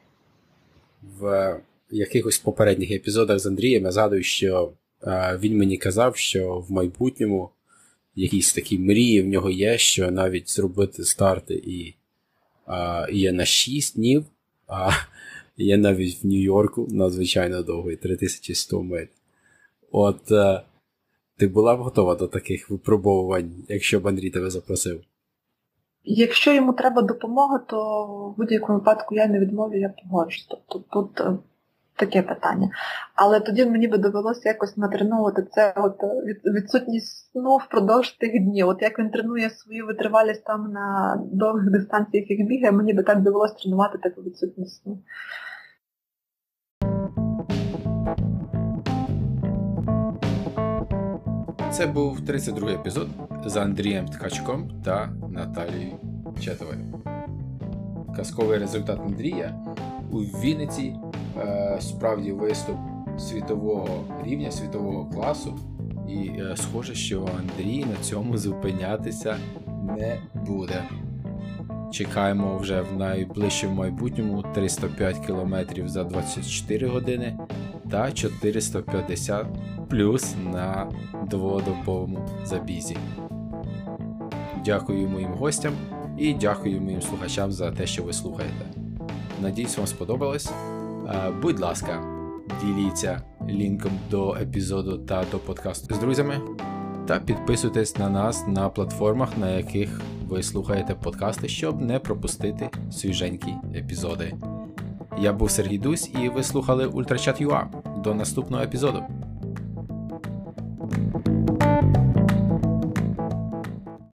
в якихось попередніх епізодах з Андрієм я згадую, що е, він мені казав, що в майбутньому якісь такі мрії в нього є, що навіть зробити старти і е, є на 6 днів, а є навіть в Нью-Йорку надзвичайно довгий 3100 миль. От е, ти була б готова до таких випробовувань, якщо б Андрій тебе запросив? Якщо йому треба допомога, то в будь-якому випадку я не відмовлю, я погоджусь. Тобто тут е, таке питання. Але тоді мені би довелося якось натренувати це от відсутність сну впродовж тих днів. От як він тренує свою витривалість там на довгих дистанціях, як бігає, мені би так довелося тренувати таку відсутність сну. Це був 32-й епізод за Андрієм Ткачком та Наталією Четовою. Казковий результат Андрія у Вінниці е, справді виступ світового рівня, світового класу. І е, схоже, що Андрій на цьому зупинятися не буде. Чекаємо вже в найближчому майбутньому 305 км за 24 години та 450 плюс на дводобовому забізі. Дякую моїм гостям і дякую моїм слухачам за те, що ви слухаєте. Надіюсь, вам сподобалось. Будь ласка, діліться лінком до епізоду та до подкасту з друзями. Та підписуйтесь на нас на платформах, на яких ви слухаєте подкасти, щоб не пропустити свіженькі епізоди. Я був Сергій Дусь, і ви слухали Ультрачат.ua. До наступного епізоду.